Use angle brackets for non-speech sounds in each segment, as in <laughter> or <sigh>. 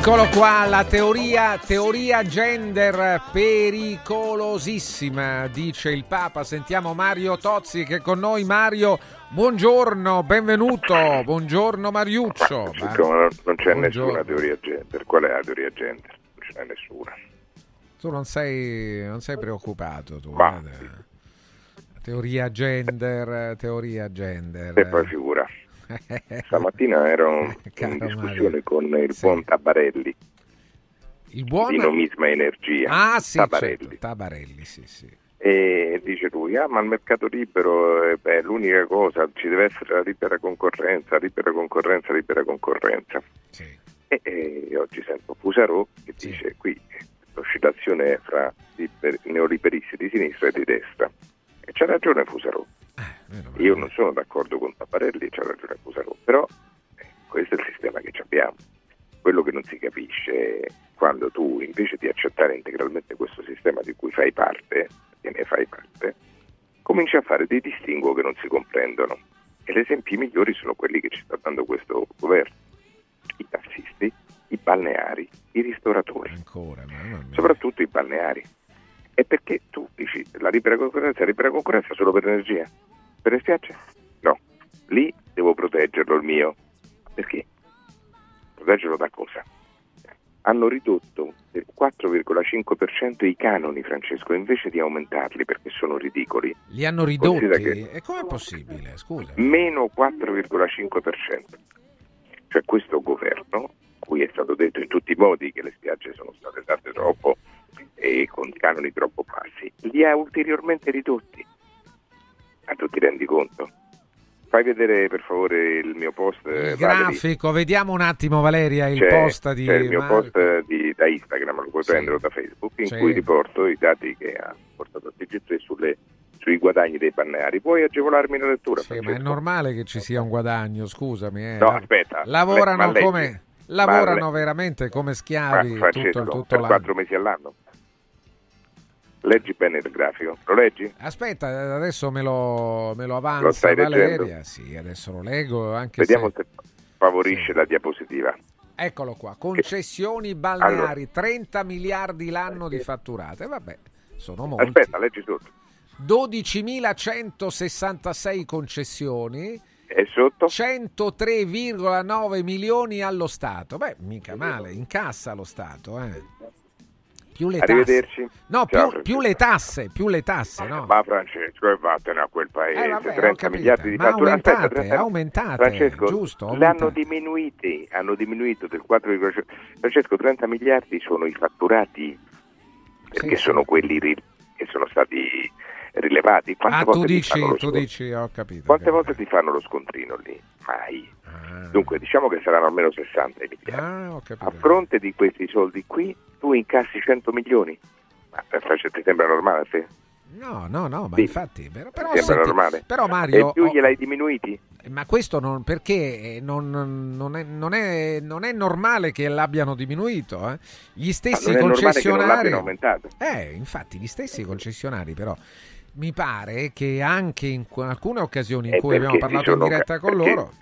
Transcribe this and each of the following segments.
Eccolo qua, la teoria, teoria gender pericolosissima, dice il Papa. Sentiamo Mario Tozzi che è con noi. Mario, buongiorno, benvenuto. Buongiorno Mariuccio. Ma, siccome non, c'è Buongiorno. nessuna teoria gender, qual è la teoria gender? Non ce n'è nessuna. Tu non sei, non sei preoccupato, tu. Ma- eh? Teoria gender, teoria gender. E poi figura. <laughs> Stamattina ero in Caro discussione Mario. con il Sì. buon Tabarelli Il buon... di Nomisma Energia. Ah sì, Tabarelli. certo, Tabarelli, sì, sì. E dice lui, ah ma il mercato libero eh, è l'unica cosa, ci deve essere la libera concorrenza, libera concorrenza, libera concorrenza. sì. E, e oggi sento Fusarò che Sì. dice qui l'oscillazione è fra liber- neoliberisti di sinistra e di destra. E c'ha ragione Fusarò. Eh. Io non sono d'accordo con Tapparelli, c'ha ragione Fusarò, però eh, questo è il sistema che abbiamo. Quello che non si capisce è quando tu invece di accettare integralmente questo sistema di cui fai parte, e ne fai parte, cominci a fare dei distinguo che non si comprendono. E gli esempi migliori sono quelli che ci sta dando questo governo. I tassisti, i balneari, i ristoratori Ancora, soprattutto i balneari. E perché tu dici la libera concorrenza, la libera concorrenza solo per l'energia? Per le spiagge? No, lì devo proteggerlo il mio. Perché? Proteggerlo da cosa? Hanno ridotto del 4,5% i canoni, Francesco, invece di aumentarli perché sono ridicoli. Li hanno ridotti? Che- E com'è possibile? Scusa. Meno 4,5%. Cioè questo governo, cui è stato detto in tutti i modi che le spiagge sono state date troppo e con canoni troppo bassi, li ha ulteriormente ridotti. Ma tu ti rendi conto? Fai vedere per favore il mio post. Il Valerie. grafico, vediamo un attimo Valeria il C'è- post di c'è il mio Marco. post di- da Instagram, lo puoi Sì. prendere da Facebook, in Sì. cui riporto i dati che ha portato a TG3 sulle- sui guadagni dei balneari. Puoi agevolarmi la lettura? Sì, ma è normale che ci sia un guadagno, scusami. eh. No, aspetta. Lavorano come lavorano le- veramente come Ma schiavi tutto, il- tutto per l'anno. quattro mesi all'anno. Leggi bene il grafico, lo leggi? Aspetta, adesso me lo, me lo Lo avanza stai Valeria. leggendo? Sì, adesso lo leggo anche Vediamo se... se favorisce Sì. la diapositiva. Eccolo qua, concessioni balneari, 30 miliardi l'anno di fatturate. Vabbè, sono molti. Aspetta, leggi tutto. 12.166 concessioni, E sotto? 103,9 milioni allo Stato. Beh, mica male, incassa lo Stato, eh. Più le tasse. Arrivederci. No, Ciao, più, più le tasse, più le tasse, no? Ma Francesco, e vattene a quel paese. Eh, vabbè, ho 30 capito. miliardi di Ma fatture. Aspetta, aumentate, 30 aumentate, Francesco, giusto, l'hanno aumentate. diminuiti, hanno diminuito del 4,5%. Francesco, 30 miliardi sono i fatturati, perché Sì, sono sì. quelli che sono stati rilevati. Quante Ah, volte tu ti dici, fanno lo tu scon- dici, ho capito. Quante che- volte ti fanno lo scontrino lì? Mai. Ah. Dunque, diciamo che saranno almeno 60 i miliardi. Ah, ho capito. A fronte di questi soldi qui, tu incassi 100 milioni. Ma eh, ti sembra normale te? No, no, no, ma Sì. infatti, però, però, senti, normale? però Mario, E più gliel'hai diminuiti? ma questo non, perché non, non è, non, è, non è normale che l'abbiano diminuito, eh? Gli stessi concessionari, eh, infatti, gli stessi concessionari, però. Mi pare che anche in alcune occasioni in Eh, cui abbiamo parlato in diretta ca- con perché- loro,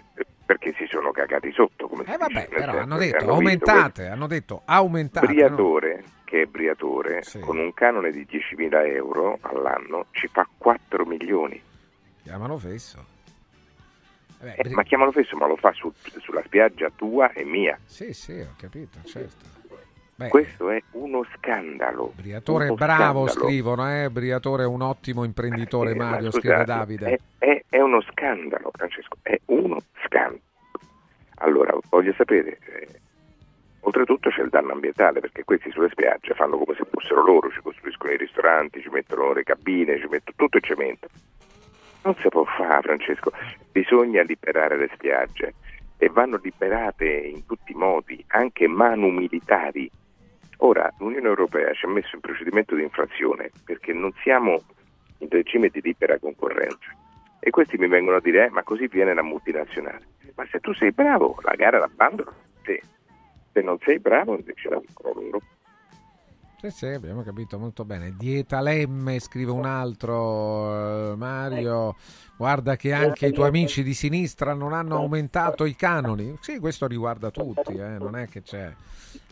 Perché si sono cagati sotto, come eh vabbè, dice, però hanno detto hanno aumentate, hanno detto aumentate. visto no? Briatore, che è Briatore, Sì. con un canone di 10.000 euro all'anno, ci fa 4 milioni. Chiamano fesso. Eh, ma chiamalo fesso, ma lo fa su- sulla spiaggia tua e mia. Sì, sì, ho capito, certo. Beh, Questo è uno scandalo. Briatore Uno bravo, scandalo. scrivono, eh? Briatore è un ottimo imprenditore, Eh, ma Mario, scusa, scrive Davide. È, è- è uno scandalo, Francesco, è uno scandalo. Allora, voglio sapere, eh, oltretutto c'è il danno ambientale, perché questi sulle spiagge fanno come se fossero loro, ci costruiscono i ristoranti, ci mettono le cabine, ci mettono tutto il cemento. Non si può fare, Francesco, bisogna liberare le spiagge e vanno liberate in tutti i modi, anche manu militari. Ora, l'Unione Europea ci ha messo in procedimento di infrazione perché non siamo in regime di libera concorrenza. E questi mi vengono a dire, eh, ma così viene la multinazionale. ma se tu sei bravo, la gara l'abbandonano te. Se non sei bravo, invece la loro. Sì, sì, abbiamo capito molto bene. Dieta Lemme, scrive un altro, eh, Mario, guarda che anche i tuoi amici di sinistra non hanno aumentato i canoni. Sì, questo riguarda tutti, eh, non è che c'è...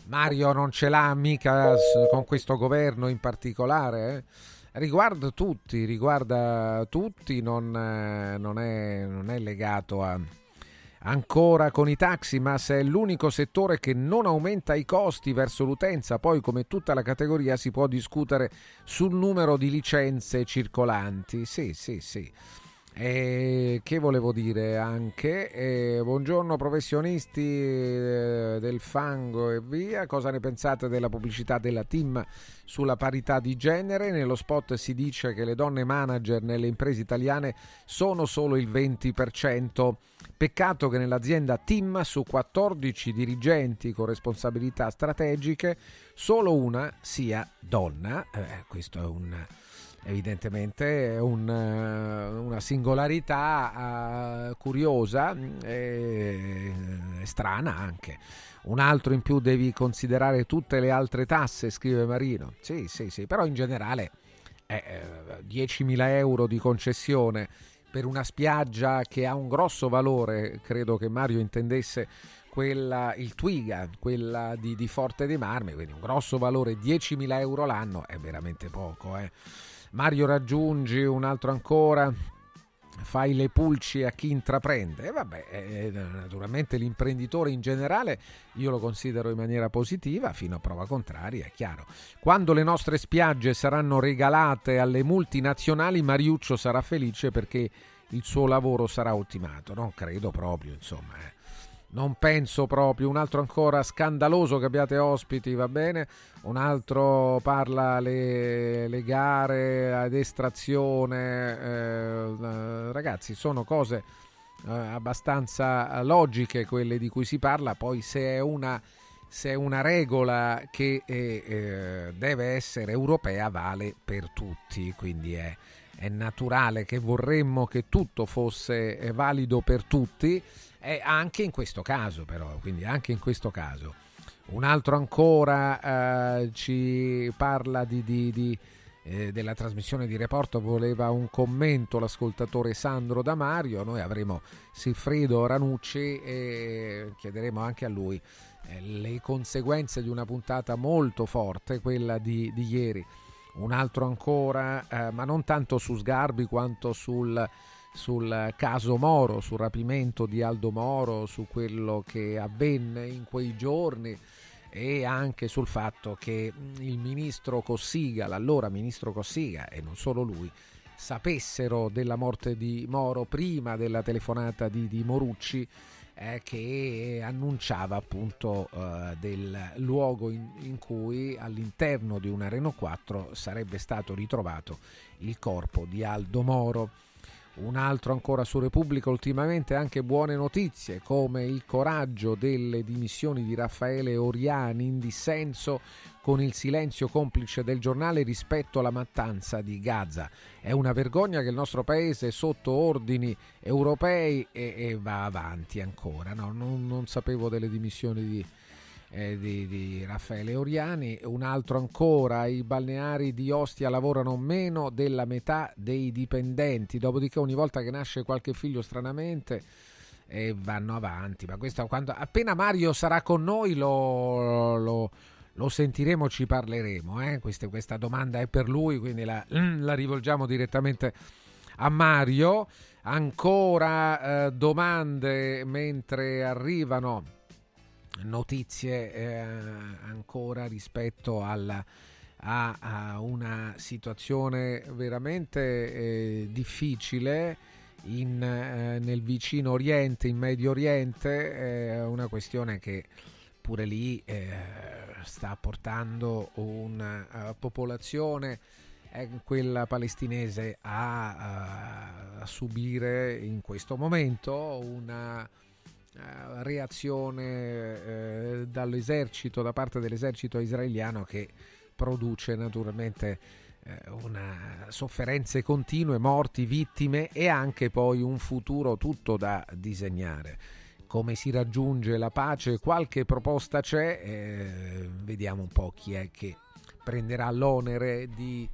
Mario non ce l'ha mica con questo governo in particolare, eh. riguarda tutti, riguarda tutti, non, eh, non è, non è legato a Ancora con i taxi, ma se è l'unico settore che non aumenta i costi verso l'utenza, poi come tutta la categoria si può discutere sul numero di licenze circolanti. Sì, sì, sì. E che volevo dire anche? Eh, buongiorno professionisti eh, del fango e via, cosa ne pensate della pubblicità della team sulla parità di genere? Nello spot si dice che le donne manager nelle imprese italiane sono solo il 20%. Peccato che nell'azienda Team su 14 dirigenti con responsabilità strategiche solo una sia donna. Eh, questo è un evidentemente un, una singolarità uh, curiosa e strana anche. Un altro in più devi considerare tutte le altre tasse, scrive Marino. Sì, sì, sì, però in generale eh, 10.000 euro di concessione per una spiaggia che ha un grosso valore, credo che Mario intendesse quella, il Twiga, quella di, di Forte dei Marmi, quindi un grosso valore, 10.000 euro l'anno, è veramente poco. Eh. Mario raggiungi un altro ancora, fai le pulci a chi intraprende. E vabbè, eh, naturalmente l'imprenditore in generale io lo considero in maniera positiva, fino a prova contraria, è chiaro. Quando le nostre spiagge saranno regalate alle multinazionali, Mariuccio sarà felice perché il suo lavoro sarà ultimato. Non credo proprio, insomma. Eh. Non penso proprio. Un altro ancora scandaloso che abbiate ospiti, va bene. Un altro parla le, le gare ad estrazione. Eh, ragazzi, sono cose eh, abbastanza logiche quelle di cui si parla. Poi se è una, se è una regola che eh, eh deve essere europea, vale per tutti. Quindi è, è naturale che vorremmo che tutto fosse eh, valido per tutti e anche in questo caso, però, quindi anche in questo caso. Un altro ancora eh, ci parla di, di, di, eh, della trasmissione di Reporto, voleva un commento l'ascoltatore Sandro Damario, noi avremo Silfredo Ranucci e chiederemo anche a lui eh, le conseguenze di una puntata molto forte, quella di, di ieri. Un altro ancora, eh, ma non tanto su Sgarbi quanto sul sul caso Moro, sul rapimento di Aldo Moro, su quello che avvenne in quei giorni e anche sul fatto che il ministro Cossiga, l'allora ministro Cossiga e non solo lui, sapessero della morte di Moro prima della telefonata di, di Morucci eh, che annunciava appunto eh, del luogo in, in, cui all'interno di una Renault 4 sarebbe stato ritrovato il corpo di Aldo Moro. Un altro ancora su Repubblica ultimamente anche buone notizie come il coraggio delle dimissioni di Raffaele Oriani in dissenso con il silenzio complice del giornale rispetto alla mattanza di Gaza. È una vergogna che il nostro paese sotto ordini europei e, e va avanti ancora. No, non, non sapevo delle dimissioni di, eh, di, di, Raffaele Oriani, un altro ancora, i balneari di Ostia lavorano meno della metà dei dipendenti, dopodiché ogni volta che nasce qualche figlio stranamente eh, vanno avanti, ma questo quando, appena Mario sarà con noi lo, lo, lo sentiremo, ci parleremo, eh? questa, questa, domanda è per lui, quindi la, la rivolgiamo direttamente a Mario. Ancora eh, domande mentre arrivano notizie eh, ancora rispetto alla, a, a, una situazione veramente eh, difficile in, eh, nel vicino Oriente, in Medio Oriente, è una questione che pure lì eh, sta portando una uh, popolazione eh, quella palestinese a, a, subire in questo momento una eh, reazione eh, dall'esercito, da parte dell'esercito israeliano che produce naturalmente eh, una sofferenze continue, morti, vittime e anche poi un futuro tutto da disegnare. come si raggiunge la pace, qualche proposta c'è, eh, vediamo un po' chi è che prenderà l'onere di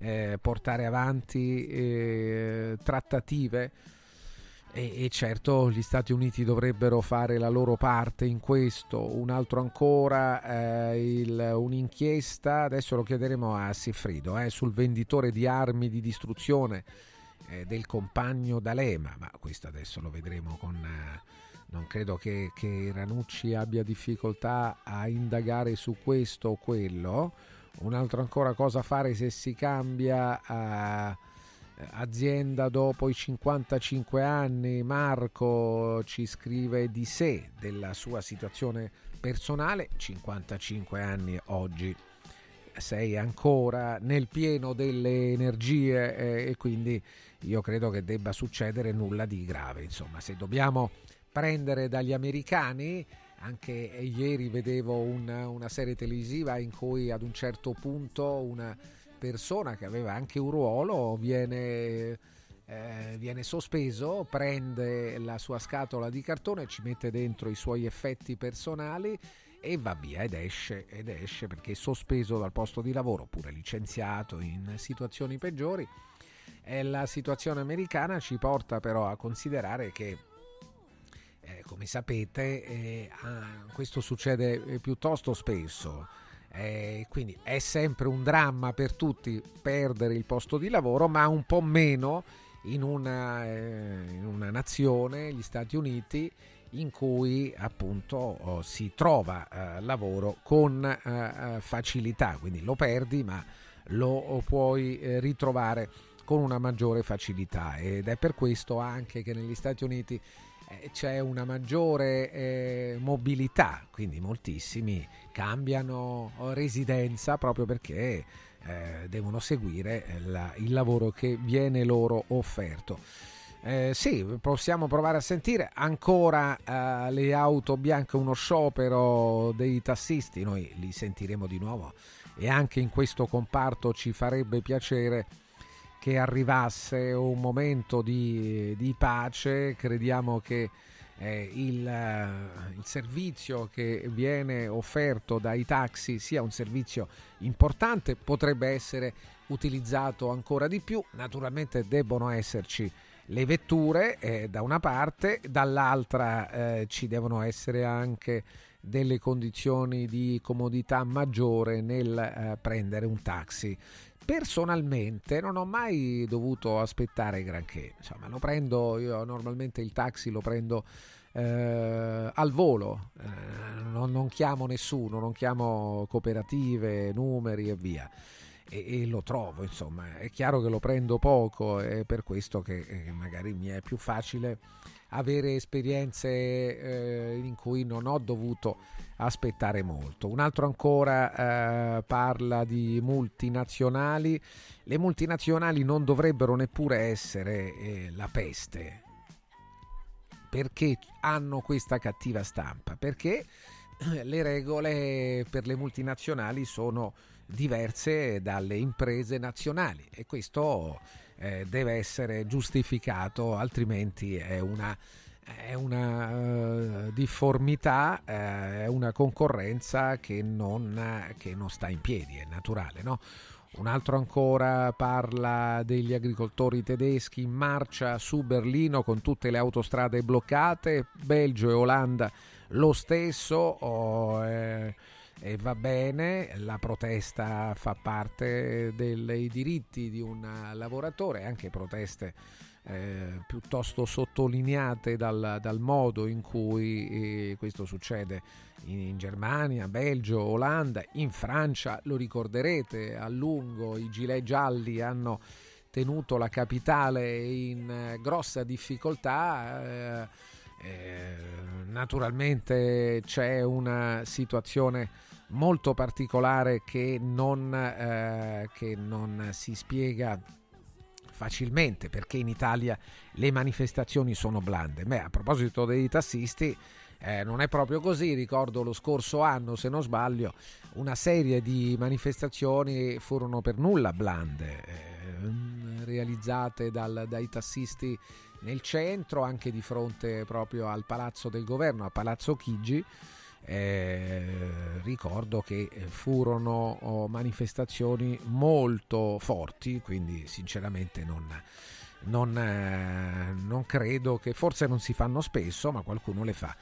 eh, portare avanti eh, trattative e, e, certo gli Stati Uniti dovrebbero fare la loro parte in questo. Un altro ancora, eh, il, un'inchiesta, adesso lo chiederemo a Siffrido, eh, sul venditore di armi di distruzione eh, del compagno D'Alema, ma questo adesso lo vedremo con... Eh, non credo che, che Ranucci abbia difficoltà a indagare su questo o quello. Un altro ancora cosa fare se si cambia uh, azienda dopo i 55 anni. Marco ci scrive di sé, della sua situazione personale, 55 anni oggi. Sei ancora nel pieno delle energie eh, e quindi io credo che debba succedere nulla di grave. Insomma, se dobbiamo prendere dagli americani, anche ieri vedevo una, una serie televisiva in cui ad un certo punto una persona che aveva anche un ruolo viene, eh, viene sospeso, prende la sua scatola di cartone, ci mette dentro i suoi effetti personali e va via ed esce, ed esce perché è sospeso dal posto di lavoro oppure licenziato in situazioni peggiori. E la situazione americana ci porta però a considerare che eh, come sapete eh, questo succede eh, piuttosto spesso. Eh, quindi è sempre un dramma per tutti perdere il posto di lavoro, ma un po' meno in una, eh, in una nazione, gli Stati Uniti, in cui appunto oh, si trova eh, lavoro con eh, facilità, quindi lo perdi ma lo puoi eh, ritrovare con una maggiore facilità. Ed è per questo anche che negli Stati Uniti eh, c'è una maggiore eh, mobilità, quindi moltissimi cambiano residenza proprio perché eh, devono seguire la, il lavoro che viene loro offerto. Eh, sì, possiamo provare a sentire ancora eh, le auto bianche, uno sciopero dei tassisti, noi li sentiremo di nuovo e anche in questo comparto ci farebbe piacere che arrivasse un momento di, di pace, crediamo che eh, il, il, servizio che viene offerto dai taxi sia un servizio importante, potrebbe essere utilizzato ancora di più, naturalmente debbono esserci le vetture eh, da una parte, dall'altra eh, ci devono essere anche delle condizioni di comodità maggiore nel eh, prendere un taxi personalmente non ho mai dovuto aspettare granché. Insomma lo prendo io normalmente il taxi lo prendo eh, al volo. Eh, non, non, chiamo nessuno non chiamo cooperative numeri e via. E, e, lo trovo insomma è chiaro che lo prendo poco è per questo che eh, magari mi è più facile avere esperienze eh, in cui non ho dovuto aspettare molto. Un altro ancora eh, parla di multinazionali. Le multinazionali non dovrebbero neppure essere eh, la peste. Perché hanno questa cattiva stampa? Perché le regole per le multinazionali sono diverse dalle imprese nazionali e questo eh, deve essere giustificato, altrimenti è una, è una uh, difformità, eh, è una concorrenza che non, che non, sta in piedi, è naturale. No? Un altro ancora parla degli agricoltori tedeschi in marcia su Berlino con tutte le autostrade bloccate, Belgio e Olanda lo stesso. Oh, eh, e va bene, la protesta fa parte dei diritti di un lavoratore, anche proteste eh, piuttosto sottolineate dal, dal, modo in cui eh, questo succede in, in, Germania, Belgio, Olanda, in Francia, lo ricorderete a lungo, i gilet gialli hanno tenuto la capitale in eh, grossa difficoltà. Eh, eh, naturalmente c'è una situazione molto particolare che non, eh, che non si spiega facilmente perché in Italia le manifestazioni sono blande. Beh, a proposito dei tassisti, eh, non è proprio così, ricordo lo scorso anno, se non sbaglio, una serie di manifestazioni furono per nulla blande, eh, realizzate dal, dai tassisti nel centro, anche di fronte proprio al Palazzo del Governo, a Palazzo Chigi. Eh, ricordo che furono oh, manifestazioni molto forti, quindi sinceramente non, non, eh, non credo che forse non si fanno spesso, ma qualcuno le fa.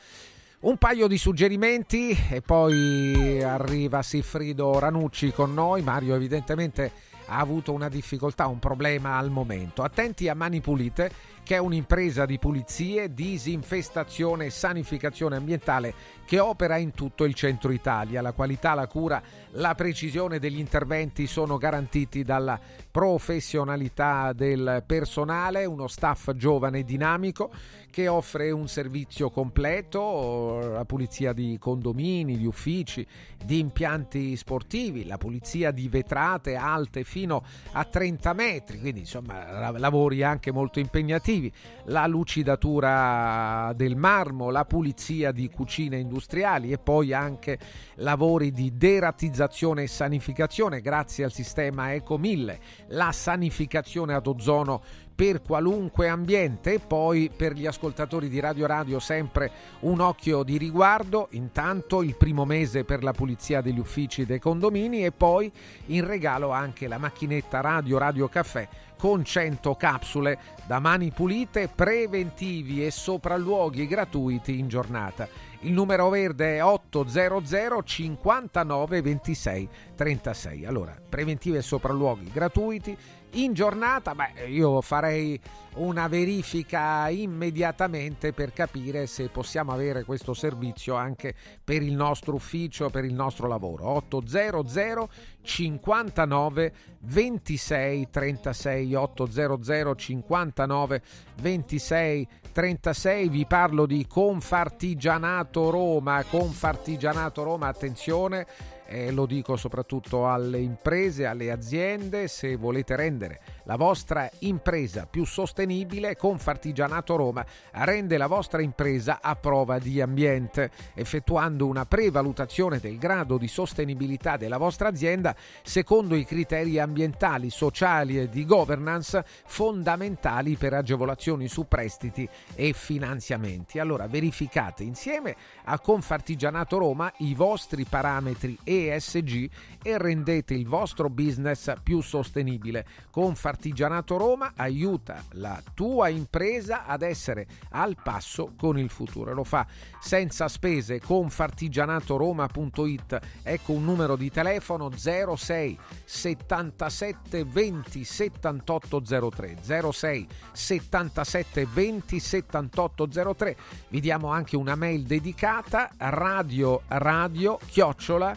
Un paio di suggerimenti e poi arriva Siffrido Ranucci con noi. Mario evidentemente ha avuto una difficoltà, un problema al momento. Attenti a Mani Pulite, che è un'impresa di pulizie, disinfestazione e sanificazione ambientale che opera in tutto il centro Italia. La qualità, la cura, la precisione degli interventi sono garantiti dalla professionalità del personale, uno staff giovane e dinamico che offre un servizio completo, la pulizia di condomini, di uffici, di impianti sportivi, la pulizia di vetrate alte fino a 30 metri, quindi insomma lavori anche molto impegnativi, la lucidatura del marmo, la pulizia di cucine industriali e poi anche lavori di deratizzazione e sanificazione grazie al sistema Eco 1000, la sanificazione ad ozono per qualunque ambiente. E poi per gli ascoltatori di Radio Radio sempre un occhio di riguardo, intanto il primo mese per la pulizia degli uffici dei condomini e poi in regalo anche la macchinetta Radio Radio Caffè con 100 capsule da mani pulite, preventivi e sopralluoghi gratuiti in giornata. Il numero verde è 800 59 26 36. Allora, preventivi e sopralluoghi gratuiti in giornata, beh, io farei una verifica immediatamente per capire se possiamo avere questo servizio anche per il nostro ufficio, per il nostro lavoro. 800 59 26 36 800 59 26 36 vi parlo di Confartigianato Roma, Confartigianato Roma, attenzione eh, lo dico soprattutto alle imprese, alle aziende, se volete rendere la vostra impresa più sostenibile, Confartigianato Roma rende la vostra impresa a prova di ambiente, effettuando una prevalutazione del grado di sostenibilità della vostra azienda secondo i criteri ambientali, sociali e di governance fondamentali per agevolazioni su prestiti e finanziamenti. Allora verificate insieme a Confartigianato Roma i vostri parametri ESG e rendete il vostro business più sostenibile. Confartigianato Roma aiuta la tua impresa ad essere al passo con il futuro. Lo fa senza spese confartigianatoroma.it. Ecco un numero di telefono 06 77 20 78 03 06 77 20 78 03. Vi diamo anche una mail dedicata radio radio chiocciola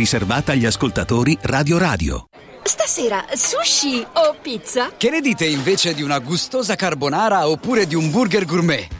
riservata agli ascoltatori Radio Radio. Stasera sushi o pizza? Che ne dite invece di una gustosa carbonara oppure di un burger gourmet?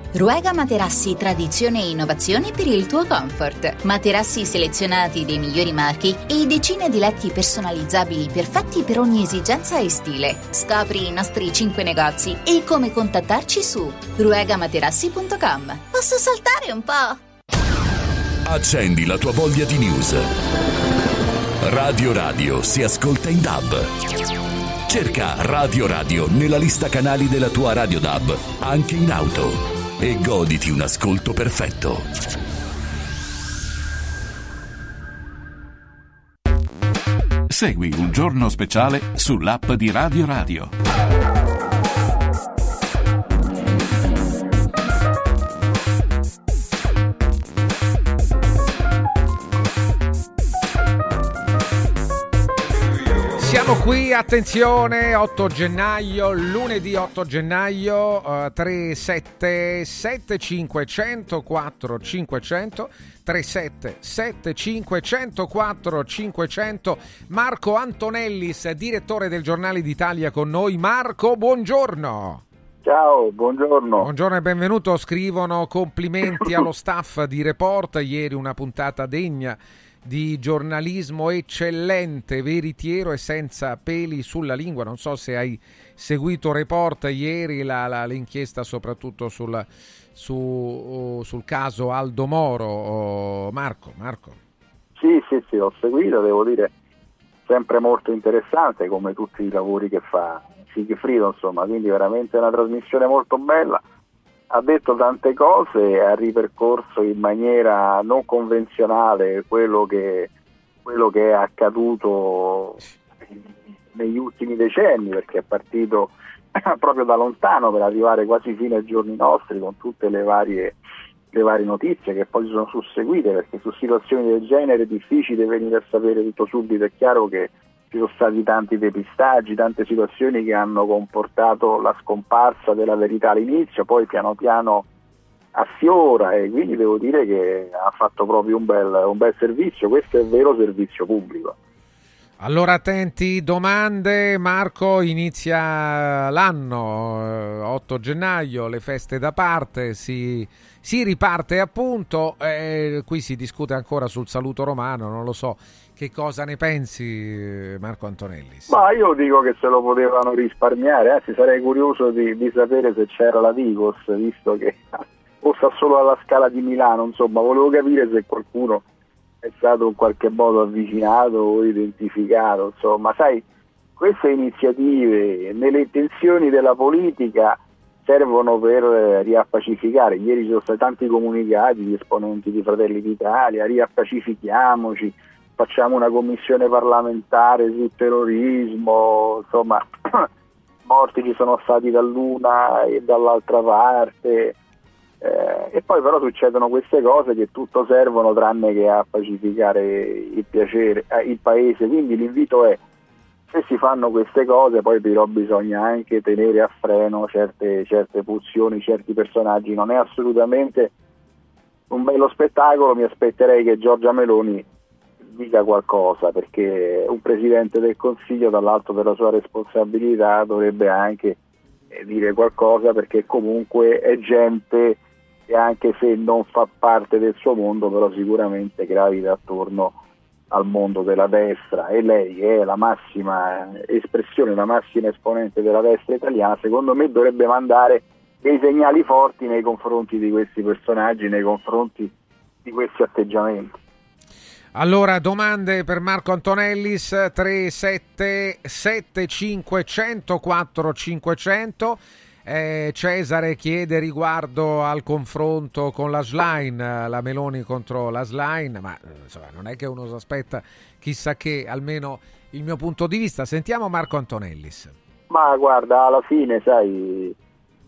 Ruega Materassi Tradizione e Innovazione per il tuo comfort. Materassi selezionati dei migliori marchi e decine di letti personalizzabili perfetti per ogni esigenza e stile. Scopri i nostri 5 negozi e come contattarci su ruegamaterassi.com. Posso saltare un po'? Accendi la tua voglia di news. Radio Radio si ascolta in DAB. Cerca Radio Radio nella lista canali della tua Radio DAB, anche in auto e goditi un ascolto perfetto. Segui un giorno speciale sull'app di Radio Radio. Siamo qui, attenzione, 8 gennaio, lunedì 8 gennaio, uh, 377 500 4 500 377 504 500 Marco Antonellis, direttore del Giornale d'Italia con noi. Marco, buongiorno. Ciao, buongiorno. Buongiorno e benvenuto. Scrivono complimenti allo <laughs> staff di Report. Ieri una puntata degna di giornalismo eccellente, veritiero e senza peli sulla lingua. Non so se hai seguito Report ieri, la, la, l'inchiesta soprattutto sul, su, sul caso Aldo Moro. Oh, Marco, Marco. Sì, sì, sì, ho seguito, devo dire, sempre molto interessante come tutti i lavori che fa Sigfrido, insomma, quindi veramente una trasmissione molto bella ha detto tante cose, ha ripercorso in maniera non convenzionale quello che, quello che è accaduto negli ultimi decenni, perché è partito <clears throat> proprio da lontano per arrivare quasi fino ai giorni nostri con tutte le varie, le varie notizie che poi si sono susseguite, perché su situazioni del genere è difficile venire a sapere tutto subito, è chiaro che ci sono stati tanti depistaggi, tante situazioni che hanno comportato la scomparsa della verità all'inizio, poi piano piano affiora e quindi devo dire che ha fatto proprio un bel, un bel servizio, questo è il vero servizio pubblico. Allora attenti, domande, Marco, inizia l'anno, 8 gennaio, le feste da parte, si, si riparte appunto, eh, qui si discute ancora sul saluto romano, non lo so che cosa ne pensi eh, Marco Antonellis? Ma io dico che se lo potevano risparmiare, anzi sarei curioso di, di sapere se c'era la Digos, visto che <laughs> o sta solo alla scala di Milano, insomma volevo capire se qualcuno è stato in qualche modo avvicinato o identificato, insomma sai, queste iniziative nelle intenzioni della politica servono per eh, riappacificare. Ieri ci sono stati tanti comunicati di esponenti di Fratelli d'Italia, riappacifichiamoci, facciamo una commissione parlamentare sul terrorismo, insomma <clears throat> morti ci sono stati dall'una e dall'altra parte. Eh, e poi però succedono queste cose che tutto servono tranne che a pacificare il, piacere, eh, il paese. Quindi l'invito è se si fanno queste cose poi però bisogna anche tenere a freno certe, certe pulsioni, certi personaggi, non è assolutamente un bello spettacolo, mi aspetterei che Giorgia Meloni dica qualcosa perché un Presidente del Consiglio dall'alto della sua responsabilità dovrebbe anche eh, dire qualcosa perché comunque è gente che anche se non fa parte del suo mondo però sicuramente gravita attorno al mondo della destra e lei è la massima espressione, la massima esponente della destra italiana, secondo me dovrebbe mandare dei segnali forti nei confronti di questi personaggi, nei confronti di questi atteggiamenti. Allora, domande per Marco Antonellis 377 500 4500 eh, Cesare chiede riguardo al confronto con la Slime, la Meloni contro la Slime, ma insomma, non è che uno si aspetta chissà che, almeno il mio punto di vista. Sentiamo Marco Antonellis. Ma guarda, alla fine, sai,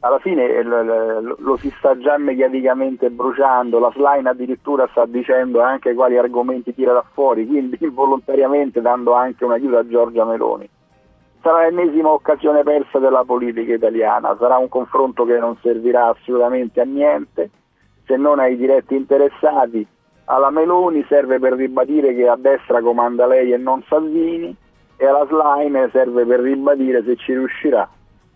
alla fine lo, si sta già mediaticamente bruciando, la Slime addirittura sta dicendo anche quali argomenti tira da fuori, quindi <laughs> involontariamente dando anche un aiuto a Giorgia Meloni sarà l'ennesima occasione persa della politica italiana, sarà un confronto che non servirà assolutamente a niente, se non ai diretti interessati. Alla Meloni serve per ribadire che a destra comanda lei e non Salvini e alla Slime serve per ribadire se ci riuscirà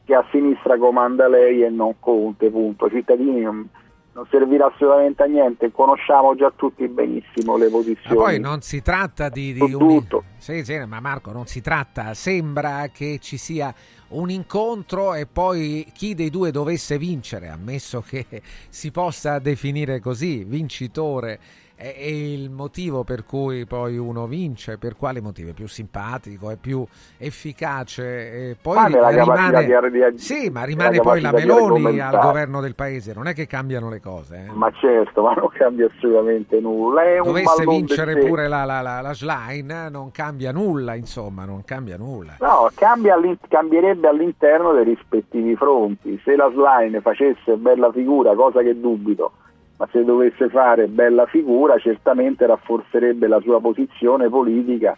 che a sinistra comanda lei e non Conte, punto. Cittadini non, non servirà assolutamente a niente, conosciamo già tutti benissimo le posizioni. Ma poi non si tratta di, di un... Sì, sì, ma Marco, non si tratta, sembra che ci sia un incontro e poi chi dei due dovesse vincere, ammesso che <laughs> si possa definire così, vincitore è, è, il motivo per cui poi uno vince, per quale motivo? È più simpatico, è più efficace, e poi rimane, di, di, sì, ma rimane poi la Meloni al governo del paese, non è che cambiano le cose. Eh? Ma certo, ma non cambia assolutamente nulla. È Dovesse vincere pure la, la, la, la Schlein, non cambia nulla, insomma, non cambia nulla. No, cambia cambierebbe all'interno dei rispettivi fronti. Se la Schlein facesse bella figura, cosa che dubito, ma se dovesse fare bella figura certamente rafforzerebbe la sua posizione politica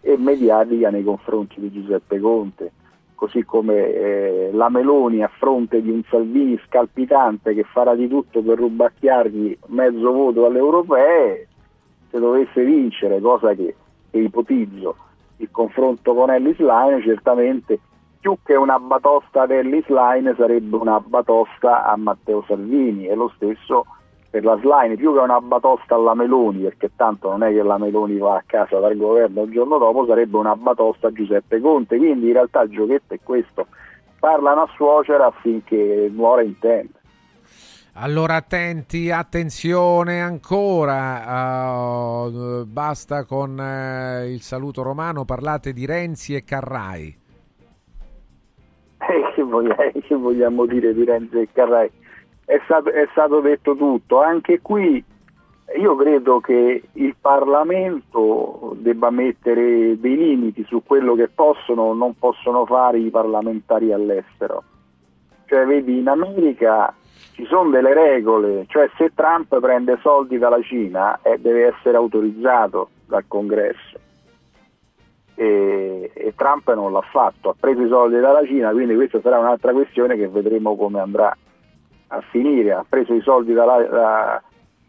e mediatica nei confronti di Giuseppe Conte, così come eh, la Meloni a fronte di un Salvini scalpitante che farà di tutto per rubacchiargli mezzo voto alle europee, se dovesse vincere, cosa che, che ipotizzo, il confronto con Ellis Line, certamente più che una batosta ad Ellis Line sarebbe una batosta a Matteo Salvini e lo stesso per la slime più che una batosta alla Meloni, perché tanto non è che la Meloni va a casa dal governo il giorno dopo, sarebbe una batosta a Giuseppe Conte, quindi in realtà il giochetto è questo, parlano a suocera affinché nuora intenda. Allora attenti, attenzione ancora, uh, basta con uh, il saluto romano, parlate di Renzi e Carrai. Eh, che, vogliamo, che vogliamo dire di Renzi e Carrai? È stato, è stato detto tutto. Anche qui io credo che il Parlamento debba mettere dei limiti su quello che possono o non possono fare i parlamentari all'estero. Cioè, vedi, in America ci sono delle regole, cioè se Trump prende soldi dalla Cina eh, deve essere autorizzato dal Congresso. E, e, Trump non l'ha fatto, ha preso i soldi dalla Cina, quindi questa sarà un'altra questione che vedremo come andrà a finire, ha preso i soldi dalla, da,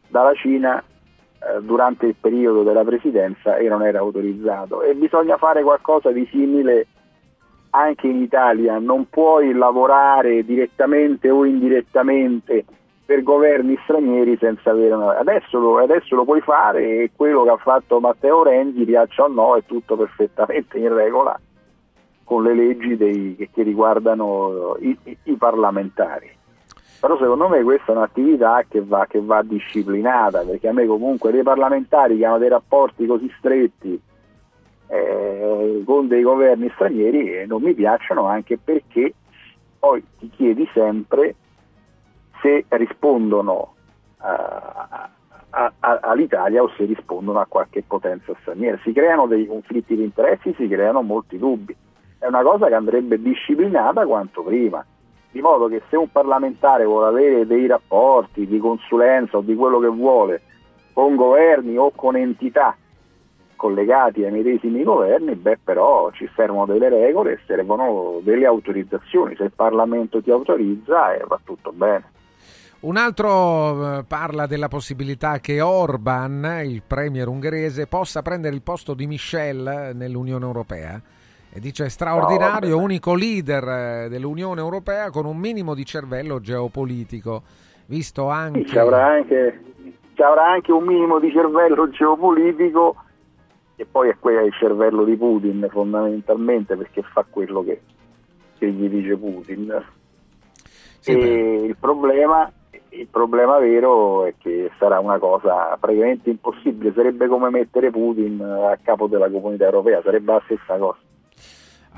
dalla Cina eh, durante il periodo della presidenza e non era autorizzato e bisogna fare qualcosa di simile anche in Italia, non puoi lavorare direttamente o indirettamente per governi stranieri senza avere una... Adesso lo, adesso lo puoi fare e quello che ha fatto Matteo Renzi, piaccia o no, è tutto perfettamente in regola con le leggi dei, che, riguardano i, i, parlamentari. Però secondo me questa è un'attività che va, che va disciplinata, perché a me comunque dei parlamentari che hanno dei rapporti così stretti eh, con dei governi stranieri eh, non mi piacciono anche perché poi ti chiedi sempre se rispondono a, a, a, all'Italia o se rispondono a qualche potenza straniera. Si creano dei conflitti di interessi, si creano molti dubbi. È una cosa che andrebbe disciplinata quanto prima, di modo che se un parlamentare vuole avere dei rapporti di consulenza o di quello che vuole con governi o con entità collegati ai medesimi governi, beh però ci servono delle regole servono delle autorizzazioni. Se il Parlamento ti autorizza eh, va tutto bene. Un altro eh, parla della possibilità che Orban, il premier ungherese, possa prendere il posto di Michel nell'Unione Europea e dice straordinario, no, unico leader eh, dell'Unione Europea con un minimo di cervello geopolitico, visto anche... Ci, avrà anche ci avrà anche un minimo di cervello geopolitico e poi è quello il cervello di Putin fondamentalmente perché fa quello che, che gli dice Putin. Sì, il problema il problema vero è che sarà una cosa praticamente impossibile, sarebbe come mettere Putin a capo della comunità europea, sarebbe la stessa cosa.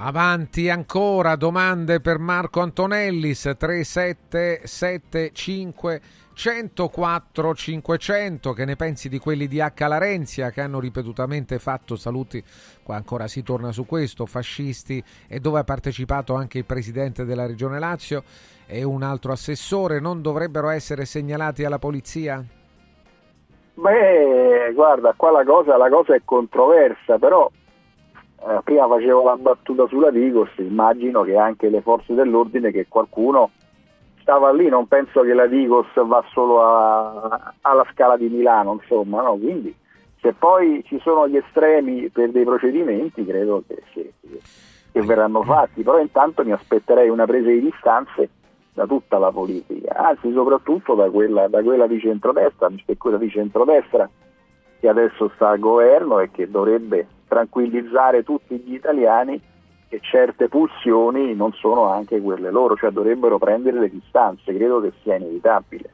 Avanti ancora, domande per Marco Antonellis 3775 104 500 che ne pensi di quelli di H. Larenzia che hanno ripetutamente fatto saluti qua ancora si torna su questo fascisti e dove ha partecipato anche il presidente della regione Lazio e un altro assessore non dovrebbero essere segnalati alla polizia? Beh, guarda, qua la cosa, la cosa è controversa, però eh, prima facevo la battuta sulla Digos, immagino che anche le forze dell'ordine, che qualcuno stava lì, non penso che la Digos va solo a, alla scala di Milano, insomma, no? quindi se poi ci sono gli estremi per dei procedimenti, credo che, che, che verranno fatti, però intanto mi aspetterei una presa di distanze da tutta la politica, anzi soprattutto da quella, da quella di centrodestra, perché quella di centrodestra che adesso sta al governo e che dovrebbe tranquillizzare tutti gli italiani che certe pulsioni non sono anche quelle loro, cioè dovrebbero prendere le distanze, credo che sia inevitabile.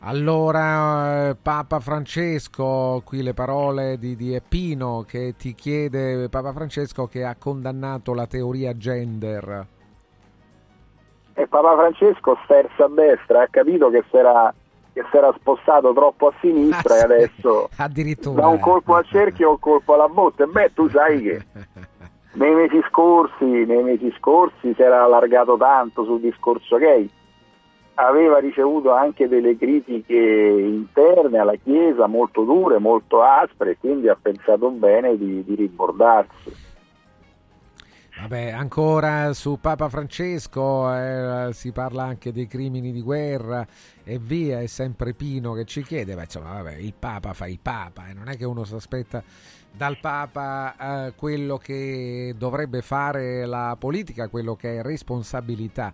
Allora, eh, Papa Francesco, qui le parole di, di Epino che ti chiede, Papa Francesco che ha condannato la teoria gender. E Papa Francesco sterza a destra, ha capito che si era che si era spostato troppo a sinistra ah, e adesso <laughs> addirittura da un colpo al cerchio o un colpo alla botte. Beh, tu sai che <laughs> nei mesi scorsi, nei mesi scorsi si era allargato tanto sul discorso gay. Aveva ricevuto anche delle critiche interne alla Chiesa molto dure, molto aspre, quindi ha pensato bene di, di ribordarsi. Vabbè, ancora su Papa Francesco eh, si parla anche dei crimini di guerra e via, è sempre Pino che ci chiede, ma insomma, vabbè, il Papa fa il Papa, eh, non è che uno si aspetta dal Papa eh, quello che dovrebbe fare la politica, quello che è responsabilità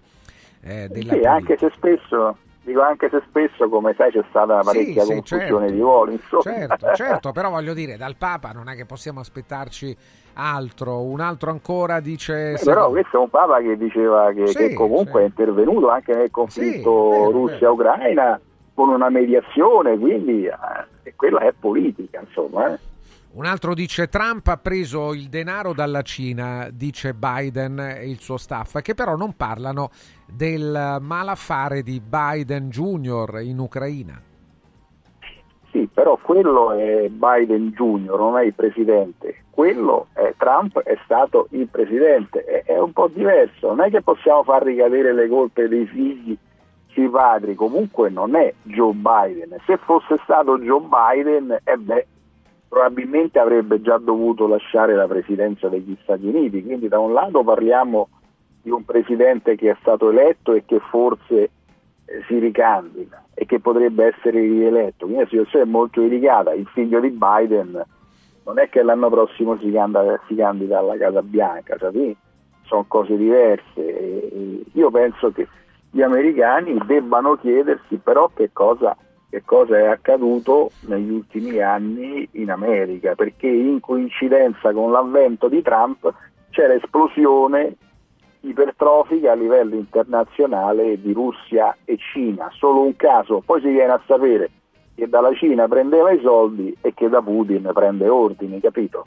eh, della sì, politica. anche se spesso dico anche se spesso come sai c'è stata una parecchia sì, confusione certo, di ruoli insomma. certo, certo però voglio dire dal Papa non è che possiamo aspettarci altro. Un altro ancora dice eh, però questo è un Papa che diceva che, sì, che comunque è intervenuto anche nel conflitto Russia-Ucraina con una mediazione quindi eh, quella è politica insomma eh. Un altro dice Trump ha preso il denaro dalla Cina, dice Biden e il suo staff, che però non parlano del malaffare di Biden Jr. in Ucraina. Sì, però quello è Biden Jr., non è il presidente. Quello è Trump, è stato il presidente. È, è un po' diverso. Non è che possiamo far ricadere le colpe dei figli sui padri. Comunque non è Joe Biden. Se fosse stato Joe Biden, eh beh, probabilmente avrebbe già dovuto lasciare la presidenza degli Stati Uniti, quindi da un lato parliamo di un presidente che è stato eletto e che forse eh, si ricandida e che potrebbe essere rieletto, quindi la situazione è molto delicata, il figlio di Biden non è che l'anno prossimo si candida, si candida alla Casa Bianca, sapete? sono cose diverse. Io penso che gli americani debbano chiedersi però che cosa, che cosa è accaduto negli ultimi anni in America, perché in coincidenza con l'avvento di Trump c'è l'esplosione ipertrofica a livello internazionale di Russia e Cina, solo un caso, poi si viene a sapere che dalla Cina prendeva i soldi e che da Putin prende ordini, capito?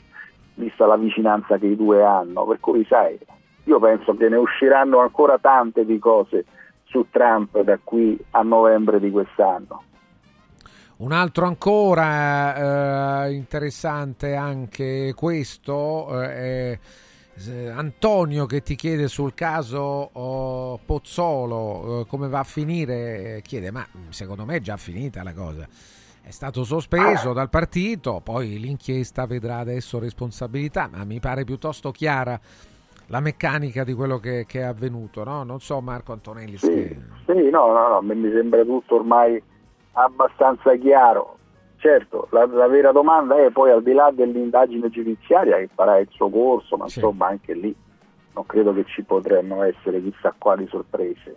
Vista la vicinanza che i due hanno, per cui sai, io penso che ne usciranno ancora tante di cose su Trump da qui a novembre di quest'anno. Un altro ancora eh, interessante anche questo eh, è Antonio che ti chiede sul caso oh, Pozzolo eh, come va a finire, chiede ma secondo me è già finita la cosa. È stato sospeso dal partito, poi l'inchiesta vedrà adesso responsabilità, ma mi pare piuttosto chiara la meccanica di quello che, che è avvenuto, no? Non so Marco Antonelli. Sì, che... sì no, no, no, mi sembra tutto ormai abbastanza chiaro. Certo, la, la, vera domanda è poi al di là dell'indagine giudiziaria che farà il suo corso, ma sì. insomma anche lì non credo che ci potranno essere chissà quali sorprese.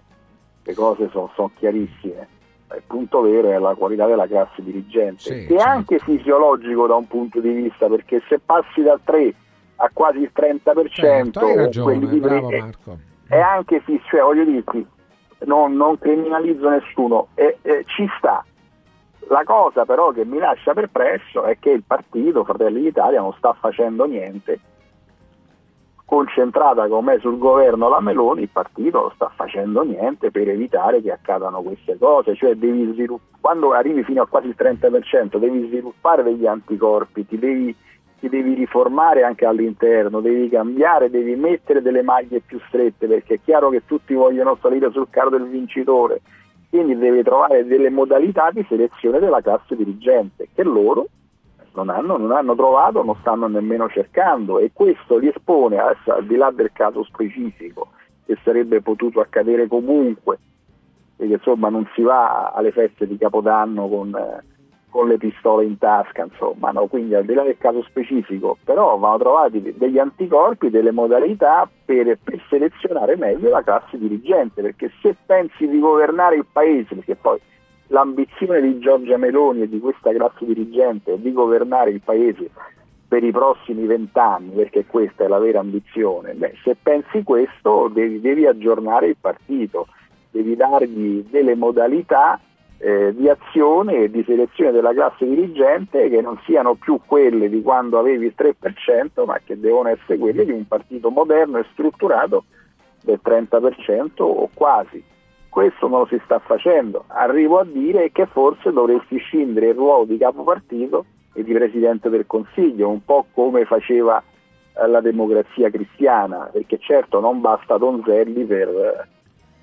Le cose sono, sono chiarissime. Il punto vero è la qualità della classe dirigente, sì, che è certo. anche fisiologico da un punto di vista, perché se passi dal 3 a quasi il 30%, certo, hai ragione, bravo è, Marco. è anche cioè voglio dirti, non, non criminalizzo nessuno, e, e, ci sta. La cosa però che mi lascia perplesso è che il partito Fratelli d'Italia non sta facendo niente. Concentrata come sul governo la Meloni, il partito non sta facendo niente per evitare che accadano queste cose. Cioè svilupp- quando arrivi fino a quasi il 30% devi sviluppare degli anticorpi, ti devi ti devi riformare anche all'interno, devi cambiare, devi mettere delle maglie più strette perché è chiaro che tutti vogliono salire sul carro del vincitore, quindi devi trovare delle modalità di selezione della classe dirigente che loro non hanno, non hanno trovato, non stanno nemmeno cercando. E questo li espone, adesso, al di là del caso specifico, che sarebbe potuto accadere comunque, perché insomma non si va alle feste di Capodanno con... Eh, con le pistole in tasca, insomma, no? quindi al di là del caso specifico, però vanno trovati degli anticorpi, delle modalità per, per, selezionare meglio la classe dirigente, perché se pensi di governare il paese, perché poi l'ambizione di Giorgia Meloni e di questa classe dirigente è di governare il paese per i prossimi vent'anni, perché questa è la vera ambizione, beh, se pensi questo devi, devi aggiornare il partito, devi dargli delle modalità eh, di azione e di selezione della classe dirigente che non siano più quelle di quando avevi il 3%, ma che devono essere quelle di un partito moderno e strutturato del 30% o quasi. Questo non lo si sta facendo. Arrivo a dire che forse dovresti scindere il ruolo di capo partito e di Presidente del Consiglio, un po' come faceva eh, la democrazia cristiana, perché certo non basta Donzelli per eh,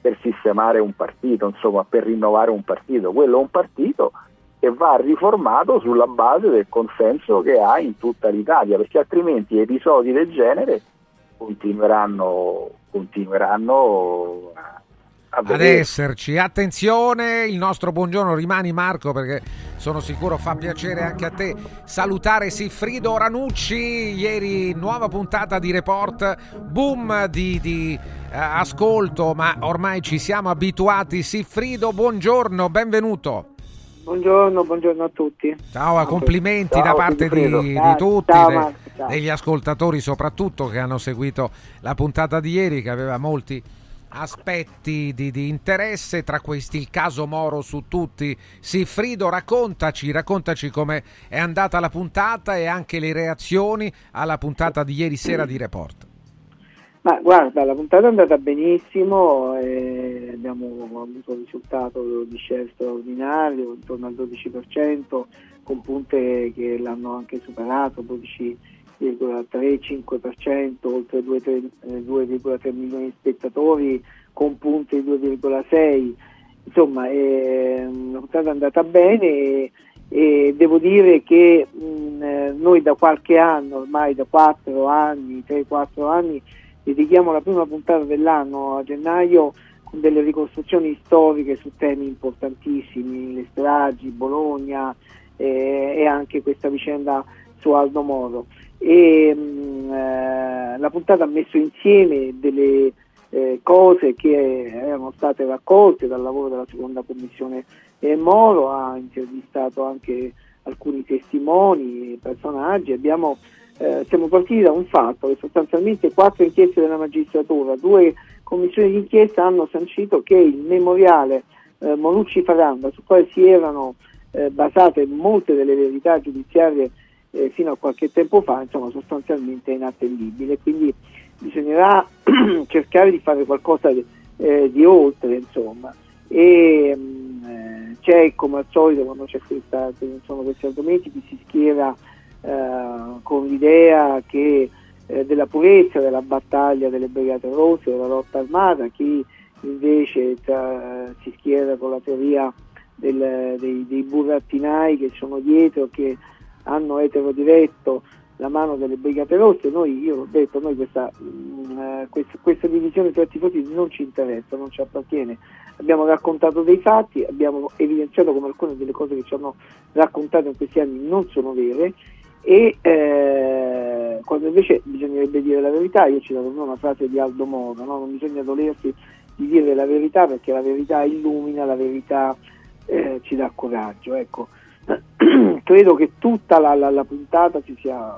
per sistemare un partito, insomma per rinnovare un partito. Quello è un partito che va riformato sulla base del consenso che ha in tutta l'Italia, perché altrimenti episodi del genere continueranno, continueranno a ad esserci. Attenzione, il nostro buongiorno rimani Marco perché sono sicuro fa piacere anche a te salutare Siffrido Ranucci. Ieri nuova puntata di report, boom di, di eh, ascolto, ma ormai ci siamo abituati. Siffrido, buongiorno, benvenuto. Buongiorno, buongiorno a tutti. Ciao, complimenti ciao, da parte di, di, tutti, ciao, de, degli ascoltatori soprattutto che hanno seguito la puntata di ieri che aveva molti aspetti di, di, interesse, tra questi il caso Moro su tutti. Siffrido, raccontaci, raccontaci come è andata la puntata e anche le reazioni alla puntata di ieri sera di Report. Ma guarda, la puntata è andata benissimo, eh, abbiamo avuto un risultato di share straordinario, intorno al 12%, con punte che l'hanno anche superato, 12 2,3-5%, oltre 2,3 eh, milioni di spettatori con punti 2,6, insomma è una andata bene e, e devo dire che mh, eh, noi da qualche anno, ormai da 4 anni, 3-4 anni, dedichiamo la prima puntata dell'anno a gennaio con delle ricostruzioni storiche su temi importantissimi, le stragi, Bologna eh, e anche questa vicenda su Aldo Moro e mh, mm, eh, la puntata ha messo insieme delle, eh, cose che erano state raccolte dal lavoro della seconda commissione eh, Moro, ha intervistato anche alcuni testimoni, personaggi, abbiamo, eh, siamo partiti da un fatto che sostanzialmente quattro inchieste della magistratura, due commissioni di inchiesta hanno sancito che il memoriale eh, Monucci Faranda, su quale si erano eh, basate molte delle verità giudiziarie eh, fino a qualche tempo fa, insomma sostanzialmente è inattendibile, quindi bisognerà <clears throat> cercare di fare qualcosa di, eh, di oltre, insomma. E, mh, eh, c'è come al solito quando c'è questa, sono questi argomenti chi si schiera eh, con l'idea che, eh, della purezza della battaglia delle brigate rosse, della lotta armata, chi invece tra, si schiera con la teoria del, dei, dei burattinai che sono dietro, che hanno eterodiretto la mano delle brigate rosse, noi, io ho detto, noi questa, mh, eh, questa, questa divisione tra tifosi non ci interessa, non ci appartiene. Abbiamo raccontato dei fatti, abbiamo evidenziato come alcune delle cose che ci hanno raccontato in questi anni non sono vere e eh, quando invece bisognerebbe dire la verità, io ci do una frase di Aldo Moro, no? non bisogna dolersi di dire la verità perché la verità illumina, la verità eh, ci dà coraggio. Ecco. <clears throat> Credo che tutta la, la, la, puntata si sia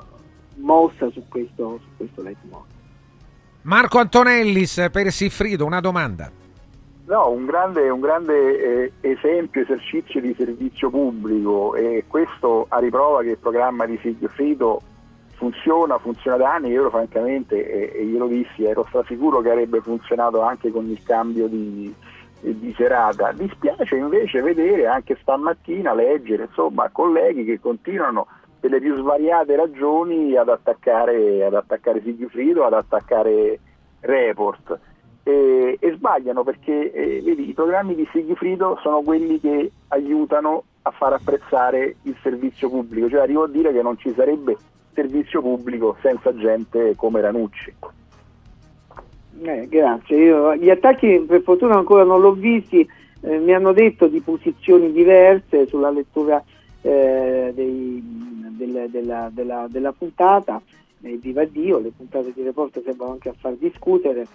mossa su questo, su questo leitmotiv. Marco Antonellis per Siffrido, una domanda. No, un grande, un grande eh, esempio, esercizio di servizio pubblico e questo a riprova che il programma di Sigfrido funziona, funziona da anni, io francamente, e, e glielo dissi, ero strasicuro che avrebbe funzionato anche con il cambio di, di serata. Dispiace invece vedere anche stamattina, leggere insomma, colleghi che continuano per le più svariate ragioni ad attaccare, ad attaccare Sigfrido, ad attaccare Report. E, e sbagliano perché eh, vedi, i programmi di Sigfrido sono quelli che aiutano a far apprezzare il servizio pubblico, cioè arrivo a dire che non ci sarebbe servizio pubblico senza gente come Ranucci. Eh, grazie, Io, gli attacchi per fortuna ancora non l'ho visti, eh, mi hanno detto di posizioni diverse sulla lettura eh, dei, del, della, della, della, puntata, eh, viva Dio, le puntate di report sembrano anche a far discutere.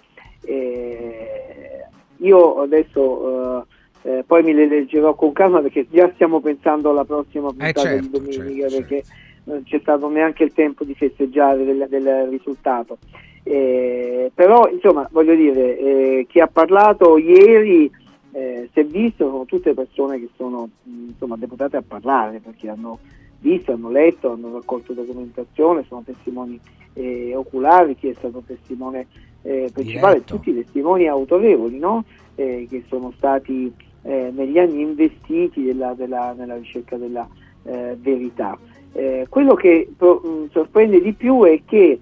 Eh, io adesso eh, eh, poi me le leggerò con calma perché già stiamo pensando alla prossima puntata certo, di domenica certo, perché non c'è stato neanche il tempo di festeggiare del, del risultato. Eh, però insomma voglio dire, eh, chi ha parlato ieri eh, si è visto, sono tutte persone che sono insomma, deputate a parlare perché hanno visto, hanno letto, hanno raccolto documentazione, sono testimoni eh, oculari, chi è stato testimone eh, principale, Diretto. tutti testimoni autorevoli no? Eh, che sono stati negli anni investiti della, della, nella ricerca della verità. quello che pro, sorprende di più è che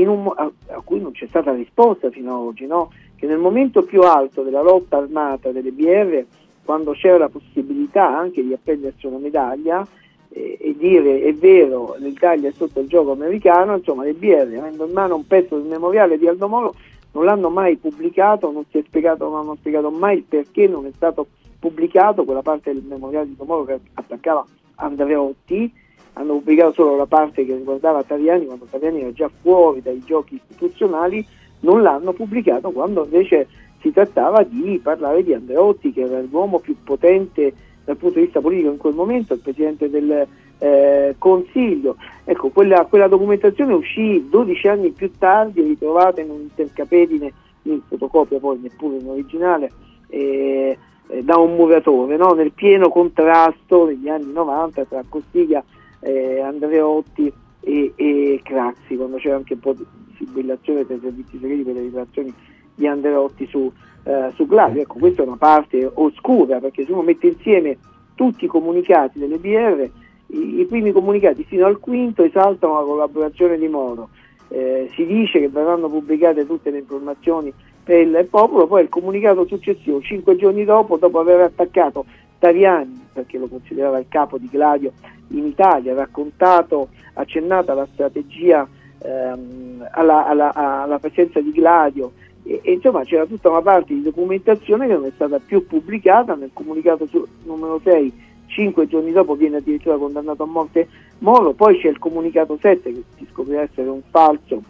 un, a, a, cui non c'è stata risposta fino ad oggi, no? che nel momento più alto della lotta armata delle BR, quando c'era la possibilità anche di appendersi una medaglia eh, e dire è vero, l'Italia è sotto il gioco americano, insomma le BR avendo in mano un pezzo del memoriale di Aldo Moro non l'hanno mai pubblicato, non si è spiegato, non hanno spiegato mai il perché non è stato pubblicato quella parte del memoriale di Aldo Moro che attaccava Andreotti, hanno pubblicato solo la parte che riguardava Taviani quando Taviani era già fuori dai giochi istituzionali, non l'hanno pubblicato quando invece si trattava di parlare di Andreotti che era l'uomo più potente dal punto di vista politico in quel momento, il Presidente del eh, Consiglio. Ecco, quella, quella, documentazione uscì 12 anni più tardi, ritrovata in un intercapedine, in fotocopia poi neppure in originale, eh, eh, da un muratore, no? nel pieno contrasto negli anni 90 tra Costiga eh, Andreotti e, e, Craxi, quando c'era anche un po' di sibillazione tra i servizi segreti per le rivelazioni di Andreotti su, eh, su Gladio. Ecco, questa è una parte oscura, perché se uno mette insieme tutti i comunicati delle BR, i, i primi comunicati fino al quinto esaltano la collaborazione di Moro. Eh, si dice che verranno pubblicate tutte le informazioni per il popolo, poi il comunicato successivo, cinque giorni dopo, dopo aver attaccato Taviani, perché lo considerava il capo di Gladio in Italia, raccontato, accennato alla strategia, ehm, alla, alla, alla, presenza di Gladio. E, e, insomma c'era tutta una parte di documentazione che non è stata più pubblicata. Nel comunicato su, numero 6 cinque giorni dopo viene addirittura condannato a morte Moro, poi c'è il comunicato 7 che si scoprirà essere un falso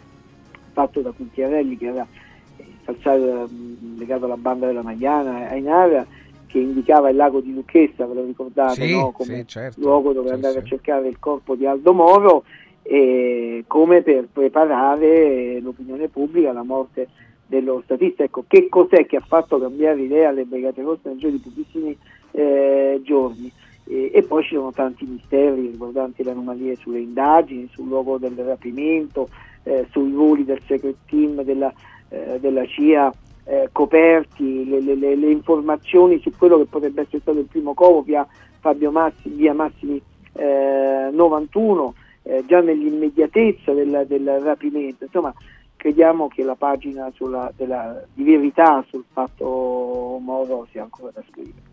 fatto da Cucchiarelli che era calciato mh, legato alla banda della Magliana, Ainara, che indicava il lago di Lucchessa, ve lo ricordate, Sì, no? come sì, certo. luogo dove Sì, andare a cercare il corpo di Aldo Moro, e come per preparare l'opinione pubblica alla morte dello statista. Ecco, che cos'è che ha fatto cambiare idea alle Brigate Rosse nel giro di pochissimi eh, giorni? E, e poi ci sono tanti misteri riguardanti le anomalie sulle indagini, sul luogo del rapimento, eh, sui voli del secret team della, eh, della CIA eh, coperti, le, le- le- le informazioni su quello che potrebbe essere stato il primo covo via Fabio Massimi, via Massimi eh, 91, eh, già nell'immediatezza del, del rapimento. Insomma, crediamo che la pagina sulla- della- di verità sul fatto Moro sia ancora da scrivere.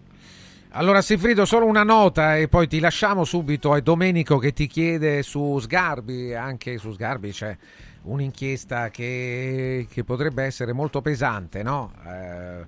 Allora Silfrido, solo una nota e poi ti lasciamo subito. È Domenico che ti chiede su Sgarbi, anche su Sgarbi c'è un'inchiesta che, che potrebbe essere molto pesante, no? Eh,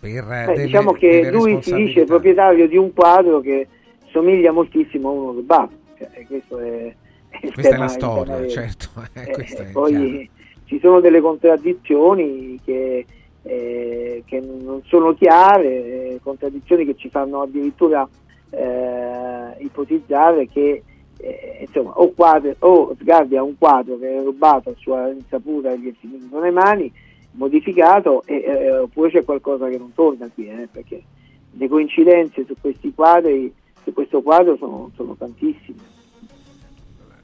per Beh, delle- diciamo che lui si dice proprietario di un quadro che somiglia moltissimo a uno rubato. Cioè, e questo è, il Questa è tema- la il storia, tema vero. certo. <laughs> eh, Eh, è poi ci sono delle contraddizioni che, eh, che non sono chiare, eh, contraddizioni che ci fanno addirittura eh, ipotizzare che eh, insomma, o, quadri- o Sgarbi ha un quadro che è rubato a sua insaputa e gli è finito nelle mani, modificato, e, eh, oppure c'è qualcosa che non torna qui, eh, perché le coincidenze su questi quadri, su questo quadro sono, sono tantissime.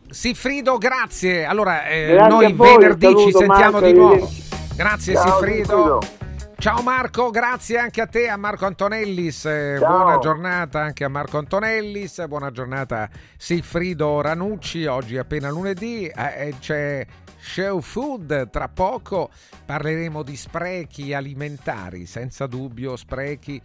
Silfrido, grazie. Allora, eh, Grazie noi voi, venerdì ci saluto, sentiamo Marco, di nuovo. Grazie Ciao, Silfrido. Ciao Marco, grazie anche a te, a Marco Antonellis. eh, Ciao. Buona giornata anche a Marco Antonellis. Buona giornata Silfrido Ranucci. Oggi è appena lunedì. eh, eh, c'è Show Food. Tra poco parleremo di sprechi alimentari, senza dubbio, sprechi.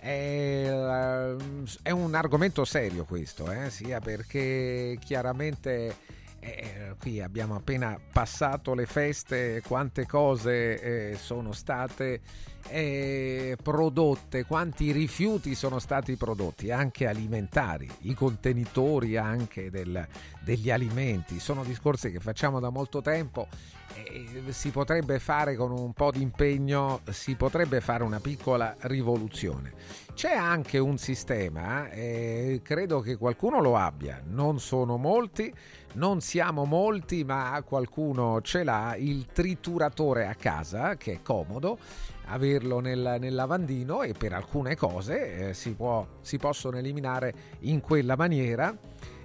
È, eh, è un argomento serio questo, eh, sia perché chiaramente eh, qui abbiamo appena passato le feste, quante cose eh, sono state eh, prodotte, quanti rifiuti sono stati prodotti, anche alimentari, i contenitori anche del- degli alimenti, sono discorsi che facciamo da molto tempo e si potrebbe fare con un po' di impegno, si potrebbe fare una piccola rivoluzione. C'è anche un sistema, eh, credo che qualcuno lo abbia, non sono molti, non siamo molti, ma qualcuno ce l'ha, il trituratore a casa, che è comodo averlo nel, nel lavandino e per alcune cose eh, si, può, si possono eliminare in quella maniera.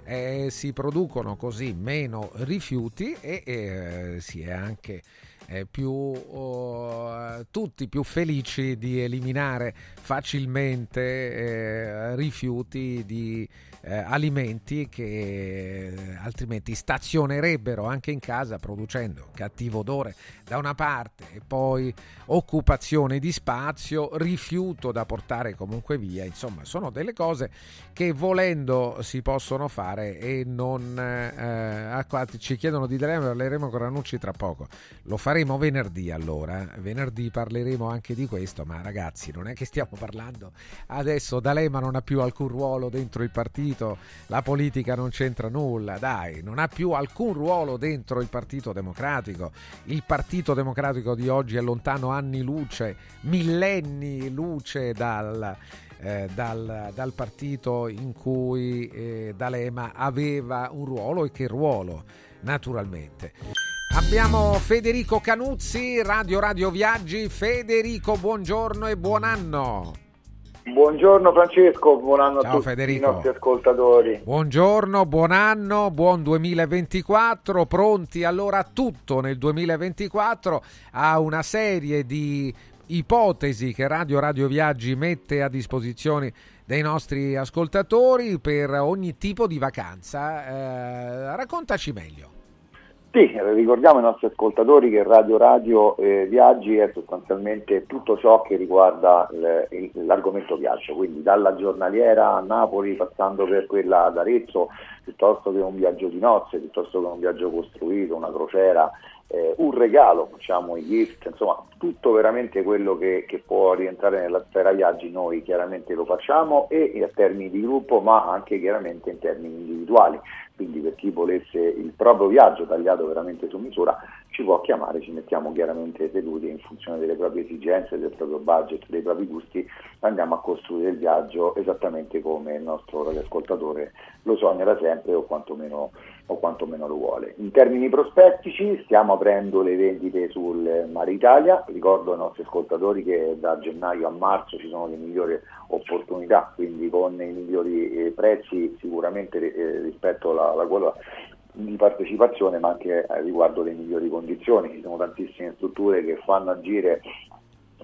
eh, si producono così meno rifiuti e eh, si è anche eh, più oh, tutti più felici di eliminare facilmente eh, rifiuti di eh, alimenti che eh, altrimenti stazionerebbero anche in casa producendo cattivo odore da una parte e poi occupazione di spazio, rifiuto da portare comunque via, insomma sono delle cose che volendo si possono fare e non eh, ah, ci chiedono di D'Alema, parleremo con Ranucci tra poco. Lo faremo venerdì allora. Venerdì parleremo anche di questo ma ragazzi non è che stiamo parlando adesso D'Alema non ha più alcun ruolo dentro il partito la politica non c'entra nulla dai non ha più alcun ruolo dentro il partito democratico il partito democratico di oggi è lontano anni luce millenni luce dal eh, dal, dal partito in cui eh, D'Alema aveva un ruolo e che ruolo naturalmente. Abbiamo Federico Canuzzi, Radio Radio Viaggi. Federico, buongiorno e buon anno. Buongiorno Francesco, buon anno Ciao, a tutti Federico. i nostri ascoltatori. Buongiorno, buon anno, buon 2024, pronti allora a tutto nel 2024, a una serie di ipotesi che Radio Radio Viaggi mette a disposizione dei nostri ascoltatori per ogni tipo di vacanza. Eh, raccontaci meglio. Sì, ricordiamo ai nostri ascoltatori che Radio Radio eh, Viaggi è sostanzialmente tutto ciò che riguarda l'argomento viaggio, quindi dalla giornaliera a Napoli passando per quella ad Arezzo, piuttosto che un viaggio di nozze, piuttosto che un viaggio costruito, una crociera, eh, un regalo, facciamo i gift, insomma tutto veramente quello che, che può rientrare nella sfera viaggi noi chiaramente lo facciamo e a termini di gruppo ma anche chiaramente in termini individuali. Quindi per chi volesse il proprio viaggio tagliato veramente su misura ci può chiamare, ci mettiamo chiaramente seduti in funzione delle proprie esigenze, del proprio budget, dei propri gusti, andiamo a costruire il viaggio esattamente come il nostro radioascoltatore lo sogna da sempre o quantomeno, o quantomeno lo vuole. In termini prospettici stiamo aprendo le vendite sul Mare Italia, ricordo ai nostri ascoltatori che da gennaio a marzo ci sono le migliori opportunità, quindi con i migliori eh, prezzi sicuramente eh, rispetto alla, quota di partecipazione ma anche eh, riguardo le migliori condizioni. Ci sono tantissime strutture che fanno agire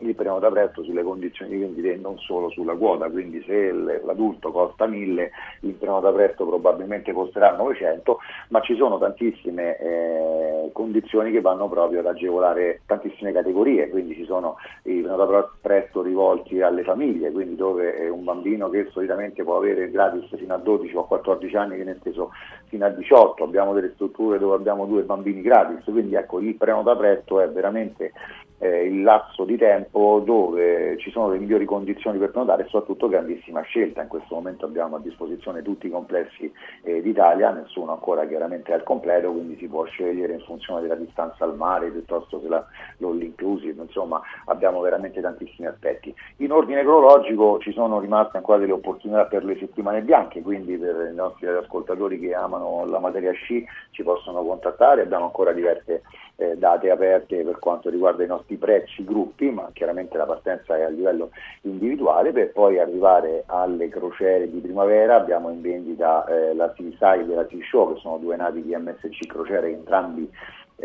il prenota presto sulle condizioni di vendita e non solo sulla quota, quindi se l'adulto costa 1000 il prenota presto probabilmente costerà 900, ma ci sono tantissime eh, condizioni che vanno proprio ad agevolare tantissime categorie, quindi ci sono i prenota presto rivolti alle famiglie, quindi dove un bambino che solitamente può avere gratis fino a 12 o 14 anni viene esteso fino a 18, abbiamo delle strutture dove abbiamo due bambini gratis, quindi ecco il prenota presto è veramente eh, il lasso di tempo dove ci sono le migliori condizioni per prenotare e soprattutto grandissima scelta. In questo momento abbiamo a disposizione tutti i complessi eh, d'Italia, nessuno ancora chiaramente è al completo, quindi si può scegliere in funzione della distanza al mare piuttosto che la, l'all inclusive, insomma abbiamo veramente tantissimi aspetti. In ordine cronologico ci sono rimaste ancora delle opportunità per le settimane bianche, quindi per i nostri ascoltatori che amano la materia sci ci possono contattare, abbiamo ancora diverse eh, date aperte per quanto riguarda i nostri prezzi gruppi, ma chiaramente la partenza è a livello individuale, per poi arrivare alle crociere di primavera, abbiamo in vendita eh, la Seaside e la Sea Show, che sono due navi di MSC crociere, entrambi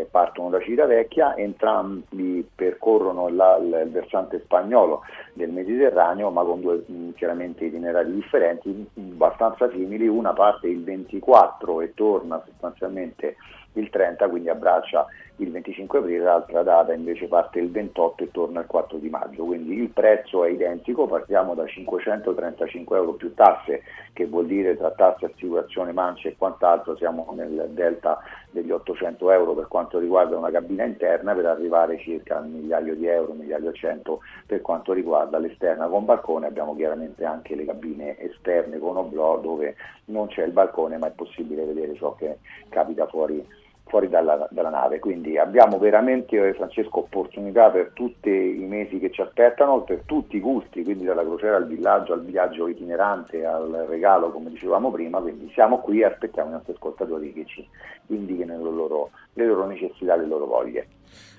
partono da Civitavecchia, entrambi percorrono la, il versante spagnolo del Mediterraneo, ma con due mh, chiaramente itinerari differenti, abbastanza simili, una parte il 24 e torna sostanzialmente il 30, quindi abbraccia il 25 aprile, l'altra data invece parte il 28 e torna il 4 di maggio, quindi il prezzo è identico, partiamo da 535 euro più tasse, che vuol dire tra tasse, assicurazione, mance e quant'altro, siamo nel delta degli 800 euro per quanto riguarda una cabina interna per arrivare circa a un migliaio di euro, migliaio e cento per quanto riguarda l'esterna con balcone, abbiamo chiaramente anche le cabine esterne con oblò dove non c'è il balcone ma è possibile vedere ciò che capita fuori fuori dalla, dalla, nave. Quindi abbiamo veramente, eh, Francesco, opportunità per tutti i mesi che ci aspettano, per tutti i gusti, quindi dalla crociera al villaggio, al viaggio itinerante, al regalo, come dicevamo prima. Quindi siamo qui e aspettiamo i nostri ascoltatori che ci indichino le loro, le loro necessità, le loro voglie.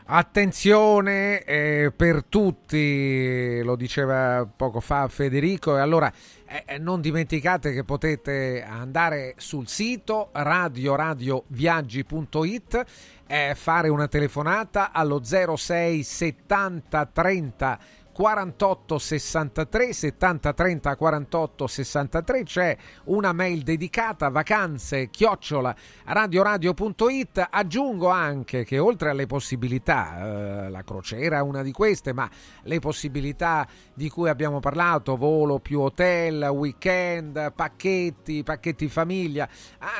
Attenzione eh, per tutti, lo diceva poco fa Federico, e allora eh, eh non dimenticate che potete andare sul sito radioradioviaggi.it e fare una telefonata allo 06 70 30 48 63 70 30 48 63 c'è una mail dedicata vacanze chiocciola radioradio.it aggiungo anche che oltre alle possibilità eh, la crociera è una di queste ma le possibilità di cui abbiamo parlato volo più hotel weekend pacchetti pacchetti famiglia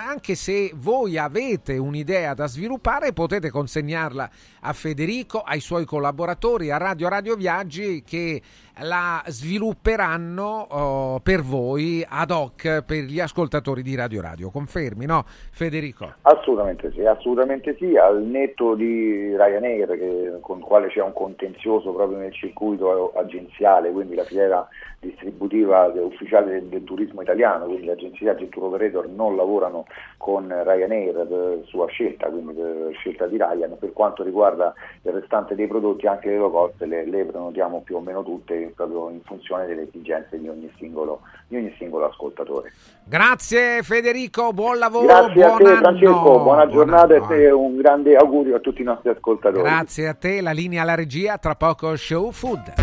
anche se voi avete un'idea da sviluppare potete consegnarla a Federico ai suoi collaboratori a Radio Radio Viaggi che la svilupperanno oh, per voi ad hoc per gli ascoltatori di Radio Radio. Confermi, no Federico? Assolutamente sì, assolutamente sì, al netto di Ryanair che, con il quale c'è un contenzioso proprio nel circuito agenziale, quindi la filiera distributiva ufficiale del, del, turismo italiano, quindi le agenzie Agent Tour Operator non lavorano con Ryanair per sua scelta, quindi per scelta di Ryan. Per quanto riguarda il restante dei prodotti, anche le low cost le, le prenotiamo più o meno tutte proprio in funzione delle esigenze di ogni singolo, di ogni singolo ascoltatore. Grazie Federico, buon lavoro. Grazie a te Francesco, buona giornata buon e un grande augurio a tutti i nostri ascoltatori. Grazie a te, la linea alla regia, tra poco Show Food.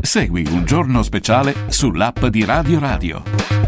Segui un giorno speciale sull'app di Radio Radio.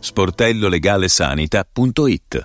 sportellolegalesanita.it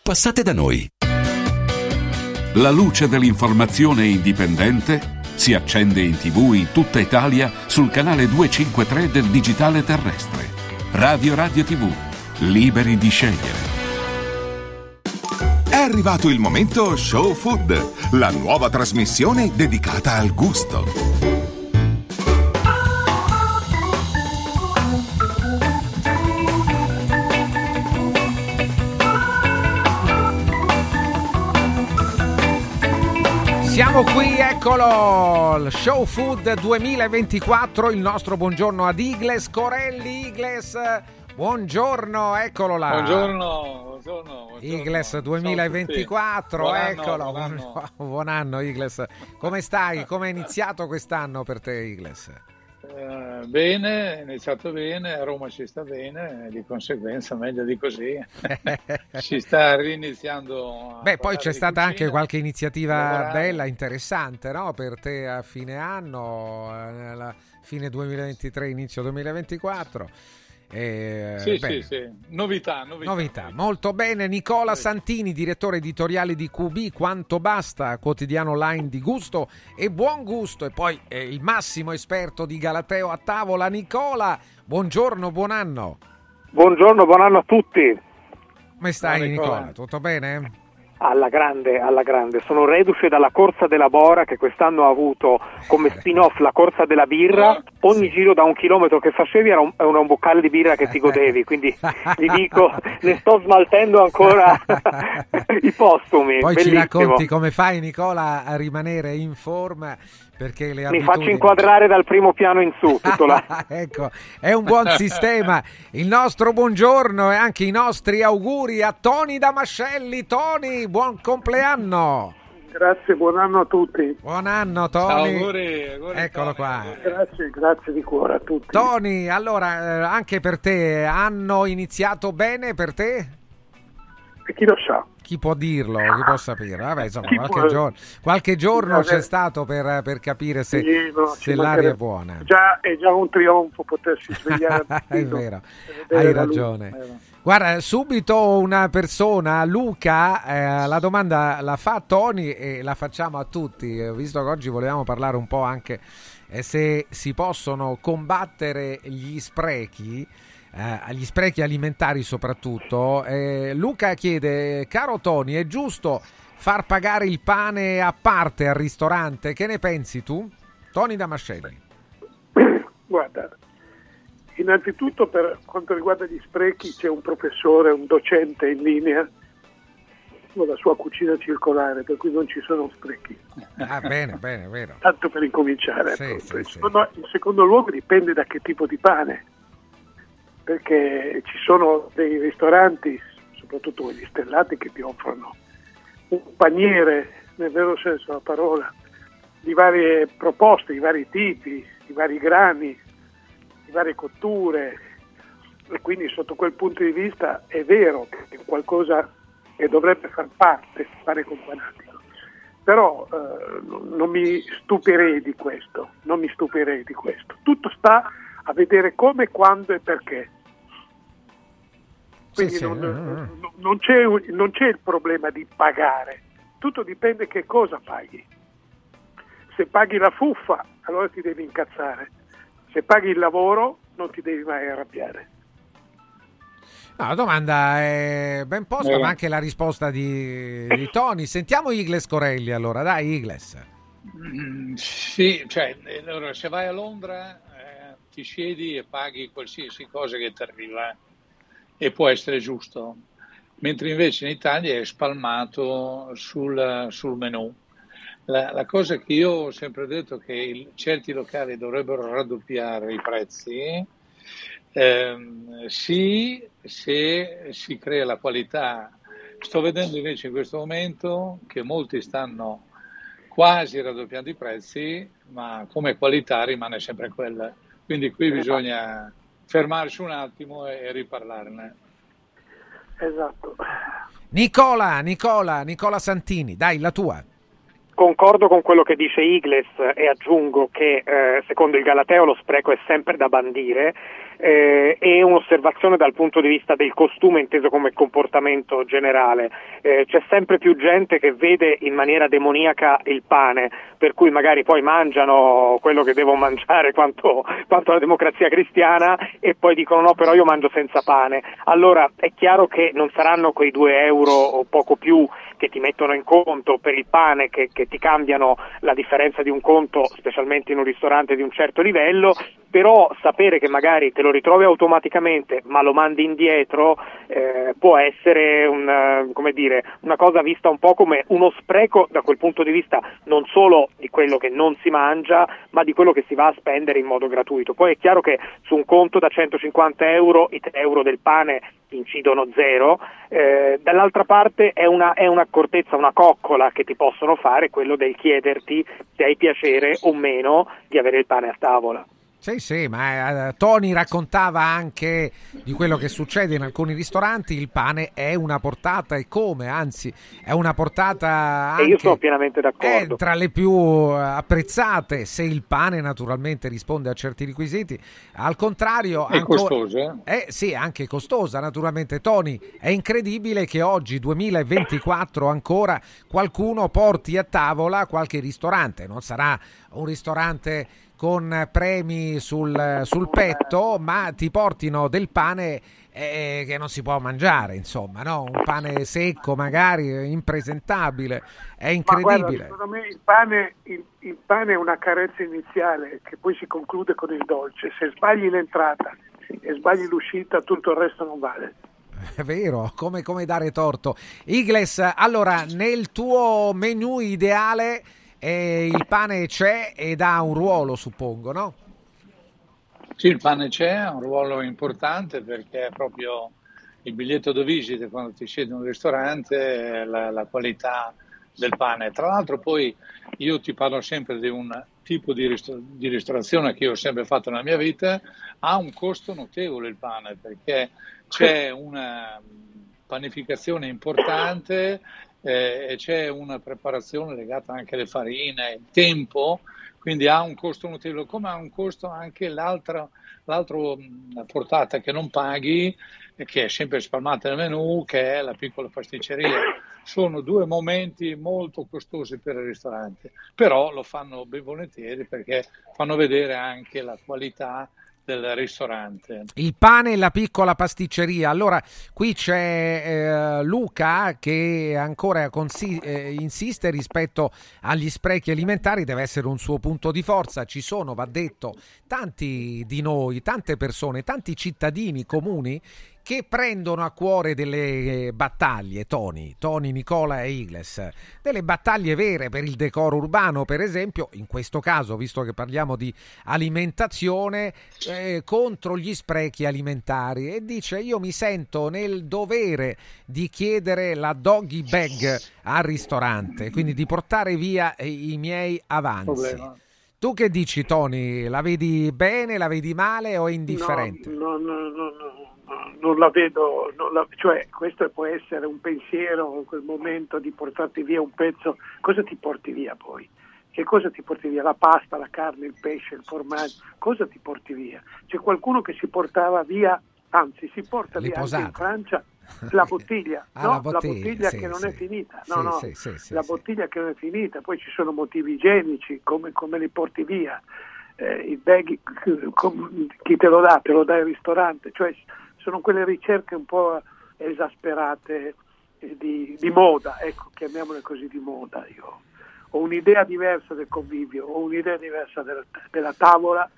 Passate da noi. La luce dell'informazione indipendente si accende in tv in tutta Italia sul canale 253 del digitale terrestre. Radio Radio TV, liberi di scegliere. È arrivato il momento Show Food, la nuova trasmissione dedicata al gusto. Siamo qui, eccolo, Show Food 2024, il nostro buongiorno ad Igles Corelli. Igles, buongiorno, eccolo là. Buongiorno, buongiorno, buongiorno. Igles 2024, Buon anno, eccolo. buon anno. <laughs> Buon anno, Igles. Come stai? Come è iniziato quest'anno per te, Igles? Eh, bene, è iniziato bene, a Roma ci sta bene, di conseguenza meglio di così. <laughs> si sta riniziando. Beh, poi c'è stata cucina, anche qualche iniziativa bella, interessante, no? Per te a fine anno, eh, nella fine 2023, inizio 2024. Eh, Sì, bene. sì, sì. Novità, novità. Novità, molto bene. Nicola Santini, direttore editoriale di QB, Quanto Basta, quotidiano online di gusto e buon gusto. E poi eh, il massimo esperto di Galateo a tavola, Nicola. Buongiorno, buon anno. Buongiorno, buon anno a tutti. Come stai, Nicola. Nicola? Tutto bene? Alla grande, alla grande. Sono reduce dalla corsa della Bora che quest'anno ha avuto come spin-off la corsa della birra. Ogni giro da un chilometro che facevi era un, era un boccale di birra che ti godevi. Quindi vi dico, ne sto smaltendo ancora <laughs> i postumi. Poi ci Bellissimo. racconti come fai, Nicola, a rimanere in forma perché le Mi abitudini... faccio inquadrare dal primo piano in su, tutto là. <laughs> ecco, è un buon sistema. Il nostro buongiorno e anche i nostri auguri a Tony Damascelli. Tony, buon compleanno. Grazie, buon anno a tutti. Buon anno, Ciao, Tony. auguri, auguri, Eccolo Tony, qua. auguri. Grazie, grazie di cuore a tutti. Tony, allora, eh, anche per te, hanno iniziato bene per te? E chi lo sa? Chi può dirlo? Chi può sapere? Vabbè, insomma, Chi qualche può- giorno, qualche giorno Vabbè. c'è stato per, per capire se, Sì, no, se l'aria è buona. Già, è già un trionfo potersi <laughs> svegliare è vero, hai la luce. ragione. Eh, Guarda, subito una persona, Luca, eh, la domanda la fa a Tony e la facciamo a tutti, eh, visto che oggi volevamo parlare un po' anche eh, se si possono combattere gli sprechi, eh, gli sprechi alimentari soprattutto. Eh, Luca chiede, caro Tony, è giusto far pagare il pane a parte al ristorante? Che ne pensi tu? Tony Damascelli. <coughs> Guarda, innanzitutto per quanto riguarda gli sprechi c'è un professore, un docente in linea con la sua cucina circolare, per cui non ci sono sprechi. Ah, bene, bene, vero. Tanto per incominciare. Sì, sì, sì. in secondo luogo dipende da che tipo di pane, perché ci sono dei ristoranti, soprattutto quelli stellati, che ti offrono un paniere, nel vero senso della parola, di varie proposte, di vari tipi, di vari grani, di varie cotture. E quindi sotto quel punto di vista è vero che è qualcosa che dovrebbe far parte, fare companatico. Però eh, non mi stupirei di questo, non mi stupirei di questo. Tutto sta a vedere come, quando e perché. Quindi sì, non, eh, eh. non- non c'è, non c'è il problema di pagare, tutto dipende che cosa paghi. Se paghi la fuffa, allora ti devi incazzare. Se paghi il lavoro, non ti devi mai arrabbiare. No, la domanda è ben posta, Eh. ma anche la risposta di, di Tony. Sentiamo Igles Corelli allora, dai Igles. Mm, Sì, cioè, allora, se vai a Londra ti siedi e paghi qualsiasi cosa che ti arriva e può essere giusto, mentre invece in Italia è spalmato sul, sul menù. La, la cosa che io ho sempre detto è che il- certi locali dovrebbero raddoppiare i prezzi, ehm, sì, se si crea la qualità. Sto vedendo invece in questo momento che molti stanno quasi raddoppiando i prezzi, ma come qualità rimane sempre quella. Quindi qui bisogna fermarsi un attimo e, e riparlarne. Esatto. Nicola, Nicola, Nicola Santini, dai la tua. Concordo con quello che dice Igles e aggiungo che eh, secondo il Galateo lo spreco è sempre da bandire eh, e un'osservazione dal punto di vista del costume inteso come comportamento generale. Eh, c'è sempre più gente che vede in maniera demoniaca il pane, per cui magari poi mangiano quello che devono mangiare <laughs> quanto, quanto la democrazia cristiana e poi dicono no però io mangio senza pane. Allora è chiaro che non saranno quei due euro o poco più che ti mettono in conto per il pane che, che ti cambiano la differenza di un conto, specialmente in un ristorante di un certo livello, però sapere che magari te lo ritrovi automaticamente ma lo mandi indietro eh, può essere un, eh, dire, una cosa vista un po' come uno spreco da quel punto di vista non solo di quello che non si mangia ma di quello che si va a spendere in modo gratuito. Poi è chiaro che su un conto da 150 euro i 3 euro del pane incidono zero, eh, dall'altra parte è, una, è un'accortezza, una coccola che ti possono fare quello del chiederti se hai piacere o meno di avere il pane a tavola. Sì, sì, ma eh, Tony raccontava anche di quello che succede in alcuni ristoranti, il pane è una portata e come, anzi è una portata anche, e io sono pienamente d'accordo. È tra le più eh, apprezzate se il pane naturalmente risponde a certi requisiti. Al contrario, è ancora, costosa. Eh, sì, anche costosa naturalmente. Tony, è incredibile che oggi 2024 ancora qualcuno porti a tavola qualche ristorante, non sarà un ristorante con premi sul, sul petto, ma ti portino del pane eh, che non si può mangiare, insomma, no? un pane secco, magari impresentabile, è incredibile. Guarda, secondo me il pane, il, il pane è una carezza iniziale che poi si conclude con il dolce. Se sbagli l'entrata e sbagli l'uscita, tutto il resto non vale. È vero, come, come dare torto. Igles, allora, nel tuo menù ideale e il pane c'è ed ha un ruolo, suppongo, no? Sì, il pane c'è, ha un ruolo importante perché è proprio il biglietto da visita quando ti siedi in un ristorante, la, la qualità del pane. Tra l'altro poi io ti parlo sempre di un tipo di, ristor- di, ristorazione che io ho sempre fatto nella mia vita, ha un costo notevole il pane perché c'è una panificazione importante eh, c'è una preparazione legata anche alle farine, il tempo, quindi ha un costo notevole, come ha un costo anche l'altra, l'altra portata che non paghi, che è sempre spalmata nel menù, che è la piccola pasticceria. Sono due momenti molto costosi per il ristorante, però lo fanno ben volentieri perché fanno vedere anche la qualità del ristorante. Il pane e la piccola pasticceria. Allora, qui c'è eh, Luca che ancora consi- eh, insiste rispetto agli sprechi alimentari, deve essere un suo punto di forza. Ci sono, va detto, tanti di noi, tante persone, tanti cittadini comuni che prendono a cuore delle eh, battaglie, Tony, Tony, Nicola e Igles, delle battaglie vere per il decoro urbano, per esempio, in questo caso, visto che parliamo di alimentazione, eh, contro gli sprechi alimentari e dice io mi sento nel dovere di chiedere la doggy bag al ristorante, quindi di portare via i miei avanzi. Problema. Tu che dici Tony? La vedi bene, la vedi male o è indifferente? No, no, no, no non la vedo, non la, cioè questo può essere un pensiero in quel momento di portarti via un pezzo, cosa ti porti via poi? Che cosa ti porti via? La pasta, la carne, il pesce, il formaggio, cosa ti porti via? C'è qualcuno che si portava via, anzi si porta via in Francia <laughs> la bottiglia, Ah, no? la la bottiglia, bottiglia sì, che non sì. è finita, no, no, la bottiglia che non è finita, poi ci sono motivi igienici, come, come li porti via, eh, i bag, <laughs> com- chi te lo dà? Te lo dà il ristorante, cioè sono quelle ricerche un po' esasperate eh, di, di moda, ecco, chiamiamole così di moda. Io ho un'idea diversa del convivio, ho un'idea diversa della, della tavola,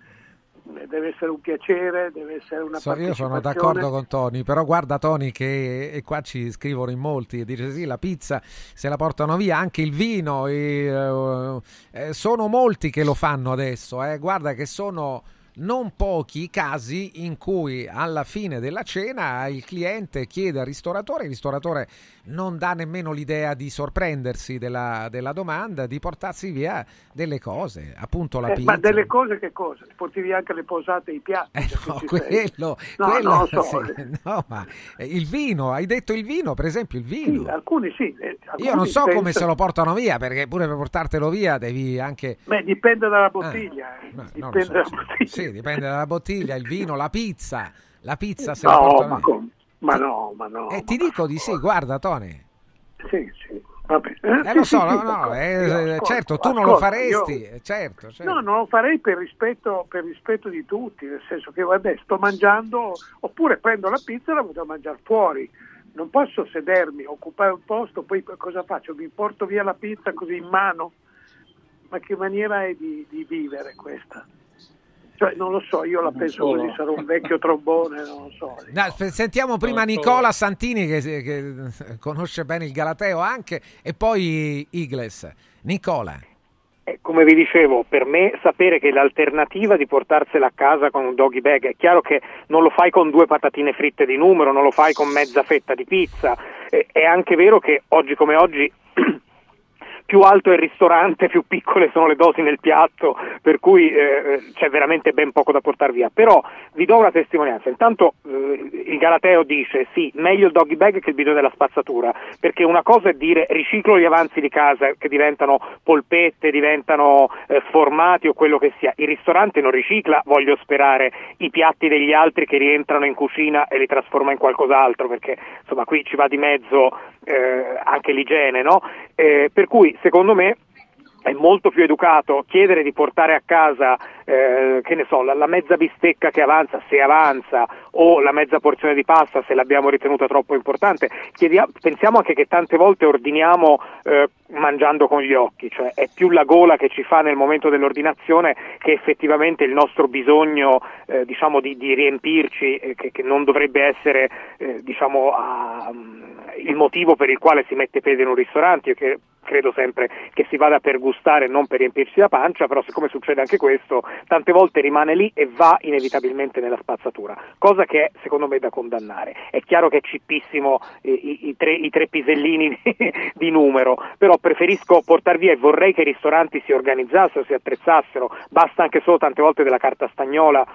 deve essere un piacere, deve essere una So- io sono d'accordo con Tony, però guarda Tony che e qua ci scrivono in molti e dice sì, la pizza se la portano via, anche il vino, e, eh, eh, sono molti che lo fanno adesso, eh. guarda che sono non pochi i casi in cui alla fine della cena il cliente chiede al ristoratore, il ristoratore non dà nemmeno l'idea di sorprendersi della, della domanda, di portarsi via delle cose, appunto la Eh, pizza. ma delle cose che cosa? Ti porti via anche le posate e i piatti? se No, quello, No, quello <laughs> so. sì, no, ma eh, il vino, hai detto il vino, per esempio il vino. Sì, alcuni sì. eh, Io alcuni non so come pensano- se lo portano via, perché pure per portartelo via devi anche... Beh, dipende dalla bottiglia. eh. No, non lo dipende so, dalla sì. bottiglia. Sì, dipende dalla bottiglia, il vino, la pizza. La pizza se la No, portano ma, com- ma no, ma no. E ti dico di sì, guarda Tony. Sì, sì. Vabbè. Eh, lo sì, so, sì, no, sì, no, eh, eh, certo, tu non lo faresti, io- eh, certo, certo. No, non lo farei per rispetto, per rispetto di tutti, nel senso che vabbè, sto mangiando, oppure prendo la pizza e la vado a mangiare fuori. Non posso sedermi, occupare un posto, poi cosa faccio? Mi porto via la pizza così in mano? Ma che maniera è di, di vivere questa? Cioè, non lo so, io la penso così, sarò un vecchio trombone, non lo so. <laughs> F- sentiamo prima Nicola Santini che, che conosce bene il Galateo anche e poi Igles. Nicola. Eh, come vi dicevo, per me sapere che l'alternativa di portarsela a casa con un doggy bag è chiaro che non lo fai con due patatine fritte di numero, non lo fai con mezza fetta di pizza. Eh, è anche vero che oggi come oggi <clears throat> più alto è il ristorante, più piccole sono le dosi nel piatto, per cui eh, c'è veramente ben poco da portare via. Però vi do una testimonianza. Intanto eh, il Galateo dice sì, meglio il doggy bag che il bidone della spazzatura, perché una cosa è dire riciclo gli avanzi di casa che diventano polpette, diventano eh, formati o quello che sia. Il ristorante non ricicla, voglio sperare, i piatti degli altri che rientrano in cucina e li trasforma in qualcos'altro, perché insomma qui ci va di mezzo eh, anche l'igiene, no? Eh, per cui secondo me è molto più educato chiedere di portare a casa, eh, che ne so, la, la, mezza bistecca che avanza, se avanza, o la mezza porzione di pasta se l'abbiamo ritenuta troppo importante. Chiedia, pensiamo anche che tante volte ordiniamo eh, mangiando con gli occhi, cioè è più la gola che ci fa nel momento dell'ordinazione che effettivamente il nostro bisogno eh, diciamo, di, di, riempirci, eh, che, che, non dovrebbe essere eh, diciamo, a, il motivo per il quale si mette piede in un ristorante. Che credo sempre che si vada per gustare e non per riempirsi la pancia, però siccome succede anche questo, tante volte rimane lì e va inevitabilmente nella spazzatura, cosa che è secondo me da condannare. È chiaro che è cippissimo eh, i, i, tre, i, tre, pisellini <laughs> di, di numero, però preferisco portare via e vorrei che i ristoranti si organizzassero, si attrezzassero, basta anche solo tante volte della carta stagnola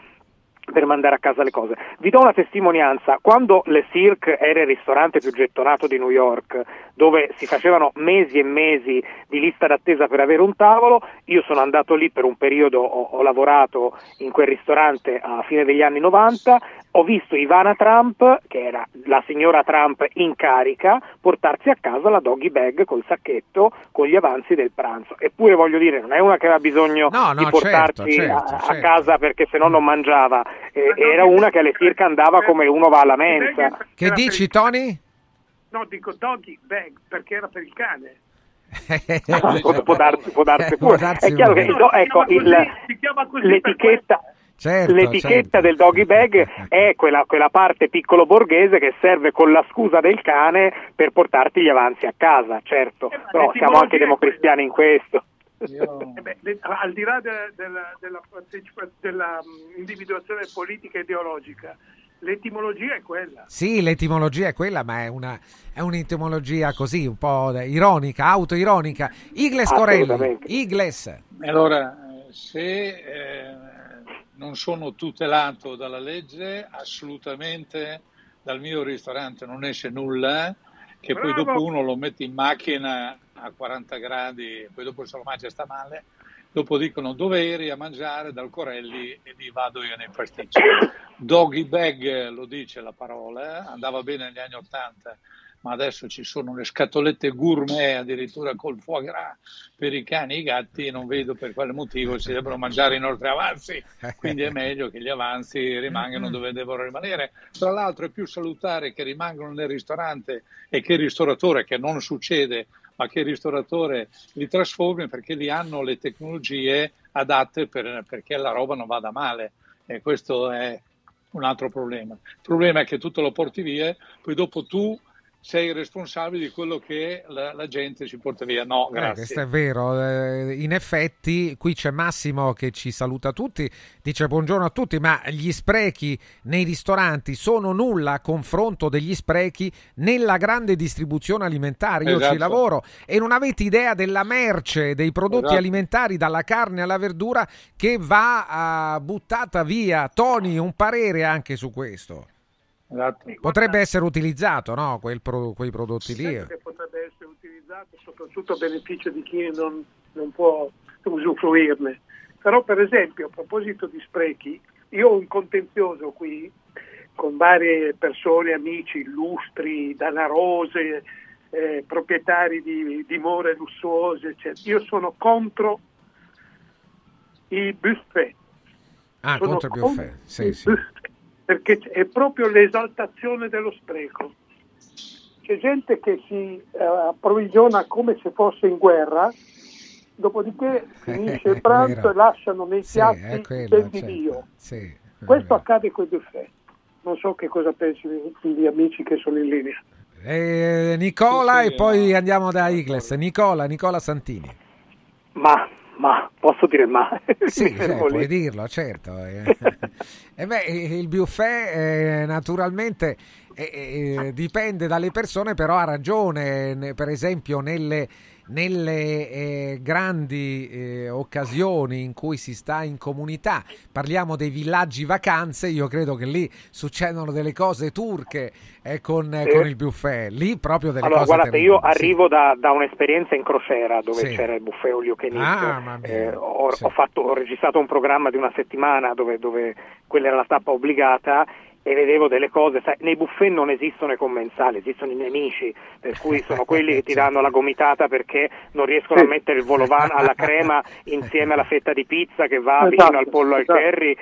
per mandare a casa le cose. Vi do una testimonianza, quando Le Cirque era il ristorante più gettonato di New York, dove si facevano mesi e mesi di lista d'attesa per avere un tavolo, io sono andato lì per un periodo, ho, ho lavorato in quel ristorante a fine degli anni 90, ho visto Ivana Trump, che era la signora Trump in carica, portarsi a casa la doggy bag col sacchetto con gli avanzi del pranzo. Eppure voglio dire, non è una che aveva bisogno no, no, di portarsi certo, a, certo, a certo. casa perché se no non mangiava, era una che alle circa andava come uno va alla mensa. Che dici Tony? No, dico doggy bag perché era per il cane. può, può darsi, può darsi Può pure. darsi è chiaro pure. che do- ecco, il- l'etichetta, Certo, l'etichetta del doggy bag <laughs> è quella, quella parte piccolo borghese che serve con la scusa del cane per portarti gli avanzi a casa, certo, però siamo anche democristiani in questo. Eh beh, de- al di là de- della, della della, mm, individuazione politica e ideologica, l'etimologia è quella. Sì, l'etimologia è quella, ma è, una, è un'etimologia così, un po' ironica, autoironica. Igles Corelli. Igles. Allora, eh, se eh, non sono tutelato dalla legge, assolutamente dal mio ristorante non esce nulla, che poi Bravo. dopo uno lo mette in macchina a 40 gradi, poi dopo se lo mangia sta male, dopo dicono dove eri a mangiare dal Corelli e lì vado io nei pasticci. <coughs> Doggy bag lo dice la parola, eh, andava bene negli anni 80, ma adesso ci sono le scatolette gourmet addirittura col foie gras per i cani e i gatti, non vedo per quale motivo si debbano mangiare i nostri avanzi, quindi è meglio che gli avanzi rimangano dove devono rimanere. Tra l'altro è più salutare che rimangano nel ristorante e che il ristoratore, che non succede, ma che il ristoratore li trasformi perché lì hanno le tecnologie adatte per- perché la roba non vada male e questo è un altro problema. Il problema è che tu te lo porti via, poi dopo tu sei responsabile di quello che la, la gente ci porta via. No, Eh, grazie. questo è vero, eh, in effetti qui c'è Massimo che ci saluta tutti, dice buongiorno a tutti, ma gli sprechi nei ristoranti sono nulla a confronto degli sprechi nella grande distribuzione alimentare. Io ci Esatto. lavoro e non avete idea della merce, dei prodotti Esatto. alimentari, dalla carne alla verdura che va ah, buttata via. Tony, un parere anche su questo. Esatto. Potrebbe essere utilizzato, no? Pro- quei prodotti lì. Potrebbe essere utilizzato soprattutto a beneficio di chi non, non può usufruirne. Però per esempio a proposito di sprechi, io ho un contenzioso qui con varie persone, amici, illustri, danarose, eh, proprietari di dimore lussuose, eccetera. Io sono contro i buffet. Ah, Sono contro il buffet. Sì, i sì. buffet, Perché è proprio l'esaltazione dello spreco. C'è gente che si eh, approvvigiona come se fosse in guerra, dopodiché <laughs> finisce il pranzo e lasciano nei Sì, piatti è quello, del certo. divio. Sì, è Questo accade con i buffet. Non so che cosa pensino gli amici che sono in linea. Eh, Nicola Sì, sì, e poi andiamo da Igles. Nicola, Nicola Santini. Ma, ma, posso dire ma? Sì, <laughs> lì. puoi dirlo, certo. Eh, <laughs> eh beh, il buffet eh, naturalmente eh, eh, dipende dalle persone, però ha ragione, ne- per esempio nelle, nelle eh, grandi eh, occasioni in cui si sta in comunità, parliamo dei villaggi vacanze, io credo che lì succedono delle cose turche eh, con, Sì. con il buffet, lì proprio delle Allora, cose guardate, terribili, io sì. arrivo da, da un'esperienza in crociera dove Sì. c'era il buffet olio che Ah, mia. ho, ho fatto- ho registrato un programma di una settimana dove, dove quella era la tappa obbligata e vedevo delle cose, sai, nei buffet non esistono i commensali, esistono i nemici, per cui sono quelli che ti <laughs> danno la gomitata perché non riescono a mettere il volovano alla crema <laughs> insieme alla fetta di pizza che va Esatto, vicino al pollo al esatto. curry.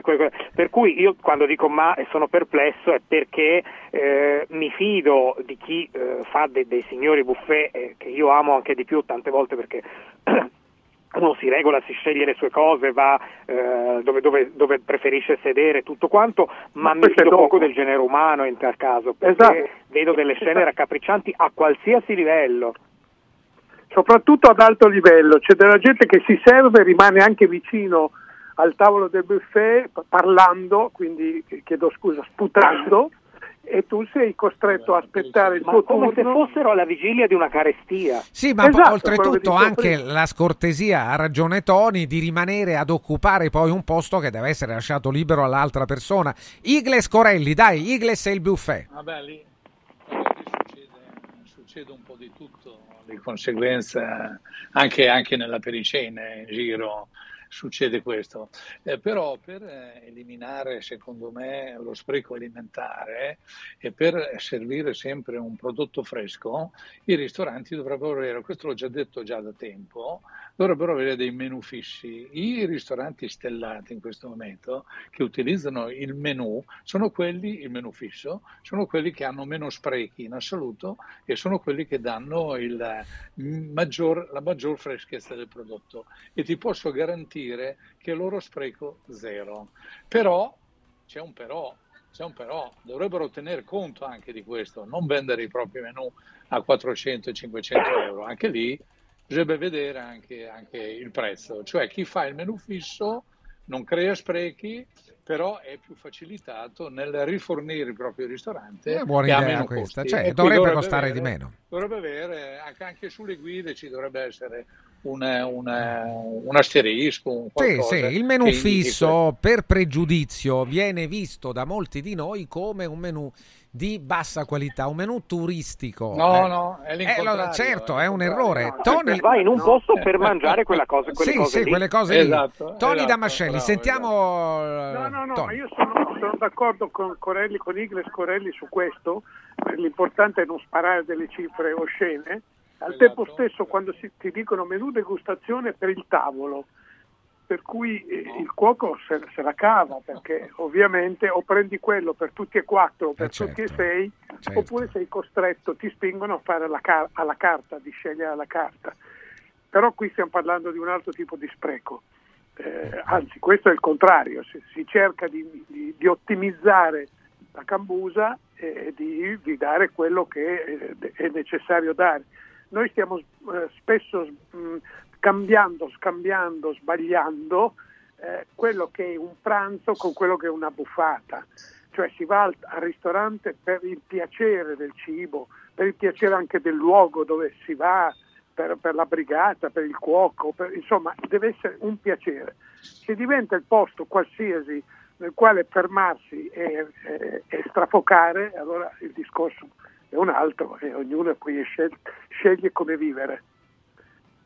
que- que- Per cui io quando dico ma e sono perplesso è perché eh, mi fido di chi eh, fa de- dei signori buffet eh, che io amo anche di più tante volte perché <clears throat> uno si regola, si sceglie le sue cose, va eh, dove, dove- dove preferisce sedere, tutto quanto, ma mi questo è fido poco del genere umano in tal caso, perché Esatto. vedo delle scene raccapriccianti a qualsiasi livello. soprattutto ad alto livello, c'è della gente che si serve e rimane anche vicino al tavolo del buffet pa- parlando, quindi chiedo scusa, sputando e tu sei costretto a aspettare il tuo come se turno. fossero alla vigilia di una carestia. Sì, ma poi, Esatto, oltretutto anche prima. la scortesia, ha ragione Tony, di rimanere ad occupare poi un posto che deve essere lasciato libero all'altra persona. Igles Corelli, dai, Igles e il buffet. Vabbè, lì, lì succede, succede un po' di tutto, di conseguenza anche, anche nella pericena in giro succede questo. Eh, però per eh, eliminare, secondo me, lo spreco alimentare e per servire sempre un prodotto fresco, i ristoranti dovrebbero avere, questo l'ho già detto già da tempo, dovrebbero avere dei menu fissi. I ristoranti stellati in questo momento che utilizzano il menu sono quelli, il menu fisso, sono quelli che hanno meno sprechi in assoluto e sono quelli che danno il maggior, la maggior freschezza del prodotto. E ti posso garantire che loro spreco zero. Però c'è un però. C'è un però, dovrebbero tener conto anche di questo, non vendere i propri menu a 400 e 500 euro, anche lì bisogna vedere anche, anche il prezzo, cioè chi fa il menu fisso non crea sprechi, però è più facilitato nel rifornire il proprio ristorante. È buona idea meno questa, cioè, E qui dovrebbe costare avere- di meno. Dovrebbe avere, anche, anche sulle guide ci dovrebbe essere un, un- un asterisco, un Sì, sì, il indichi fisso per pregiudizio viene visto da molti di noi come un menù di bassa qualità, un menù turistico. No, eh. no, è Eh, l'incontrario, lo- certo, è è un errore. Tony, Vai in un posto per mangiare quella cosa, <laughs> quelle sì, cose sì, lì. quelle cose lì. Esatto, Tony esatto, Damascelli, bravo, sentiamo eh, No, no, no, Tony. ma io sono, sono d'accordo con Corelli, con Igles Corelli su questo, Eh, l'importante è non sparare delle cifre oscene, al tempo stesso quando si, ti dicono menù degustazione per il tavolo, per cui eh, il cuoco se, se la cava, perché ovviamente o prendi quello per tutti e quattro o per Eh, certo, tutti e sei, certo. oppure sei costretto, ti spingono a fare alla, car- alla carta, di scegliere alla carta. Però qui stiamo parlando di un altro tipo di spreco. Eh, anzi, questo è il contrario, si, si cerca di, di- di ottimizzare la cambusa e di, di dare quello che eh, è necessario dare. Noi stiamo eh, spesso mh, cambiando, scambiando, sbagliando eh, quello che è un pranzo con quello che è una buffata. Cioè si va al, al ristorante per il piacere del cibo, per il piacere anche del luogo dove si va, per, per la brigata, per il cuoco, per- insomma deve essere un piacere. Se diventa il posto qualsiasi nel quale fermarsi e, e- e strafocare, allora il discorso è un altro e ognuno poi scel- sceglie come vivere.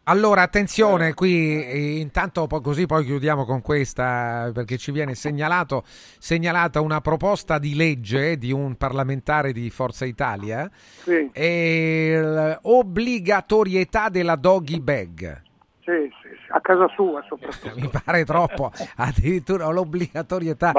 Allora, attenzione, qui eh, intanto poi così poi chiudiamo con questa perché ci viene segnalato, segnalata una proposta di legge di un parlamentare di Forza Italia Sì, e l'obbligatorietà della doggy bag. sì, sì, sì, a casa sua soprattutto. Mi pare troppo, <laughs> addirittura l'obbligatorietà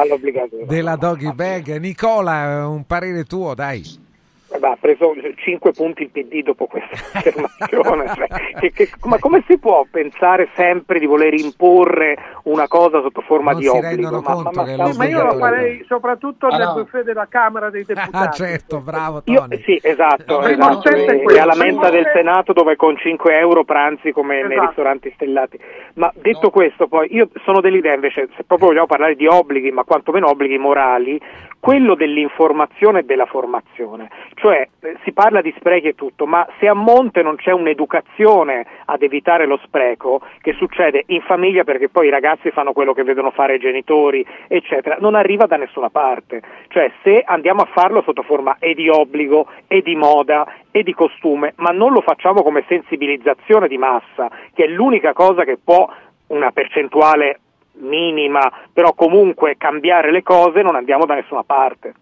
della doggy bag. Nicola, un parere tuo, dai. Vabbè, ha preso 5 punti il PD dopo questa <laughs> affermazione. cioè, che, che, ma come si può pensare sempre di voler imporre una cosa sotto forma Non di si obbligo? rendono Ma, conto ma- ma- Ma io lo farei soprattutto Ah, nel buffet della Camera dei <laughs> Deputati. Ah, certo, bravo Io, Tony. sì, esatto, esatto. E- e alla mensa del. Senato dove con 5 euro pranzi come nei Esatto. ristoranti stellati. Ma detto No. questo, poi io sono dell'idea invece, se proprio vogliamo parlare di obblighi, ma quantomeno obblighi morali, quello dell'informazione e della formazione. Cioè eh, si parla di sprechi e tutto, ma se a monte non c'è un'educazione ad evitare lo spreco, che succede in famiglia perché poi i ragazzi fanno quello che vedono fare i genitori, eccetera, non arriva da nessuna parte. Cioè se andiamo a farlo sotto forma e di obbligo e di moda e di costume, ma non lo facciamo come sensibilizzazione di massa, che è l'unica cosa che può una percentuale minima, però comunque cambiare le cose, non andiamo da nessuna parte.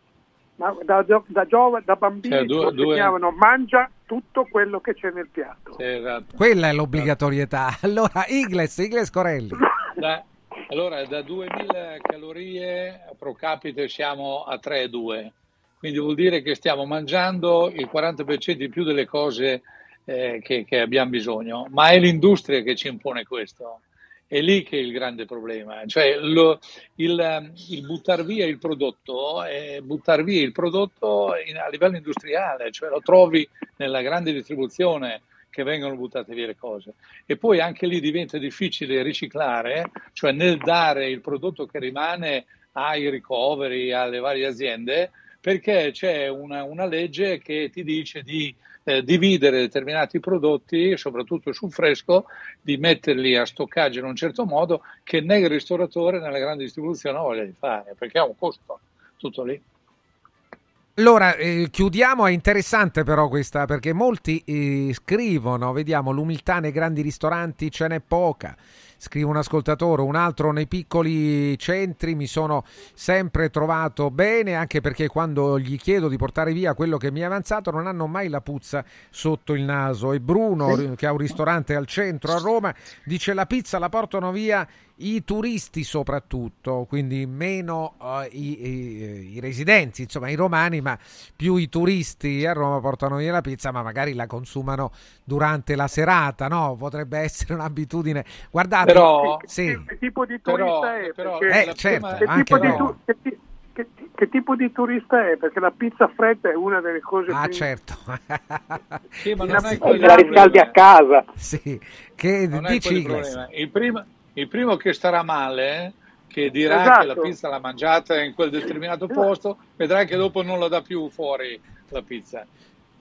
Ma da, da giovane, da bambini Cioè, due- ci due- insegnavano mangia tutto quello che c'è nel piatto. Sì, esatto. Quella è l'obbligatorietà. <laughs> Allora, Igles, Igles Corelli. Da- allora, da 2000 calorie pro capite siamo a 3,2, quindi vuol dire che stiamo mangiando il 40% di più delle cose eh, che, che abbiamo bisogno, ma è l'industria che ci impone questo. È lì che è il grande problema, cioè lo- il, il buttar via il prodotto è buttar via il prodotto a livello industriale, cioè lo trovi nella grande distribuzione che vengono buttate via le cose. E poi anche lì diventa difficile riciclare, cioè nel dare il prodotto che rimane ai ricoveri, alle varie aziende, perché c'è una, una legge che ti dice di eh, dividere determinati prodotti, soprattutto sul fresco, di metterli a stoccaggio in un certo modo che né il ristoratore né la grande distribuzione ha voglia di fare, perché ha un costo, tutto lì. Allora, eh, chiudiamo, è interessante però questa, perché molti eh, scrivono, vediamo, l'umiltà nei grandi ristoranti ce n'è poca, scrive un ascoltatore, un altro nei piccoli centri mi sono sempre trovato bene, anche perché quando gli chiedo di portare via quello che mi è avanzato non hanno mai la puzza sotto il naso. E Bruno, che ha un ristorante al centro a Roma, dice la pizza la portano via i turisti soprattutto, quindi meno eh, i, i- i residenti, insomma i romani, ma più i turisti a Roma portano via la pizza, ma magari la consumano durante la serata, no? Potrebbe essere un'abitudine. Guardate, Però- sì. Che tipo di Però- turista è? però Perché- Eh, certo, che, anche tipo tu- che ti- che ti- che tipo di turista è? Perché la pizza fredda è una delle cose Ah, più... certo. Sì, ma <laughs> non è quello Se la riscaldi a casa. sì, che Non è dici il. Il primo, il primo che starà male, che dirà Esatto. che la pizza l'ha mangiata in quel determinato posto, vedrai che dopo non la dà più fuori la pizza.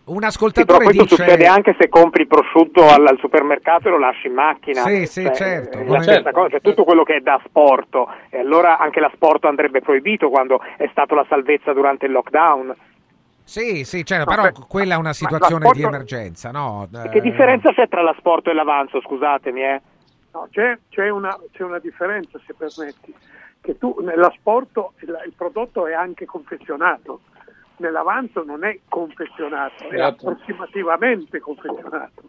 Un Sì, però ascoltatore questo dice... succede anche se compri il prosciutto al, al supermercato e lo lasci in macchina. Sì, sì, Cioè, certo, la Certo. cosa, cioè tutto quello che è da sporto. E allora anche l'asporto andrebbe proibito quando è stata la salvezza durante il lockdown. Sì, sì, certo, No, però beh, quella è una situazione l'asporto- di emergenza, no? E Che Eh, differenza c'è tra l'asporto e l'avanzo, scusatemi, eh? No, c'è, c'è una, c'è una differenza, se permetti, che tu nell'asporto il, il prodotto è anche confezionato, nell'avanzo non è confezionato, è Certo. approssimativamente confezionato,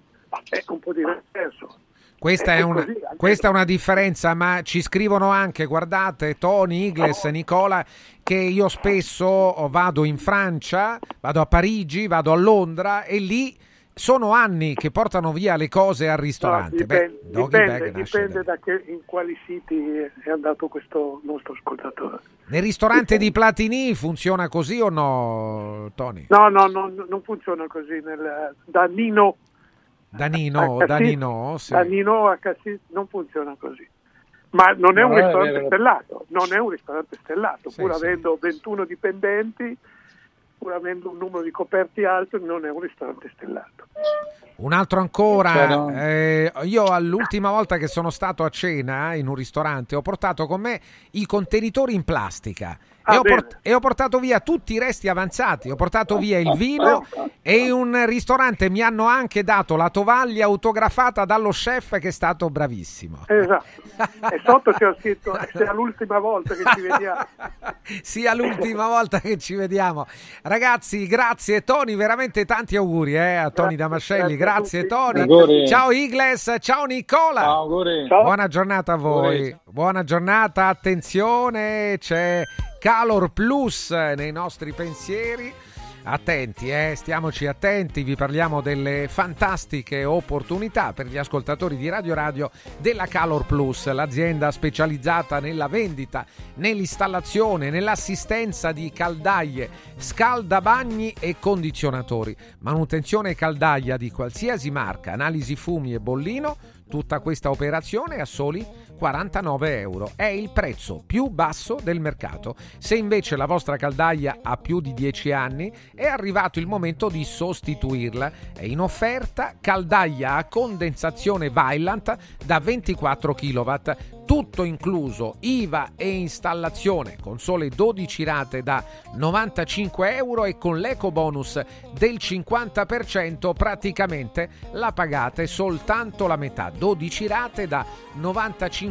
è un po' diverso. Questa è, è una, così, questa è una differenza, ma ci scrivono anche, guardate, Tony, Igles, Nicola, che io spesso vado in Francia, vado a Parigi, vado a Londra e lì sono anni che portano via le cose al No, ristorante. dipende, Beh, dipende, dipende da che, in quali siti è andato questo nostro ascoltatore. Nel ristorante di Platini funziona così o no, Tony? No, no, no, non funziona così. Nel, da Nino Danino, a Cassis- Danino, sì. da Nino a Cassis non funziona così. Ma non è un è ristorante vero. stellato, non è un ristorante stellato, Sì, pur sì. avendo 21 dipendenti, pur avendo un numero di coperti alto, non è un ristorante stellato. Un altro ancora, no. eh, io l'ultima volta che sono stato a cena in un ristorante ho portato con me i contenitori in plastica Ah, e, ho port- e ho portato via tutti i resti avanzati, ho portato via il vino <laughs> e in un ristorante mi hanno anche dato la tovaglia autografata dallo chef che è stato bravissimo. Esatto. <laughs> E sotto c'è scritto sia l'ultima volta che ci vediamo. <laughs> Sia l'ultima volta che ci vediamo. Ragazzi, grazie Tony, veramente tanti auguri eh, a Tony Grazie, Damascelli. grazie Grazie. Tony. Auguri. Ciao Igles, ciao Nicola. Ciao, auguri. Buona giornata a voi. Auguri. Buona giornata, attenzione, c'è Calor Plus nei nostri pensieri. Attenti, eh, stiamoci attenti, vi parliamo delle fantastiche opportunità per gli ascoltatori di Radio Radio della Calor Plus, l'azienda specializzata nella vendita, nell'installazione, nell'assistenza di caldaie, scaldabagni e condizionatori, manutenzione caldaia di qualsiasi marca, analisi fumi e bollino, tutta questa operazione a soli 49 euro. È il prezzo più basso del mercato. Se invece la vostra caldaia ha più di 10 anni, è arrivato il momento di sostituirla. È in offerta caldaia a condensazione Vaillant da 24 kW tutto incluso, IVA e installazione con sole 12 rate da 95 euro e con l'eco bonus del 50% praticamente la pagate soltanto la metà, 12 rate da 95 euro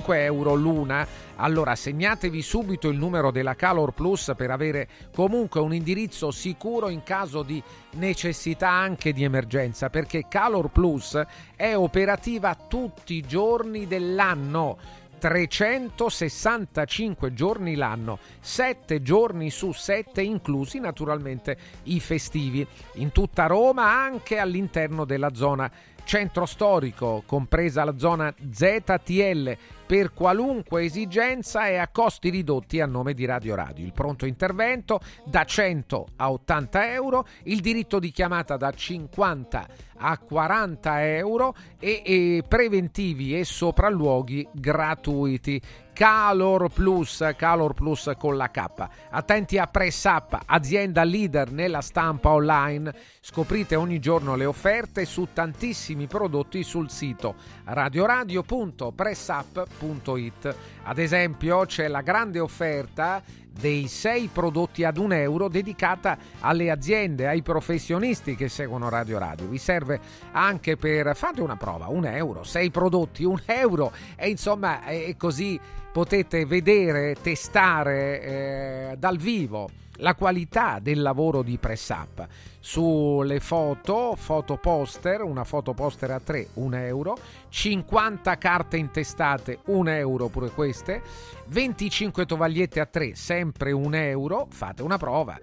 l'una. Allora segnatevi subito il numero della Calor Plus per avere comunque un indirizzo sicuro in caso di necessità anche di emergenza perché Calor Plus è operativa tutti i giorni dell'anno 365 giorni l'anno, 7 giorni su 7 inclusi naturalmente i festivi, in tutta Roma anche all'interno della zona centro storico, compresa la zona ZTL, per qualunque esigenza e a costi ridotti a nome di Radio Radio. Il pronto intervento da 100 a 80 euro, il diritto di chiamata da 50 a 40 euro e, e preventivi e sopralluoghi gratuiti. Calor Plus, Calor Plus con la K. Attenti a Press Up, azienda leader nella stampa online. Scoprite ogni giorno le offerte su tantissimi prodotti sul sito radioradio.pressup.it. Ad esempio c'è la grande offerta dei 6 prodotti ad un euro dedicata alle aziende, ai professionisti che seguono Radio Radio. Vi serve anche per fate una prova, un euro, 6 prodotti, un <laughs> euro e insomma è così potete vedere, testare eh, dal vivo la qualità del lavoro di press up. Sulle foto, foto poster, una foto poster a 3, 1 euro, 50 carte intestate, 1 euro pure queste, 25 tovagliette a 3, sempre 1 euro, fate una prova,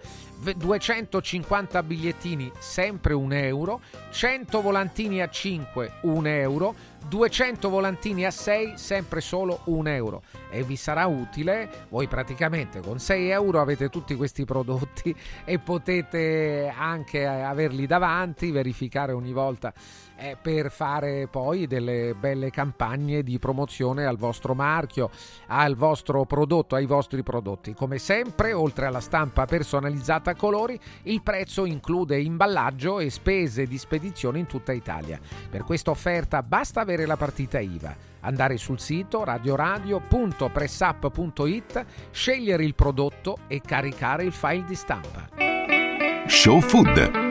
250 bigliettini, sempre 1 euro, 100 volantini a 5, 1 euro, 200 volantini a 6, sempre solo 1 euro. E vi sarà utile, voi praticamente con 6 euro avete tutti questi prodotti <laughs> e potete anche averli davanti, verificare ogni volta per fare poi delle belle campagne di promozione al vostro marchio, al vostro prodotto, ai vostri prodotti. Come sempre, oltre alla stampa personalizzata a colori, il prezzo include imballaggio e spese di spedizione in tutta Italia. Per questa offerta basta avere la partita IVA andare sul sito radioradio.pressup.it, scegliere il prodotto e caricare il file di stampa. Show Food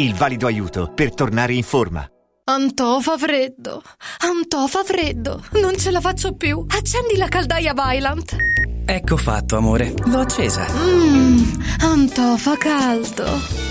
il valido aiuto per tornare in forma. Antò fa freddo, Antò fa freddo, non ce la faccio più. Accendi la caldaia Vylant. Ecco fatto, amore, l'ho accesa. Mmm, Antò fa caldo.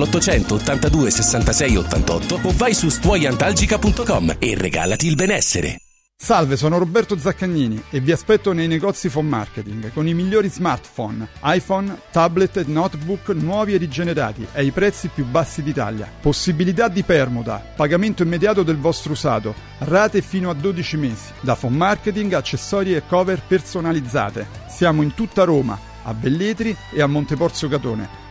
l'800 82 66 88 o vai su stuoiantalgica.com e regalati il benessere. Salve, sono Roberto Zaccagnini e vi aspetto nei negozi Phone Marketing con i migliori smartphone, iPhone, tablet e notebook nuovi e rigenerati ai prezzi più bassi d'Italia. Possibilità di permuta, pagamento immediato del vostro usato, rate fino a 12 mesi. Da Phone Marketing, accessori e cover personalizzate. Siamo in tutta Roma, a Belletri e a Monteporzio Catone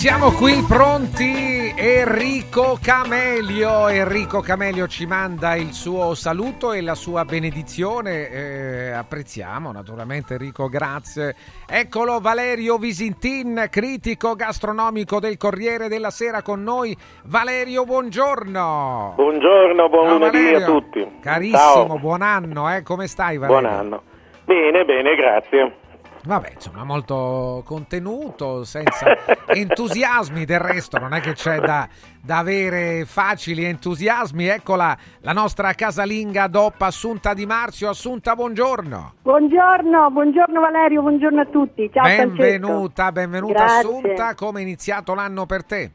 Siamo qui pronti, Enrico Camelio. Enrico Camelio ci manda il suo saluto e la sua benedizione. Eh, apprezziamo naturalmente Enrico, grazie. Eccolo Valerio Visintin, critico gastronomico del Corriere della Sera con noi. Valerio, buongiorno. Buongiorno, buon Ciao, lunedì Valerio. a tutti. Carissimo, Ciao. buon anno, eh? come stai Valerio? Buon anno. Bene, bene, grazie. Vabbè, insomma, molto contenuto, senza <laughs> entusiasmi del resto, non è che c'è da, da avere facili entusiasmi. Eccola la nostra casalinga DOP Assunta Di Marzio. Assunta, buongiorno. Buongiorno, buongiorno Valerio, buongiorno a tutti. Ciao benvenuta, benvenuta Grazie. Assunta. Come è iniziato l'anno per te?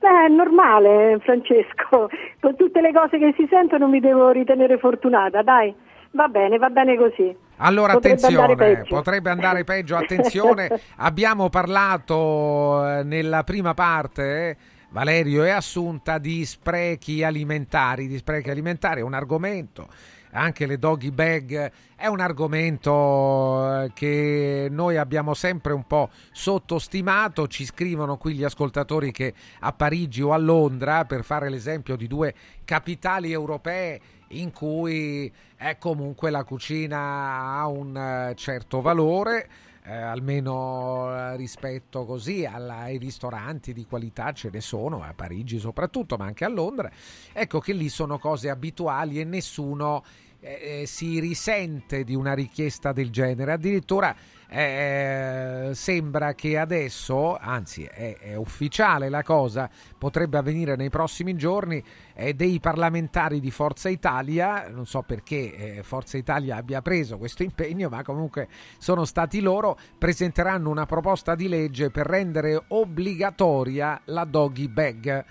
Beh, è normale, Francesco. Con tutte le cose che si sentono mi devo ritenere fortunata, dai. Va bene, va bene così. Allora, Potrebbe andare attenzione, peggio. potrebbe andare peggio, attenzione. <laughs> Abbiamo parlato eh, nella prima parte, eh, Valerio e Assunta, di sprechi alimentari. Di sprechi alimentari è un argomento, anche le doggy bag è un argomento eh, che noi abbiamo sempre un po' sottostimato. Ci scrivono qui gli ascoltatori che a Parigi o a Londra, per fare l'esempio di due capitali europee, in cui è comunque la cucina ha un eh, certo valore. eh, almeno eh, rispetto così alla- ai ristoranti di qualità ce ne sono, a Parigi soprattutto, ma anche a Londra. Ecco che lì sono cose abituali e nessuno eh, eh, si risente di una richiesta del genere. Addirittura eh, sembra che adesso, anzi è, è ufficiale la cosa, potrebbe avvenire nei prossimi giorni, eh, dei parlamentari di Forza Italia, non so perché eh, Forza Italia abbia preso questo impegno, ma comunque sono stati loro, presenteranno una proposta di legge per rendere obbligatoria la doggy bag.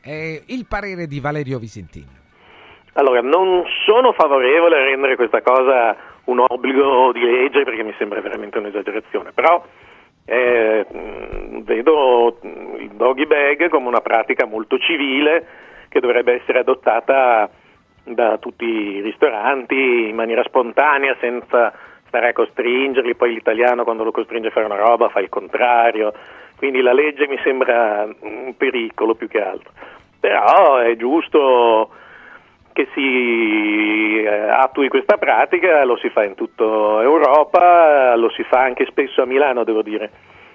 Eh, il parere di Valerio Visentini. Allora, non sono favorevole a rendere questa cosa un obbligo di legge perché mi sembra veramente un'esagerazione, però eh, vedo il doggy bag come una pratica molto civile che dovrebbe essere adottata da tutti i ristoranti in maniera spontanea senza stare a costringerli, poi l'italiano quando lo costringe a fare una roba fa il contrario, quindi la legge mi sembra un pericolo più che altro, però è giusto che si eh, attui questa pratica, lo si fa in tutta Europa, lo si fa anche spesso a Milano, devo dire,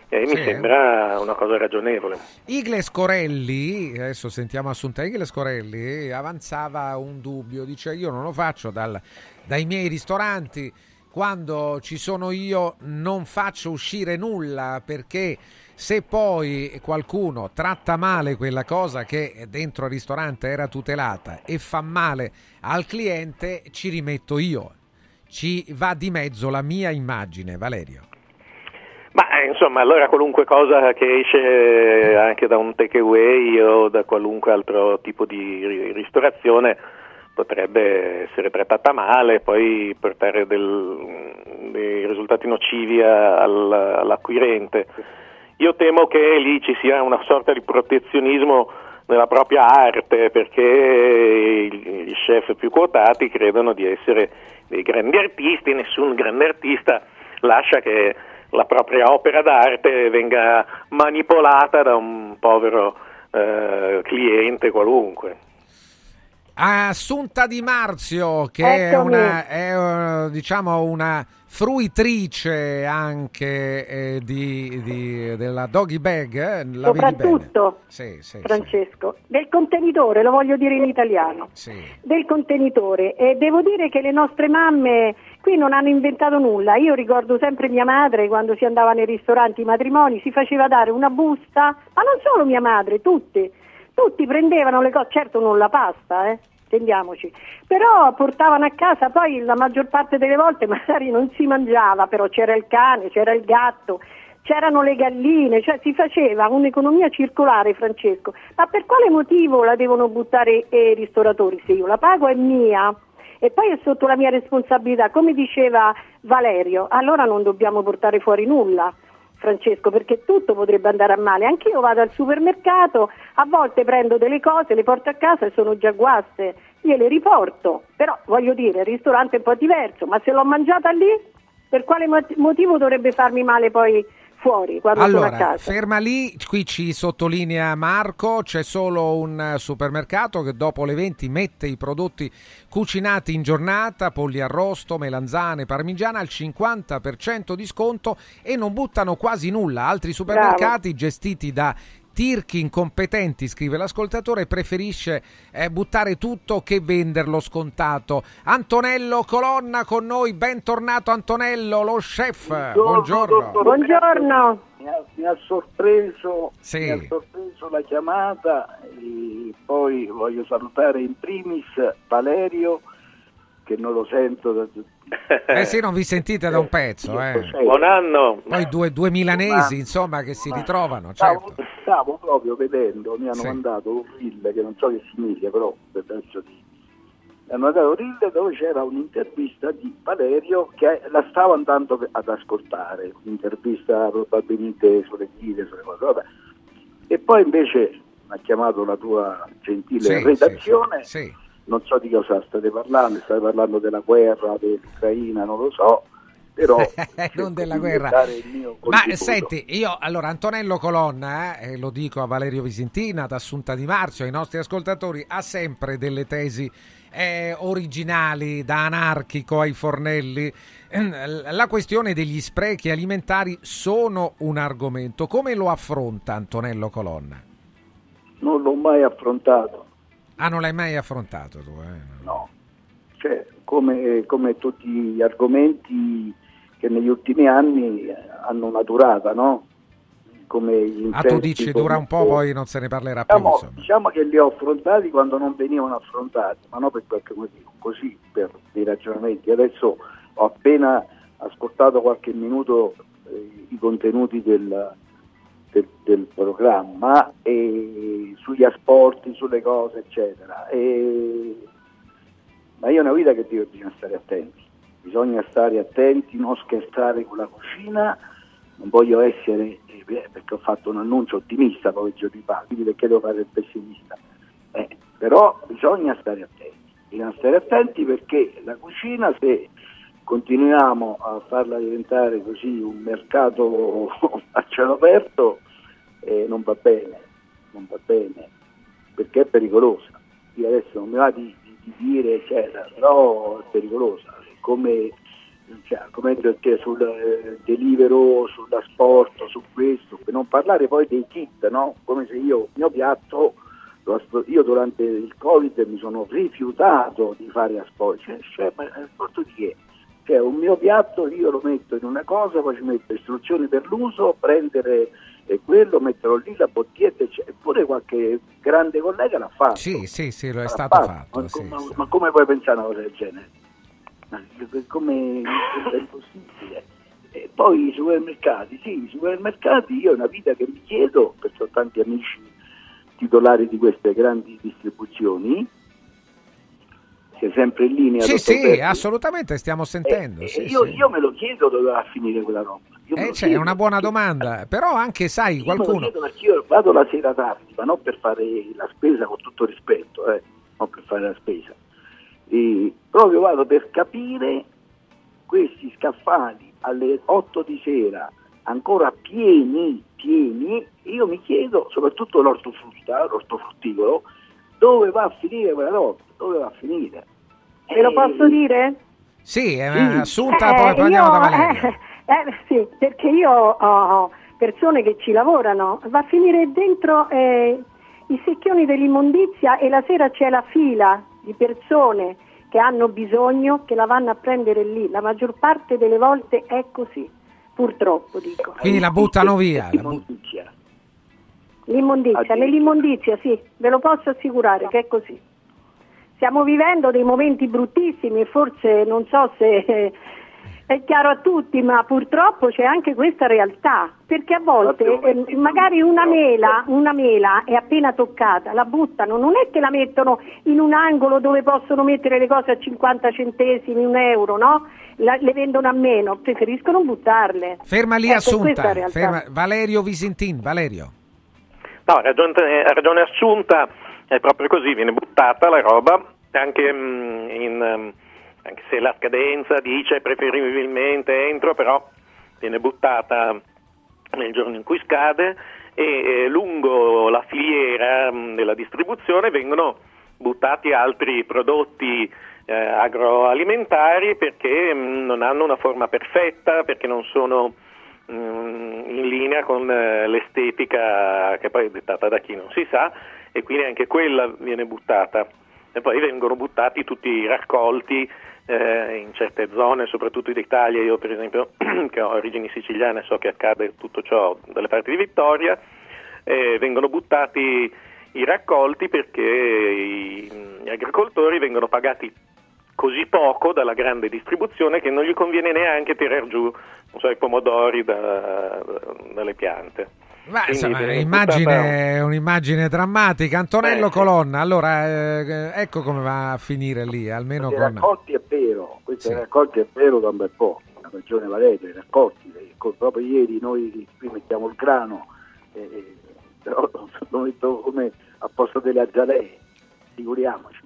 e mi Sì. sembra una cosa ragionevole. Igles Corelli, adesso sentiamo Assunta Igles Corelli, avanzava un dubbio, dice io non lo faccio dal- dai miei ristoranti, quando ci sono io non faccio uscire nulla perché se poi qualcuno tratta male quella cosa che dentro al ristorante era tutelata e fa male al cliente, ci rimetto io. Ci va di mezzo la mia immagine, Valerio. Ma eh, insomma, allora qualunque cosa che esce anche da un takeaway o da qualunque altro tipo di ri- ristorazione potrebbe essere trattata male e poi portare del- dei risultati nocivi all'acquirente. Io temo che lì ci sia una sorta di protezionismo nella propria arte perché i, chef più quotati credono di essere dei grandi artisti, nessun grande artista lascia che la propria opera d'arte venga manipolata da un povero eh, cliente qualunque. Assunta Di Marzio, che è Eccomi. una, è, eh, diciamo una fruitrice anche eh, di, di- della doggy bag, eh, la? Soprattutto, Sì, sì, sì, Francesco, del contenitore, lo voglio dire in italiano, sì. del contenitore. E devo dire che le nostre mamme qui non hanno inventato nulla. Io ricordo sempre mia madre quando si andava nei ristoranti, i matrimoni, si faceva dare una busta, ma non solo mia madre, tutti. Tutti prendevano le cose, certo non la pasta, eh, intendiamoci, però portavano a casa, poi la maggior parte delle volte <laughs> magari non si mangiava, però c'era il cane, c'era il gatto, c'erano le galline, cioè si faceva un'economia circolare, Francesco. Ma per quale motivo la devono buttare i ristoratori? Se io la pago è mia e poi è sotto la mia responsabilità, come diceva Valerio, allora non dobbiamo portare fuori nulla. Francesco, perché tutto potrebbe andare a male. Anch'io vado al supermercato, a volte prendo delle cose, le porto a casa e sono già guaste, gliele riporto. Però voglio dire, il ristorante è un po' diverso, ma se l'ho mangiata lì, per quale mot- motivo dovrebbe farmi male poi fuori quando sono a Allora, casa? ferma lì, qui ci sottolinea Marco, c'è solo un eh, supermercato che dopo le 20 mette i prodotti cucinati in giornata, polli arrosto, melanzane, parmigiana al 50% di sconto e non buttano quasi nulla. Altri supermercati gestiti da tirchi incompetenti, scrive l'ascoltatore, preferisce eh, buttare tutto che venderlo scontato. Antonello Colonna con noi, bentornato Antonello, lo chef. Buongiorno. Buongiorno. Mi ha, mi ha sorpreso, Sì. mi ha sorpreso la chiamata e poi voglio salutare in primis Valerio che non lo sento da <laughs> Eh sì, non vi sentite da un pezzo, eh. Buon anno! Poi due, due milanesi, insomma, che si ritrovano, Stavo, certo. stavo proprio vedendo, mi hanno Sì. mandato un reel che non so che significa, però penso di... Mi hanno mandato un reel dove c'era un'intervista di Valerio che la stavo andando ad ascoltare, un'intervista probabilmente sulle guide, sulle cose, vabbè. E poi invece mi ha chiamato la tua gentile Sì, redazione, sì, sì. Non so di cosa state parlando, state parlando della guerra, dell'Ucraina, non lo so, però... <laughs> non della guerra. Ma senti, io allora Antonello Colonna, eh, lo dico a Valerio Visintina, ad Assunta Di Marzio, ai nostri ascoltatori, ha sempre delle tesi eh, originali, da anarchico ai fornelli. <clears throat> La questione degli sprechi alimentari sono un argomento. Come lo affronta Antonello Colonna? Non l'ho mai affrontato, Ah, non l'hai mai affrontato tu? Eh? no. Cioè, come, come tutti gli argomenti che negli ultimi anni hanno una durata, no? Come gli Ah, tu dici dura un po', poi non se ne parlerà più. Diciamo, Insomma. diciamo che li ho affrontati quando non venivano affrontati, ma non per qualche motivo, così per dei ragionamenti. Adesso ho appena ascoltato qualche minuto eh, i contenuti del, del- del programma sugli asporti, sulle cose, eccetera. E- ma io ho una vita che dico bisogna stare attenti, bisogna stare attenti, non scherzare con la cucina, non voglio essere, eh, perché ho fatto un annuncio ottimista pochi giorni fa, quindi perché devo fare il pessimista? Eh, però bisogna stare attenti, bisogna stare attenti perché la cucina se continuiamo a farla diventare così un mercato <laughs> a cielo aperto eh, non va bene, non va bene, perché è pericolosa. Io adesso non mi va di, di- di dire eccetera, però è pericolosa, come, cioè, come dire, sul eh, delivero, sull'asporto, su questo, per non parlare poi dei kit, no? come se io il mio piatto, io durante il Covid mi sono rifiutato di fare asporto, cioè, cioè, ma asporto di che? Cioè un mio piatto io lo metto in una cosa, poi ci metto istruzioni per l'uso, prendere eh, quello, metterlo lì, la bottiglietta, eppure qualche grande collega l'ha fatto. Sì, sì, sì, lo è stato fatto. Ma, sì, ma- sì. ma come puoi pensare a una cosa del genere? Come è impossibile? E poi i supermercati, sì, i supermercati, io è una vita che mi chiedo, perché ho tanti amici titolari di queste grandi distribuzioni, sei sempre in linea. Sì, sì, Berti? assolutamente, stiamo sentendo. E sì, io, sì. io me lo chiedo dove va a finire quella roba. Io Eh, cioè, è una buona domanda, però anche, sai, Io qualcuno... chiedo perché io vado la sera tardi, ma non per fare la spesa con tutto rispetto, eh, non per fare la spesa. E proprio vado per capire questi scaffali alle 8 di sera ancora pieni, pieni, io mi chiedo, soprattutto l'ortofrutta, l'ortofrutticolo, dove va a finire quella roba? Dove va a finire? Ve lo posso dire? Sì, è Sì. assunta, Eh, poi parliamo io- da Valeria. eh, eh, sì, perché io ho persone che ci lavorano, va a finire dentro eh, i secchioni dell'immondizia e la sera c'è la fila di persone che hanno bisogno che la vanno a prendere lì. La maggior parte delle volte è così, purtroppo dico. Quindi la buttano via. bu- L'immondizia, nell'immondizia sì, ve lo posso assicurare che è così. Stiamo vivendo dei momenti bruttissimi e forse non so se eh, <laughs> è chiaro a tutti, ma purtroppo c'è anche questa realtà, perché a volte eh, magari una mela, una mela è appena toccata, la buttano, non è che la mettono in un angolo dove possono mettere le cose a 50 centesimi, un euro, no? La- le vendono a meno, preferiscono buttarle. Ferma lì Ecco, Assunta, ferma- Valerio Visintin, Valerio. No, ragione, ha ragione Assunta, è proprio così, viene buttata la roba, anche, mm, in, ehm, anche se la scadenza dice preferibilmente entro, però viene buttata nel giorno in cui scade e eh, lungo la filiera mm, della distribuzione vengono buttati altri prodotti eh, agroalimentari perché mm, non hanno una forma perfetta, perché non sono mm, in linea con eh, l'estetica che poi è dettata da chi non si sa e quindi anche quella viene buttata e poi vengono buttati tutti i raccolti eh, in certe zone, soprattutto d'Italia, io per esempio <clears throat> che ho origini siciliane so che accade tutto ciò dalle parti di Vittoria, eh, vengono buttati i raccolti perché i, gli agricoltori vengono pagati così poco dalla grande distribuzione che non gli conviene neanche tirar giù so, i pomodori da- dalle piante. Quindi insomma, immagine, un'immagine drammatica. Antonello Eh, sì. Colonna, allora eh, ecco come va a finire lì, almeno I con... raccolti è vero, questi raccolti è vero da un bel po', la ragione Valerio, i raccolti, eh, proprio ieri noi qui mettiamo il grano, eh, eh, però <laughs> lo metto come a posto delle azalee, figuriamoci,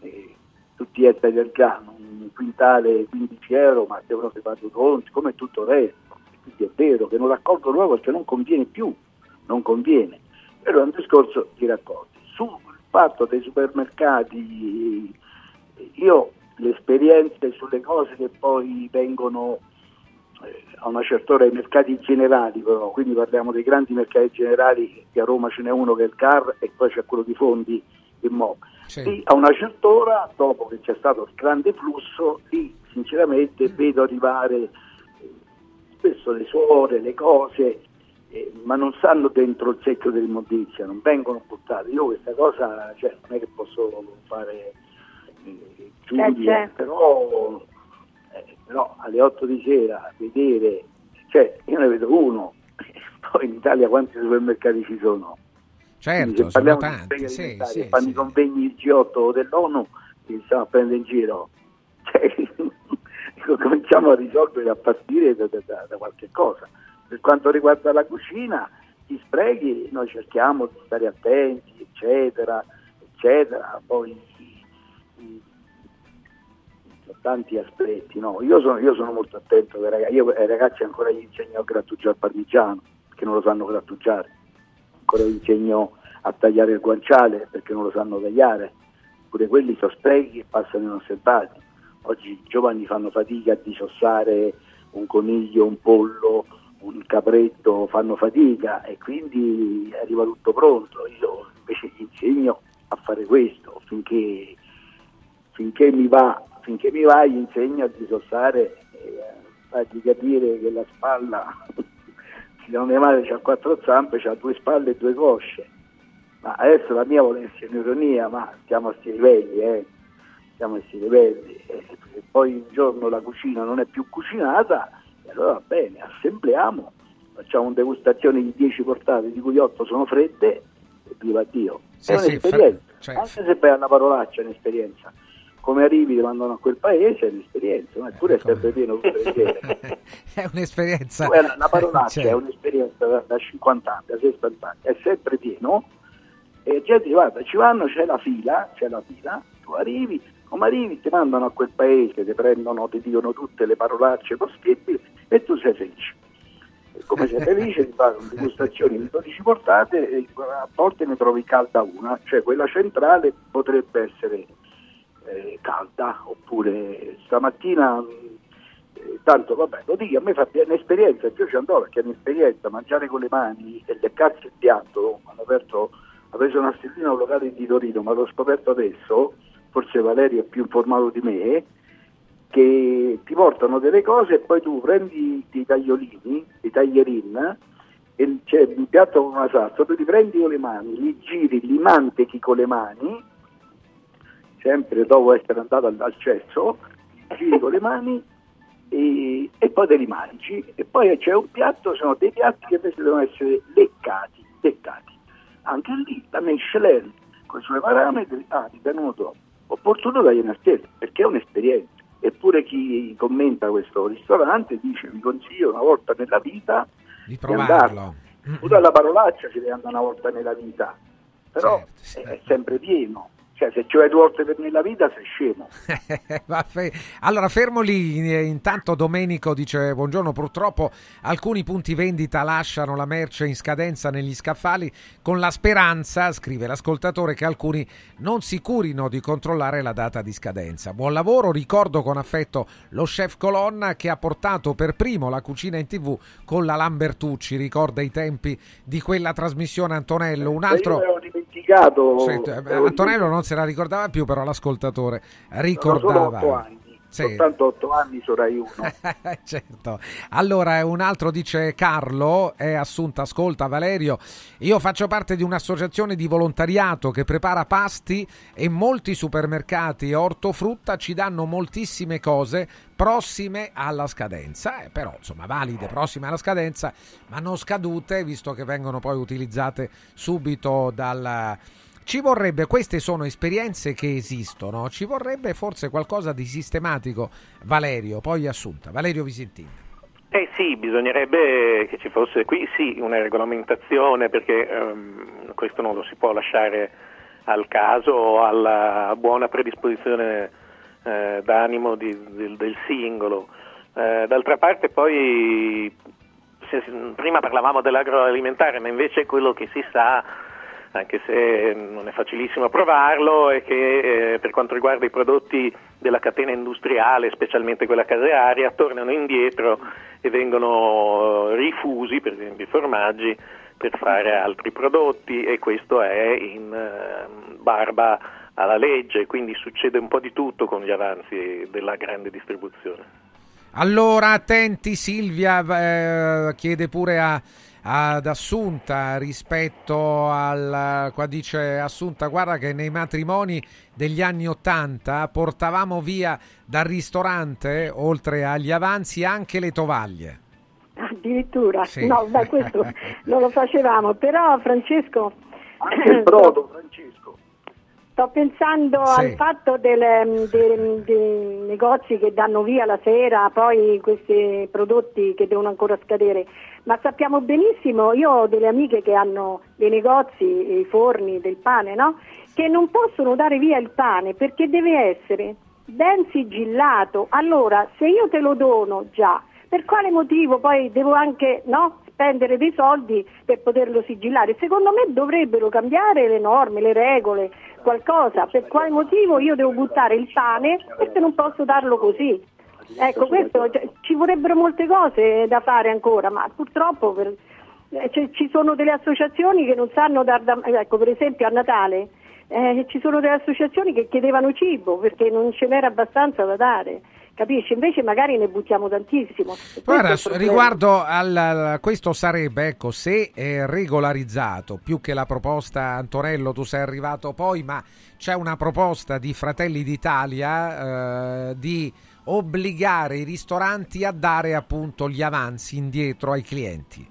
eh, tutti ettari del grano, un quintale 15 euro, ma devono fare due conti, come tutto il resto, quindi è vero che non raccolgo nuovo perché non conviene più, non conviene, però è un discorso di raccolti. Sul fatto dei supermercati io le esperienze sulle cose che poi vengono eh, a una certa ora ai mercati generali, però, quindi parliamo dei grandi mercati generali, che a Roma ce n'è uno che è il CAR e poi c'è quello di fondi e Mo. Sì. Lì a una certa ora, dopo che c'è stato il grande flusso, lì sinceramente vedo arrivare spesso le suore, le cose, eh, ma non stanno dentro il secchio dell'immondizia, non vengono buttate. Io questa cosa cioè, non è che posso fare eh, giudice, certo. però, eh, però alle 8 di sera vedere, cioè io ne vedo uno, <laughs> poi in Italia quanti supermercati ci sono? Certo, sono parliamo di tanti, sì, sì, fanno i convegni il G8 dell'ONU, ci stiamo a prendere in giro. <laughs> Cioè, <laughs> cominciamo a risolvere a partire da, da- da- qualche cosa. Per quanto riguarda la cucina, gli sprechi noi cerchiamo di stare attenti, eccetera, eccetera. Poi tanti aspetti. No? Io, sono, io sono molto attento, io ai ragazzi ancora gli insegno a grattugiare il parmigiano, perché non lo sanno grattugiare ancora vi insegno a tagliare il guanciale perché non lo sanno tagliare, pure quelli sono sprechi che passano inosservati. Oggi i giovani fanno fatica a disossare un coniglio, un pollo, un capretto, fanno fatica e quindi arriva tutto pronto. Io invece gli insegno a fare questo finché, finché mi va, finché mi va gli insegno a disossare e a fargli capire che la spalla il mia madre ha quattro zampe, ha due spalle e due cosce. Ma adesso la mia vuole essere un'ironia, ma stiamo a sti livelli, eh. Stiamo a sti livelli. E poi un giorno la cucina non è più cucinata, e allora va bene, assembliamo, facciamo una degustazione di 10 portate, di cui 8 sono fredde, e viva Dio. Sì, è sì, un'esperienza, fa- cioè- anche se poi è una parolaccia, è un'esperienza. Come arrivi, ti mandano a quel paese, è un'esperienza, ma eppure è sempre pieno. <laughs> È un'esperienza. La, la parolaccia Cioè, è un'esperienza da, da 50 anni, da 60 anni, è sempre pieno e gente guarda, ci vanno, c'è la fila, c'è la fila, tu arrivi, come arrivi ti mandano a quel paese, ti prendono, ti dicono tutte le parolacce possibili e tu sei felice. Come sei felice ti fanno degustazioni di 12 portate e a volte ne trovi calda una, cioè quella centrale potrebbe essere eh, calda oppure stamattina eh, tanto vabbè lo dico a me fa piacere un'esperienza io ci andò perché è un'esperienza mangiare con le mani e leccarsi il piatto hanno aperto ha preso una stellina locale di Torino ma l'ho scoperto adesso forse Valerio è più informato di me che ti portano delle cose e poi tu prendi dei tagliolini dei taglierin e c'è un piatto con una salsa tu li prendi con le mani li giri li mantechi con le mani sempre dopo essere andato al, al cesso, giri con le mani e, e poi te li mangi. E poi c'è un piatto, sono dei piatti che invece devono essere leccati, leccati. Anche lì la Michelin con i suoi parametri ha ritenuto opportuno dargli una stella, perché è un'esperienza. Eppure chi commenta questo ristorante dice vi consiglio una volta nella vita Di provarlo. Pure alla parolaccia ci deve andare una volta nella vita, però Certo, è, è sempre pieno. Cioè, se ci vai due volte per nella vita sei scemo. <laughs> Allora fermo lì, eh, intanto Domenico dice buongiorno, purtroppo alcuni punti vendita lasciano la merce in scadenza negli scaffali con la speranza, scrive l'ascoltatore, che alcuni non si curino di controllare la data di scadenza. Buon lavoro, ricordo con affetto lo chef Colonna che ha portato per primo la cucina in tv con la Lambertucci, ricorda i tempi di quella trasmissione Antonello, un altro... Io. Sì, eh, avevo Antonello non se la ricordava più, però l'ascoltatore ricordava. Solo 8 anni. Sì. Soltanto 8 anni su Rai 1. certo. Allora, un altro dice Carlo, è assunta, ascolta Valerio, io faccio parte di un'associazione di volontariato che prepara pasti e molti supermercati e ortofrutta ci danno moltissime cose prossime alla scadenza, eh, però insomma valide, prossime alla scadenza, ma non scadute, visto che vengono poi utilizzate subito dal... Ci vorrebbe, queste sono esperienze che esistono, ci vorrebbe forse qualcosa di sistematico, Valerio, poi assunta. Valerio Visentini. Eh sì, bisognerebbe che ci fosse qui sì una regolamentazione perché ehm, questo non lo si può lasciare al caso o alla buona predisposizione eh, d'animo di- del, del singolo. Eh, d'altra parte poi se- prima parlavamo dell'agroalimentare ma invece quello che si sa anche se non è facilissimo provarlo e che eh, per quanto riguarda i prodotti della catena industriale, specialmente quella casearia, tornano indietro e vengono rifusi, per esempio i formaggi, per fare altri prodotti e questo è in eh, barba alla legge, quindi succede un po' di tutto con gli avanzi della grande distribuzione. Allora, attenti, Silvia eh, chiede pure a, ad Assunta rispetto al qua dice Assunta guarda che nei matrimoni degli anni Ottanta portavamo via dal ristorante oltre agli avanzi anche le tovaglie Addirittura, Sì. no, beh, questo <laughs> non lo facevamo, però Francesco, Anche il brodo, Francesco. Sto pensando Sì. al fatto dei negozi che danno via la sera, poi questi prodotti che devono ancora scadere, ma sappiamo benissimo, io ho delle amiche che hanno dei negozi, i forni del pane, no? che non possono dare via il pane perché deve essere ben sigillato. Allora, se io te lo dono già, per quale motivo poi devo anche no, spendere dei soldi per poterlo sigillare? Secondo me dovrebbero cambiare le norme, le regole, qualcosa. Per quale motivo io devo buttare il pane perché non posso darlo così? Ecco, questo, cioè, ci vorrebbero molte cose da fare ancora, ma purtroppo per- c'è- ci sono delle associazioni che non sanno dar da... Ecco, per esempio a Natale eh, ci sono delle associazioni che chiedevano cibo perché non ce n'era abbastanza da dare. Capisci? Invece magari ne buttiamo tantissimo. Guarda, riguardo al- questo sarebbe, ecco, se è regolarizzato, più che la proposta, Antonello, tu sei arrivato poi, ma c'è una proposta di Fratelli d'Italia eh, di obbligare i ristoranti a dare appunto gli avanzi indietro ai clienti.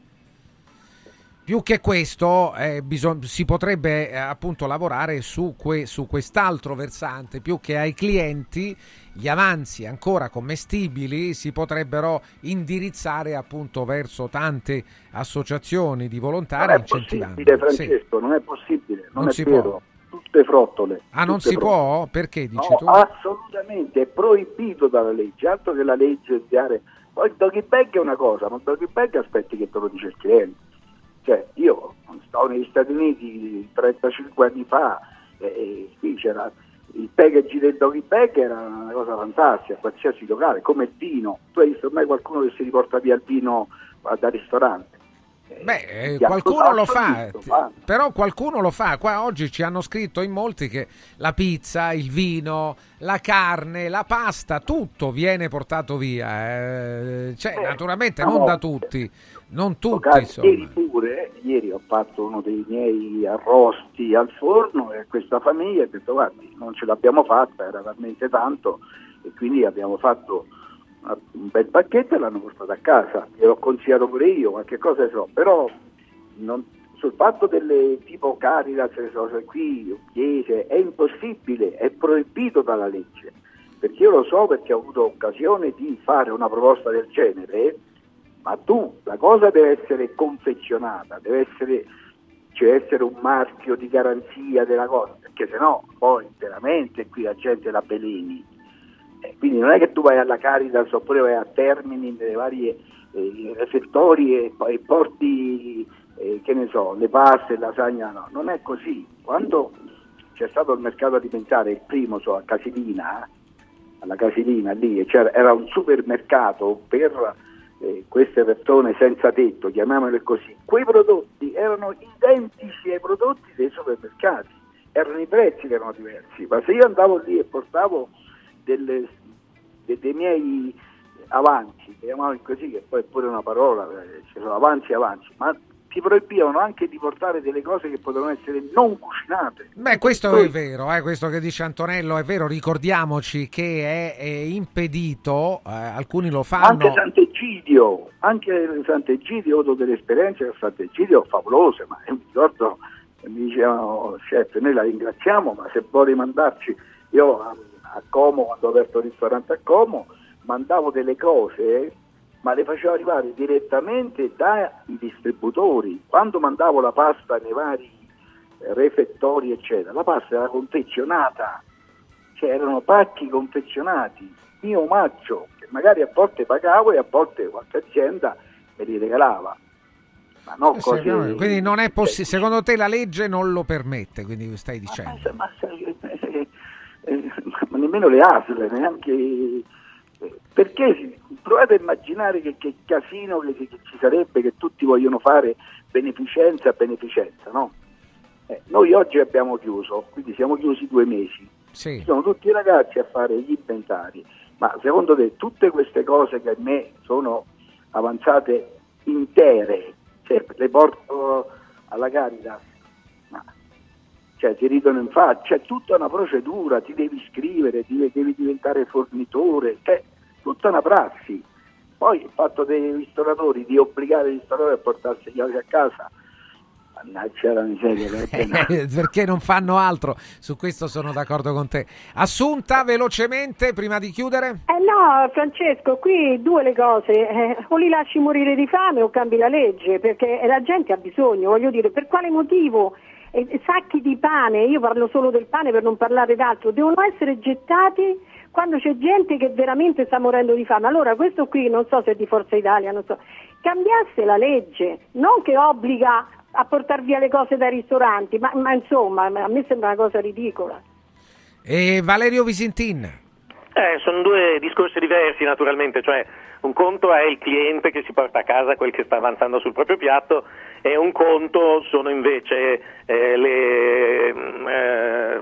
Più che questo, eh, bisog- si potrebbe eh, appunto lavorare su, que- su quest'altro versante, più che ai clienti, gli avanzi ancora commestibili si potrebbero indirizzare appunto verso tante associazioni di Non volontari è incentivando. possibile, Sì. Francesco, non è possibile, non, Non è si vero. può. Tutte frottole. Ah, non tutte si frottole. può? Perché dici No, tu? assolutamente, è proibito dalla legge, altro che la legge di dare... Poi il doggy bag è una cosa, ma il doggy bag aspetti che te lo dice il cliente. Cioè, io stavo negli Stati Uniti 35 anni fa e, e qui c'era il package del doggy bag era una cosa fantastica, qualsiasi locale, come il vino. Tu hai visto mai qualcuno che si riporta via il vino eh, dal ristorante? Beh, eh, Piatto qualcuno lo fa, visto, va. però qualcuno lo fa. Qua oggi ci hanno scritto in molti che la pizza, il vino, la carne, la pasta, tutto viene portato via. eh. Cioè, naturalmente non da tutti, non tutti, Poc'anzi, Ieri pure, ieri ho fatto uno dei miei arrosti al forno e questa famiglia ha detto guardi non ce l'abbiamo fatta, era talmente tanto e quindi abbiamo fatto un bel pacchetto e l'hanno portato a casa, gliel'ho consigliato pure io, qualche cosa ne so, però non- sul fatto delle tipo Caritas, cose qui, chiese, è impossibile, è proibito dalla legge, perché io lo so perché ho avuto occasione di fare una proposta del genere, ma tu, la cosa deve essere confezionata, deve essere, ci deve essere un marchio di garanzia della cosa, perché sennò poi veramente qui la gente la belini. Eh, quindi non è che tu vai alla Caritas oppure vai a Termini nelle varie eh, refettori e poi porti, eh, che ne so, le paste, lasagna, no, non è così. Quando c'è stato il mercato alimentare, il primo so, a Casilina, alla Casilina lì, e c'era- era un supermercato per eh, queste persone senza tetto, chiamiamole così, quei prodotti erano identici ai prodotti dei supermercati, erano i prezzi che erano diversi, ma se io andavo lì e portavo delle- de- dei miei avanzi, chiamiamoli così, che poi è pure una parola, eh, ci sono avanzi e avanzi, ma ti proibivano anche di portare delle cose che potevano essere non cucinate. Beh, questo Poi- è vero, eh, questo che dice Antonello è vero, ricordiamoci che è, è impedito, eh, alcuni lo fanno. Anche Sant'Egidio, anche Sant'Egidio, ho avuto delle esperienze a Sant'Egidio favolose, ma mi ricordo mi dicevano, chef, noi la ringraziamo, ma se vuoi mandarci, io a, a Como, quando ho aperto il ristorante a Como, mandavo delle cose, ma le facevo arrivare direttamente dai distributori. Quando mandavo la pasta nei vari eh, refettori, eccetera, la pasta era confezionata, cioè erano pacchi confezionati, mio omaggio, che magari a volte pagavo e a volte qualche azienda me li regalava. Ma no, Sì, cose- no, Quindi non è possibile, secondo te la legge non lo permette, quindi stai dicendo. ma, eh, eh, ma nemmeno le ASL, neanche... eh, Perché si- provate a immaginare che, che casino che, che ci sarebbe, che tutti vogliono fare beneficenza a beneficenza, no? Eh, noi oggi abbiamo chiuso, quindi siamo chiusi due mesi. Sì. Ci sono tutti i ragazzi a fare gli inventari, ma secondo te tutte queste cose che a me sono avanzate intere, se le porto alla Caritas, ma cioè ti ridono in faccia, c'è tutta una procedura, ti devi iscrivere, ti devi, devi diventare fornitore, c'è tutta una prassi. Poi il fatto dei ristoratori, di obbligare i ristoratori a portarsi gli altri a casa, mannaggia la miseria, <laughs> perché no? Perché non fanno altro, su questo sono d'accordo con te. Assunta, velocemente, prima di chiudere. Eh no, Francesco, qui due le cose, eh, o li lasci morire di fame o cambi la legge, perché la gente ha bisogno, voglio dire, per quale motivo eh, sacchi di pane, io parlo solo del pane per non parlare d'altro, devono essere gettati quando c'è gente che veramente sta morendo di fame. Allora questo qui, non so se è di Forza Italia, non so, cambiasse la legge, non che obbliga a portare via le cose dai ristoranti, ma, ma insomma, a me sembra una cosa ridicola. E Valerio Visintin. Eh, sono due discorsi diversi naturalmente, cioè un conto è il cliente che si porta a casa quel che sta avanzando sul proprio piatto e un conto sono invece eh, le, mm, eh,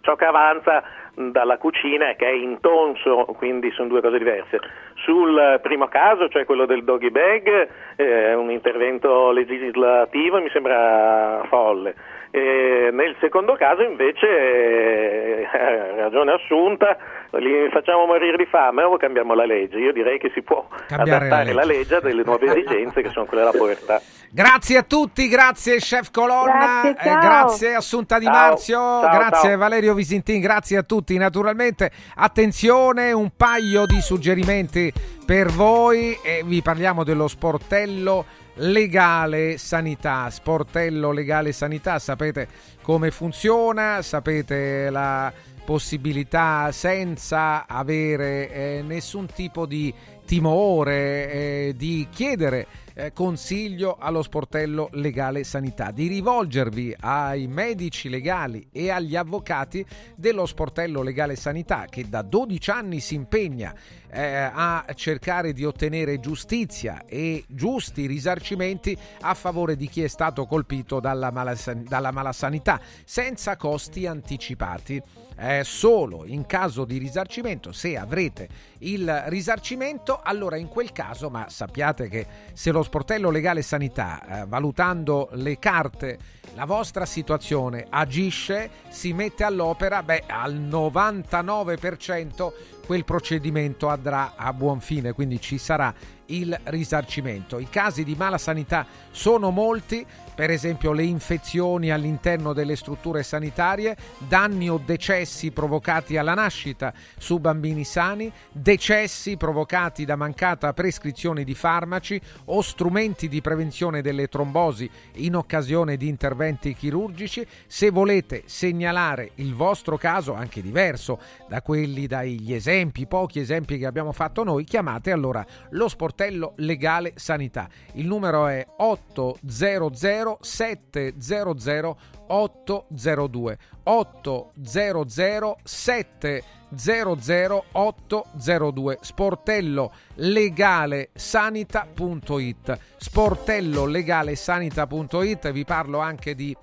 ciò che avanza dalla cucina che è intonso, quindi sono due cose diverse. Sul primo caso, cioè quello del doggy bag, eh, un intervento legislativo mi sembra folle. E nel secondo caso invece eh, <laughs> ragione assunta, li facciamo morire di fame o cambiamo la legge. Io direi che si può Cambiare adattare la la legge a delle nuove esigenze che sono quelle della povertà. <laughs> Grazie a tutti, grazie Chef Colonna, Grazie, eh, grazie Assunta Di Ciao, Marzio, ciao, grazie ciao. Valerio Visintin, grazie a tutti. Naturalmente, attenzione, un paio di suggerimenti per voi e vi parliamo dello sportello legale sanità. Sportello legale sanità, sapete come funziona, sapete la possibilità senza avere eh, nessun tipo di timore eh, di chiedere eh, consiglio allo sportello legale sanità, di rivolgervi ai medici legali e agli avvocati dello sportello legale sanità che da 12 anni si impegna eh, a cercare di ottenere giustizia e giusti risarcimenti a favore di chi è stato colpito dalla, malasan- dalla malasanità senza costi anticipati. Eh, solo in caso di risarcimento, se avrete il risarcimento, allora in quel caso, ma sappiate che se lo sportello legale sanità, eh, valutando le carte, la vostra situazione agisce, si mette all'opera, beh, al 99% quel procedimento andrà a buon fine, quindi ci sarà il risarcimento. I casi di mala sanità sono molti, per esempio le infezioni all'interno delle strutture sanitarie, danni o decessi provocati alla nascita su bambini sani, decessi provocati da mancata prescrizione di farmaci o strumenti di prevenzione delle trombosi in occasione di interventi chirurgici. Se volete segnalare il vostro caso, anche diverso da quelli dagli esempi, pochi esempi che abbiamo fatto noi, chiamate allora lo sportello legale sanità. Il numero è 800 700 802 800 700 802 sportello legale sanita.it sportello legale sanita.it vi parlo anche di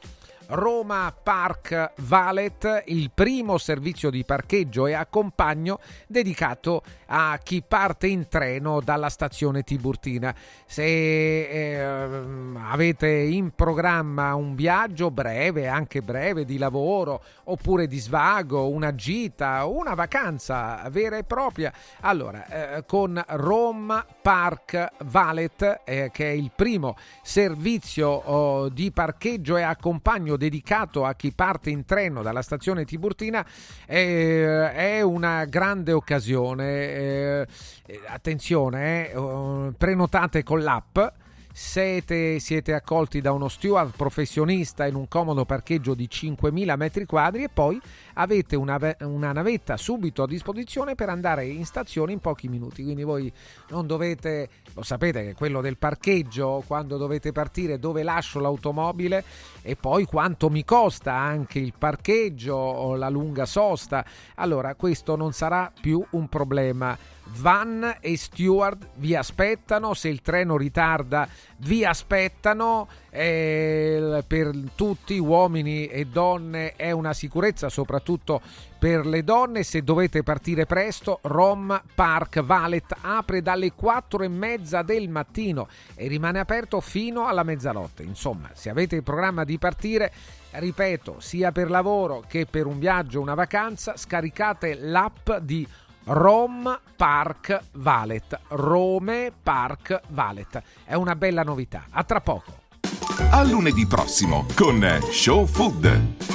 Roma Park Valet, il primo servizio di parcheggio e accompagno dedicato a chi parte in treno dalla stazione Tiburtina. Se eh, avete in programma un viaggio breve, anche breve, di lavoro oppure di svago, una gita, una vacanza vera e propria, allora eh, con Roma Park Valet, eh, che è il primo servizio oh, di parcheggio e accompagno dedicato a chi parte in treno dalla stazione Tiburtina eh, è una grande occasione. Eh, attenzione, eh, prenotate con l'app siete, siete accolti da uno steward professionista in un comodo parcheggio di 5.000 metri quadri e poi avete una, una, navetta subito a disposizione per andare in stazione in pochi minuti. Quindi voi non dovete, lo sapete che quello del parcheggio, quando dovete partire, dove lascio l'automobile e poi quanto mi costa anche il parcheggio o la lunga sosta. Allora questo non sarà più un problema Van e Stewart vi aspettano, se il treno ritarda vi aspettano, eh, per tutti uomini e donne è una sicurezza soprattutto per le donne, se dovete partire presto Rom Park Valet apre dalle 4 e mezza del mattino e rimane aperto fino alla mezzanotte, insomma se avete il programma di partire ripeto, sia per lavoro che per un viaggio, una vacanza, scaricate l'app di Rome Park Valet. Rome Park Valet. È una bella novità. A tra poco. A lunedì prossimo con Show Food.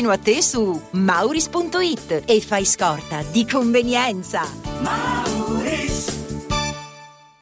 vicino a te su mauris.it e fai scorta di convenienza. Mauris.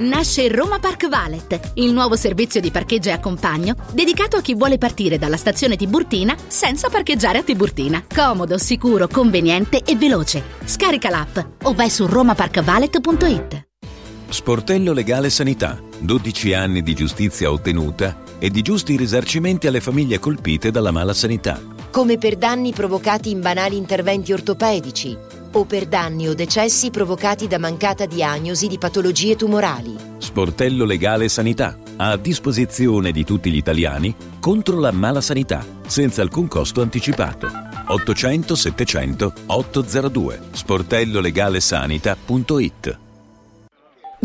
Nasce Roma Park Valet, il nuovo servizio di parcheggio e accompagno dedicato a chi vuole partire dalla stazione Tiburtina senza parcheggiare a Tiburtina. Comodo, sicuro, conveniente e veloce. Scarica l'app o vai su romaparkvalet.it. Sportello Legale Sanità. 12 anni di giustizia ottenuta e di giusti risarcimenti alle famiglie colpite dalla mala sanità. Come per danni provocati in banali interventi ortopedici o per danni o decessi provocati da mancata diagnosi di patologie tumorali. Sportello Legale Sanità, a disposizione di tutti gli italiani contro la mala sanità, senza alcun costo anticipato. 800 700 802 sportellolegalesanita.it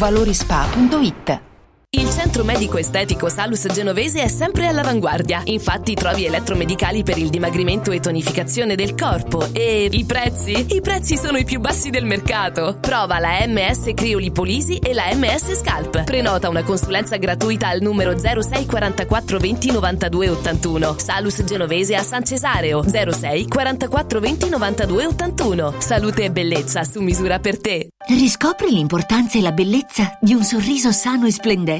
valorispa.it. Il centro medico estetico Salus Genovese è sempre all'avanguardia. Infatti trovi elettromedicali per il dimagrimento e tonificazione del corpo. E i prezzi? I prezzi sono i più bassi del mercato. Prova la MS Criolipolisi e la MS Scalp. Prenota una consulenza gratuita al numero 06 44 20 92 81. Salus Genovese a San Cesareo 06 44 20 92 81. Salute e bellezza su misura per te. Riscopri l'importanza e la bellezza di un sorriso sano e splendente.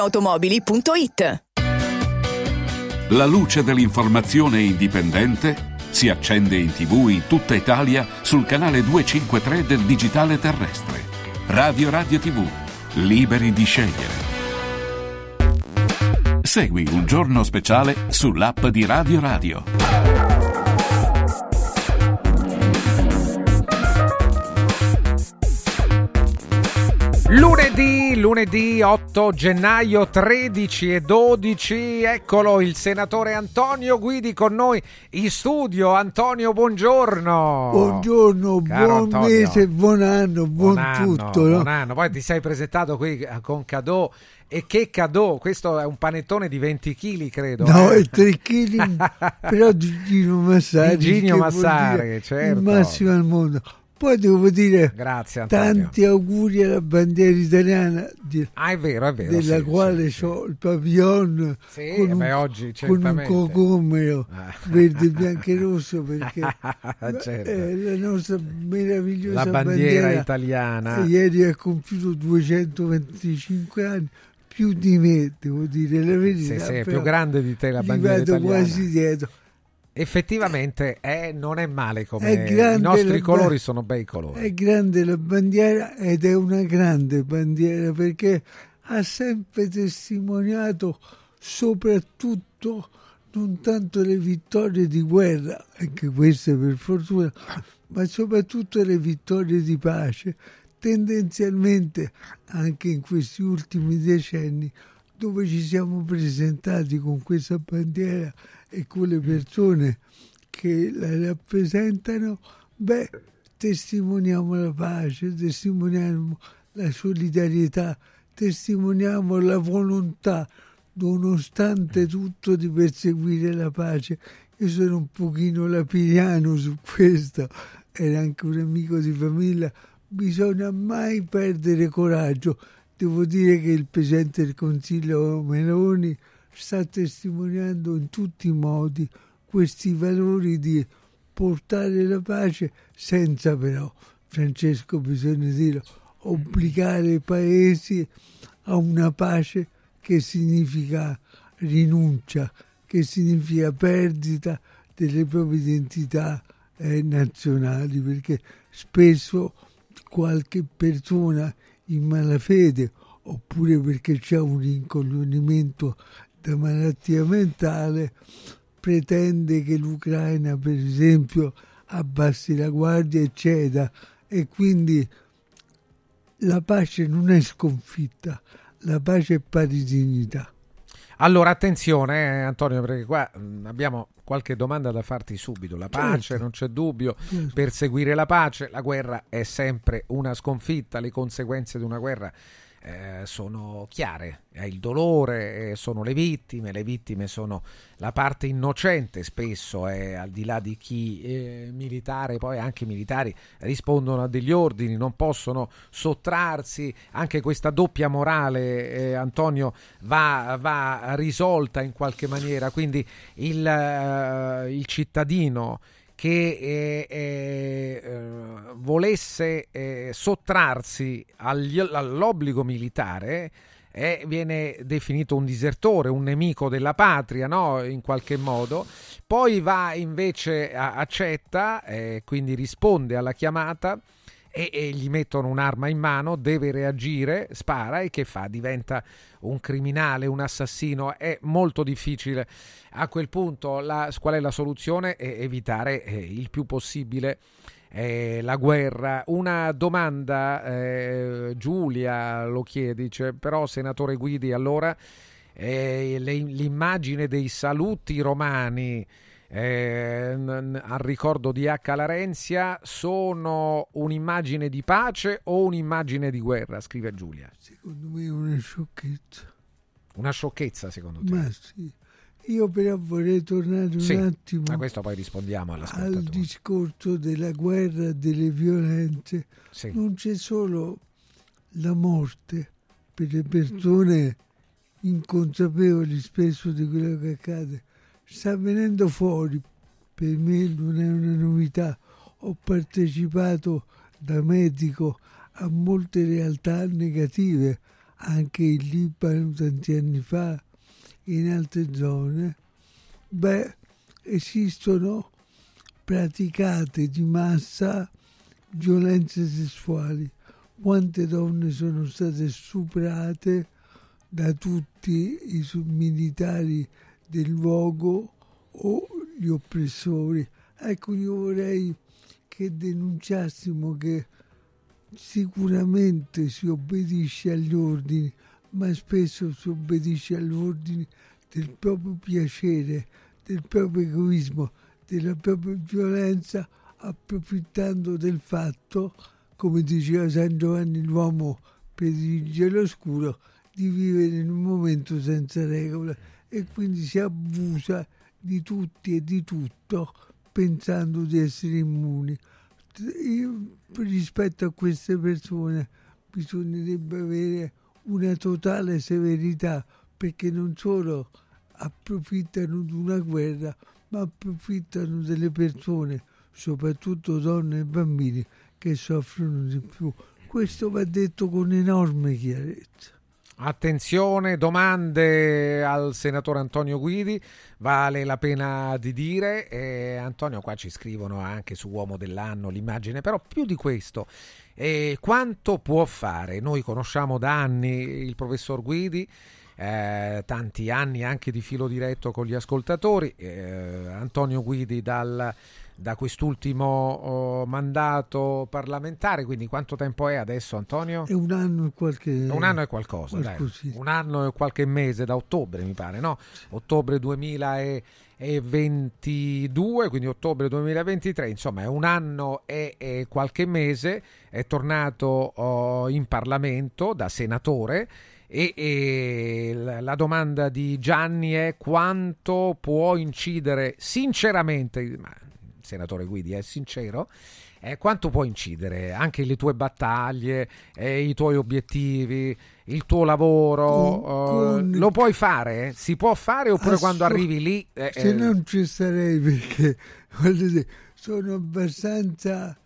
ValentinoAutomobili.it La luce dell'informazione indipendente si accende in tv in tutta Italia sul canale 253 del digitale terrestre. Radio Radio TV, liberi di scegliere. Segui un giorno speciale sull'app di Radio Radio. Lunedì, lunedì 8 gennaio 13 e 12, eccolo il senatore Antonio Guidi con noi in studio. Antonio, buongiorno. Buongiorno, Caro buon Antonio. mese, buon anno, buon, Buon anno, tutto. no? buon anno. Poi ti sei presentato qui eh, con Cadò. E che Cadò? Questo è un panettone di 20 kg, credo. No, eh. è 3 kg, <laughs> però di Gino Massari. Di Gino Massari, certo. Il massimo al mondo. Poi devo dire Grazie, tanti auguri alla bandiera italiana di- Ah, è vero, è vero. della sì, quale ho il pavillon Sì, con, un, beh, oggi con un cocomero Ah. <laughs> verde, bianco e rosso perché <laughs> Certo. è la nostra meravigliosa La bandiera italiana. Ieri ha compiuto 225 anni, più di me, devo dire la verità. Sì, sì, è più grande di te la gli bandiera vado italiana. quasi dietro. Effettivamente è- non è male come È i nostri la- colori sono bei colori. È grande la bandiera ed è una grande bandiera perché ha sempre testimoniato soprattutto non tanto le vittorie di guerra, anche queste per fortuna, ma soprattutto le vittorie di pace, tendenzialmente anche in questi ultimi decenni dove ci siamo presentati con questa bandiera e con le persone che la rappresentano, beh, testimoniamo la pace, testimoniamo la solidarietà, testimoniamo la volontà, nonostante tutto, di perseguire la pace. Io sono un pochino lapiliano su questo, era anche un amico di famiglia, bisogna mai perdere coraggio. Devo dire che il Presidente del Consiglio Meloni sta testimoniando in tutti i modi questi valori di portare la pace senza però, Francesco bisogna dirlo, obbligare i paesi a una pace che significa rinuncia, che significa perdita delle proprie identità eh, nazionali, perché spesso qualche persona in malafede oppure perché c'è un rincoglionimento da malattia mentale pretende che l'Ucraina per esempio abbassi la guardia e ceda e quindi la pace non è sconfitta, la pace è pari dignità. Allora, attenzione, eh, Antonio, perché qua mh, abbiamo qualche domanda da farti subito. La pace, Certo. non c'è dubbio, Certo. perseguire la pace, la guerra è sempre una sconfitta, le conseguenze di una guerra eh, sono chiare, è il dolore, eh, sono le vittime, le vittime sono la parte innocente spesso, eh, al di là di chi eh, militare, poi anche i militari rispondono a degli ordini, non possono sottrarsi, anche questa doppia morale, eh, Antonio, va, va risolta in qualche maniera, quindi il, eh, il cittadino che eh, eh, eh, volesse eh, sottrarsi agli- all'obbligo militare eh, viene definito un disertore, un nemico della patria, no? in qualche modo. Poi va invece, a- accetta, eh, quindi risponde alla chiamata e, e gli mettono un'arma in mano, deve reagire, spara e che fa? Diventa un criminale, un assassino. È molto difficile a quel punto. La, qual è la soluzione? È evitare eh, il più possibile eh, la guerra. Una domanda, eh, Giulia lo chiede, dice, però senatore Guidi, allora eh, le, l'immagine dei saluti romani eh, al ricordo di H. Larenzia sono un'immagine di pace o un'immagine di guerra? Scrive Giulia. Secondo me è una sciocchezza. Una sciocchezza, secondo te? Ma sì. Io però vorrei tornare un Sì, attimo a questo poi rispondiamo al discorso della guerra e delle violenze. Sì. Non c'è solo la morte per le persone inconsapevoli spesso di quello che accade. Sta venendo fuori, per me non è una novità. Ho partecipato da medico a molte realtà negative, anche in Libano tanti anni fa, in altre zone. Beh, esistono praticate di massa violenze sessuali. Quante donne sono state stuprate da tutti i militari del luogo o gli oppressori. Ecco, io vorrei che denunciassimo che sicuramente si obbedisce agli ordini, ma spesso si obbedisce agli ordini del proprio piacere, del proprio egoismo, della propria violenza, approfittando del fatto, come diceva San Giovanni, l'uomo predilige l'oscuro, di vivere in un momento senza regole e quindi si abusa di tutti e di tutto pensando di essere immuni. Io, rispetto a queste persone bisognerebbe avere una totale severità perché non solo approfittano di una guerra ma approfittano delle persone, soprattutto donne e bambini, che soffrono di più. Questo va detto con enorme chiarezza. Attenzione, domande al senatore Antonio Guidi, vale la pena di dire. Eh, Antonio, qua ci scrivono anche su Uomo dell'anno l'immagine, però più di questo, eh, quanto può fare? Noi conosciamo da anni il professor Guidi. eh, tanti anni anche di filo diretto con gli ascoltatori. eh, Antonio Guidi dal, da quest'ultimo oh, mandato parlamentare, quindi quanto tempo è adesso Antonio? È un anno e qualche... Un anno e qualcosa, un anno e qualche mese da ottobre mi pare, no? Ottobre 2022, quindi ottobre 2023, insomma è un anno e, e qualche mese, è tornato oh, in Parlamento da senatore e, e la- domanda di Gianni è quanto può incidere sinceramente, ma senatore Guidi è sincero, eh, quanto può incidere anche le tue battaglie, eh, i tuoi obiettivi, il tuo lavoro? Con- eh, lo puoi fare? Si può fare oppure Assu- quando arrivi lì... eh, Se eh, non ci sarei perché <laughs> voglio dire, sono abbastanza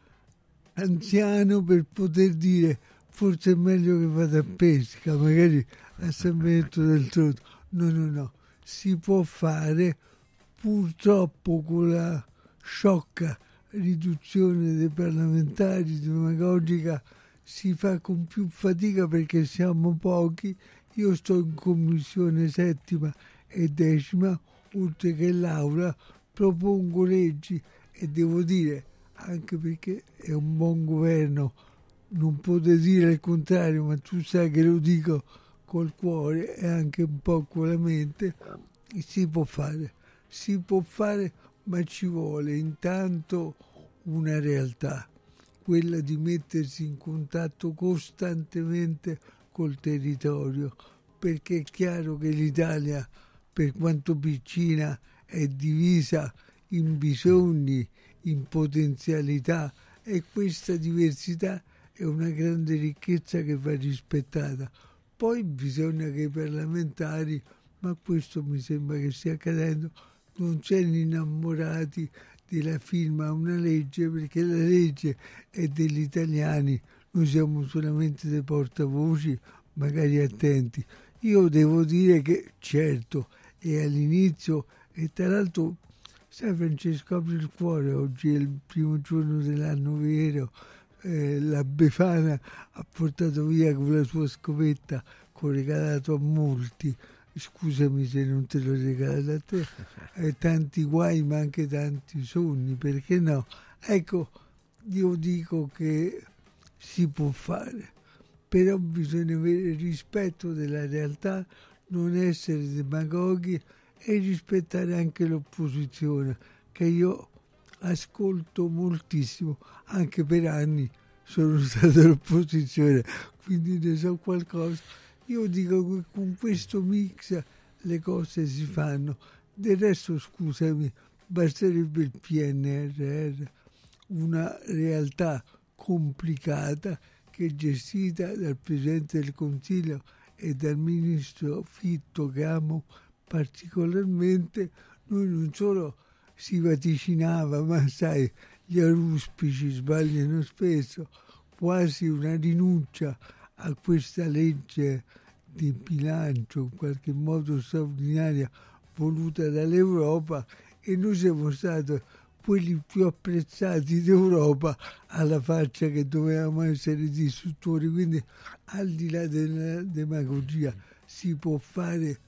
anziano per poter dire forse è meglio che vada a pesca, magari a San Benedetto del Tronto. No, no, no, si può fare purtroppo con la sciocca riduzione dei parlamentari demagogica si fa con più fatica perché siamo pochi. Io sto in commissione settima e decima, oltre che l'Aula, propongo leggi e devo dire, anche perché è un buon governo, non potete dire il contrario, ma tu sai che lo dico col cuore e anche un po' con la mente, si può fare, si può fare, ma ci vuole intanto una realtà, quella di mettersi in contatto costantemente col territorio, perché è chiaro che l'Italia, per quanto piccina, è divisa in bisogni, in potenzialità e questa diversità è una grande ricchezza che va rispettata. Poi bisogna che i parlamentari, ma questo mi sembra che stia accadendo, non siano innamorati della firma a una legge perché la legge è degli italiani, noi siamo solamente dei portavoci, magari attenti. Io devo dire che certo, è all'inizio e tra l'altro, sai Francesco, apri il cuore, oggi è il primo giorno dell'anno vero, eh, la Befana ha portato via con la sua scopetta che regalato a molti scusami se non te l'ho regalato a te. <laughs> Eh, tanti guai ma anche tanti sogni perché no? Ecco io dico che si può fare però bisogna avere rispetto della realtà non essere demagoghi e rispettare anche l'opposizione che io ascolto moltissimo anche per anni sono <laughs> stato all'opposizione quindi ne so qualcosa io dico che con questo mix le cose si fanno. Del resto scusami basterebbe il PNRR una realtà complicata che è gestita dal Presidente del Consiglio e dal Ministro Fitto che amo particolarmente, noi non solo si vaticinava, ma sai, gli aruspici sbagliano spesso, quasi una rinuncia a questa legge di bilancio in qualche modo straordinaria voluta dall'Europa e noi siamo stati quelli più apprezzati d'Europa alla faccia che dovevamo essere distruttori. Quindi al di là della demagogia si può fare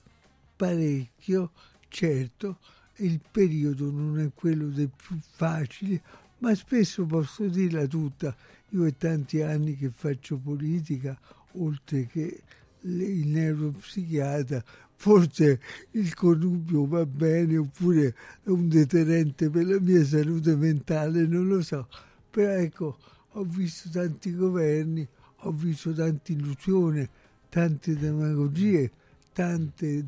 parecchio, certo, il periodo non è quello dei più facili, ma spesso posso dirla tutta. Io è tanti anni che faccio politica, oltre che il neuropsichiatra, forse il connubio va bene oppure è un deterrente per la mia salute mentale, non lo so. Però ecco, ho visto tanti governi, ho visto tante illusioni, tante demagogie, tante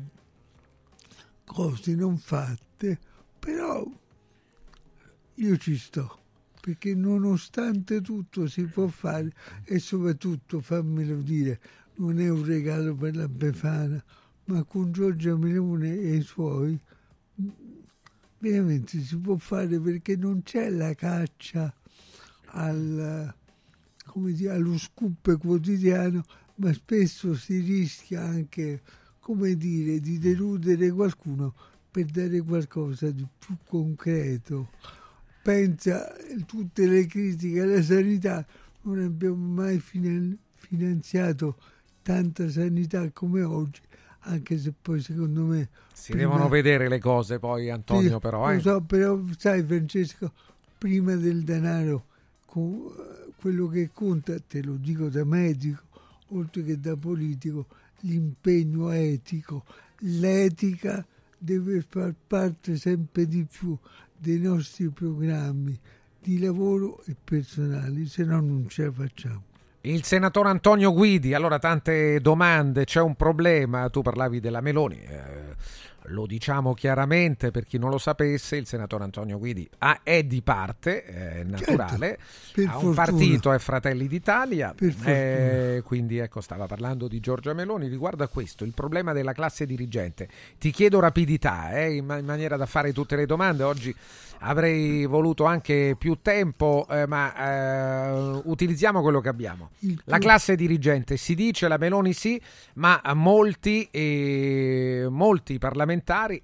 cose non fatte, però io ci sto perché nonostante tutto si può fare e soprattutto fammelo dire non è un regalo per la Befana ma con Giorgia Melone e i suoi veramente si può fare perché non c'è la caccia al, dire, allo scoop quotidiano, ma spesso si rischia anche, come dire, di deludere qualcuno per dare qualcosa di più concreto. Pensa tutte le critiche alla sanità, non abbiamo mai finanziato tanta sanità come oggi anche se poi secondo me... Si prima... devono vedere le cose poi Antonio sì, però. Eh. Lo so, però sai Francesco, prima del denaro, quello che conta, te lo dico da medico, oltre che da politico, l'impegno etico, l'etica deve far parte sempre di più dei nostri programmi di lavoro e personali, se no non ce la facciamo. Il senatore Antonio Guidi, allora tante domande, c'è un problema, tu parlavi della Meloni, eh, lo diciamo chiaramente per chi non lo sapesse, il senatore Antonio Guidi ha, è di parte, è naturale, certo, ha un partito, è Fratelli d'Italia, eh, quindi ecco stava parlando di Giorgia Meloni. Riguardo a questo, il problema della classe dirigente. Ti chiedo rapidità, eh, in, in maniera da fare tutte le domande, oggi avrei voluto anche più tempo, eh, ma eh, utilizziamo quello che abbiamo. La classe dirigente si dice, la Meloni sì, ma molti, eh, molti parlamentari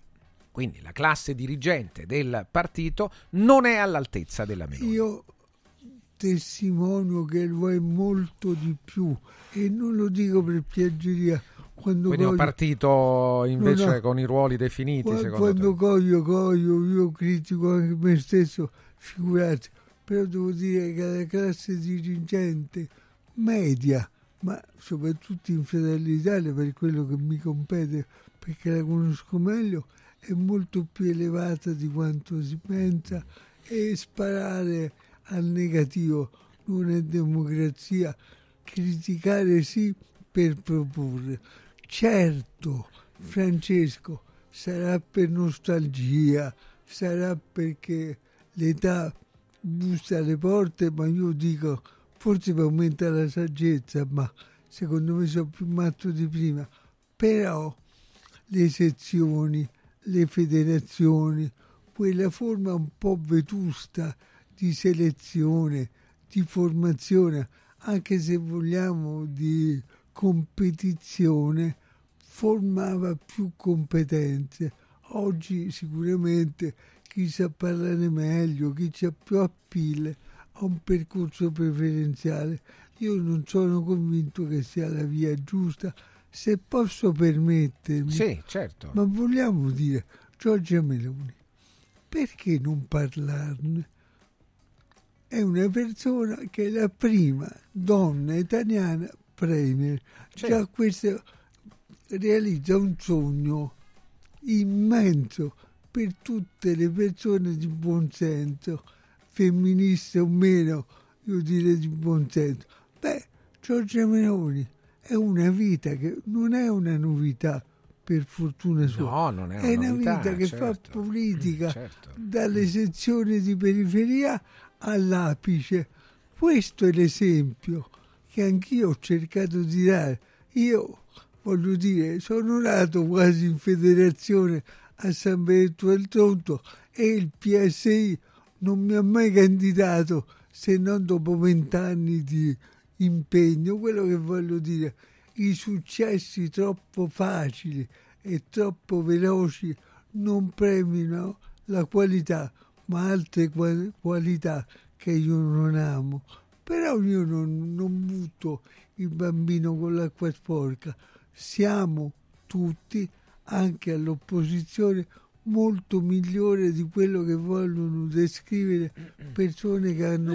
quindi la classe dirigente del partito non è all'altezza della Meloni. Io testimonio che lo è molto di più e non lo dico per piaggeria quando Quindi coglio... partito invece no, no. con i ruoli definiti, quando, quando te. coglio, coglio, io critico anche me stesso, figurati, però devo dire che la classe dirigente media, ma soprattutto in Fratelli d'Italia per quello che mi compete, perché la conosco meglio, è molto più elevata di quanto si pensa e sparare al negativo non è democrazia, criticare sì per proporre. Certo, Francesco, sarà per nostalgia, sarà perché l'età bussa alle porte, ma io dico, forse per aumentare la saggezza, ma secondo me sono più matto di prima. Però le sezioni, le federazioni, quella forma un po' vetusta di selezione, di formazione, anche se vogliamo di competizione formava più competenze. Oggi sicuramente chi sa parlare meglio, chi ha più appeal, a un percorso preferenziale. Io non sono convinto che sia la via giusta, se posso permettermi. Sì, certo. Ma vogliamo dire, Giorgia Meloni, perché non parlarne? È una persona che è la prima donna italiana premier. Già questo realizza un sogno immenso per tutte le persone di buon senso, femministe o meno, io direi di buon senso. Beh, Giorgia Meloni è una vita che non è una novità per fortuna sua. No, non è una, è una novità, vita che certo. fa politica Certo. dalle sezioni di periferia all'apice. Questo è l'esempio che anch'io ho cercato di dare. Io voglio dire, sono nato quasi in federazione a San Benedetto del Tronto e il PSI non mi ha mai candidato se non dopo vent'anni di impegno. Quello che voglio dire, i successi troppo facili e troppo veloci non premiano la qualità, ma altre qua- qualità che io non amo. Però io non, non butto il bambino con l'acqua sporca. Siamo tutti, anche all'opposizione, molto migliore di quello che vogliono descrivere persone che hanno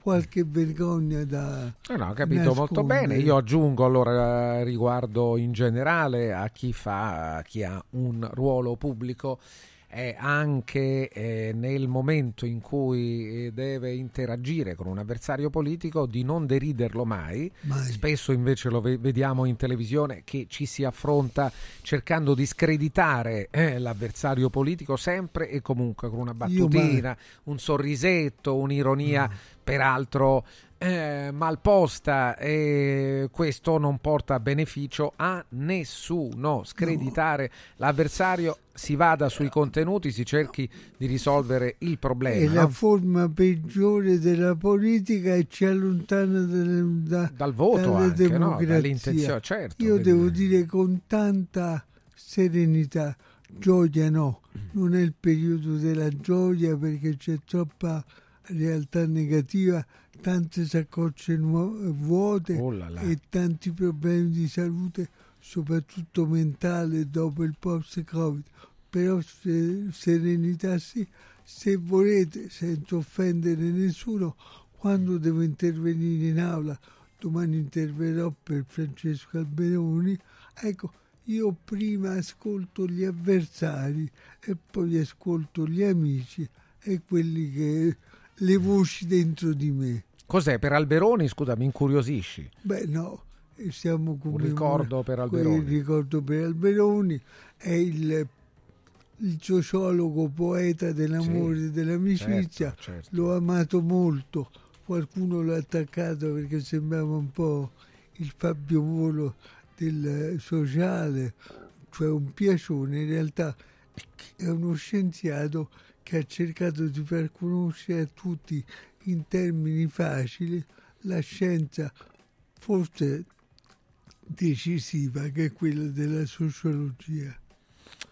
qualche vergogna da No, no, ho capito molto nascondere. bene. Io aggiungo allora riguardo in generale a chi fa, a chi ha un ruolo pubblico è anche eh, nel momento in cui eh, deve interagire con un avversario politico di non deriderlo mai. Mai. Spesso invece lo ve- vediamo in televisione che ci si affronta cercando di screditare eh, l'avversario politico sempre e comunque con una Io battutina, un sorrisetto, un'ironia peraltro eh, malposta e questo non porta beneficio a nessuno. Screditare l'avversario, si vada sui contenuti, si cerchi di risolvere il È problema. la no? forma peggiore della politica e ci allontana dalle- da- Dal voto anche, no? democrazie. Dall'intenzione, certo, Io devo dire con tanta serenità, gioia no, non è il periodo della gioia perché c'è troppa realtà negativa, tante saccocce nuo- vuote Oh là là. e tanti problemi di salute, soprattutto mentale dopo il post-Covid. Però se- serenità sì, se volete, senza offendere nessuno, quando devo intervenire in aula, domani interverrò per Francesco Alberoni, ecco, io prima ascolto gli avversari e poi ascolto gli amici e quelli che le voci dentro di me. Cos'è per Alberoni? Scusa, mi incuriosisci. Beh, no, siamo come ricordo per Alberoni. Il ricordo per Alberoni è il, il sociologo poeta dell'amore e dell'amicizia. certo, certo. L'ho amato molto. Qualcuno l'ha attaccato perché sembrava un po' il Fabio Volo del sociale, cioè un piacione. In realtà è uno scienziato che ha cercato di far conoscere a tutti in termini facili la scienza forse decisiva che è quella della sociologia.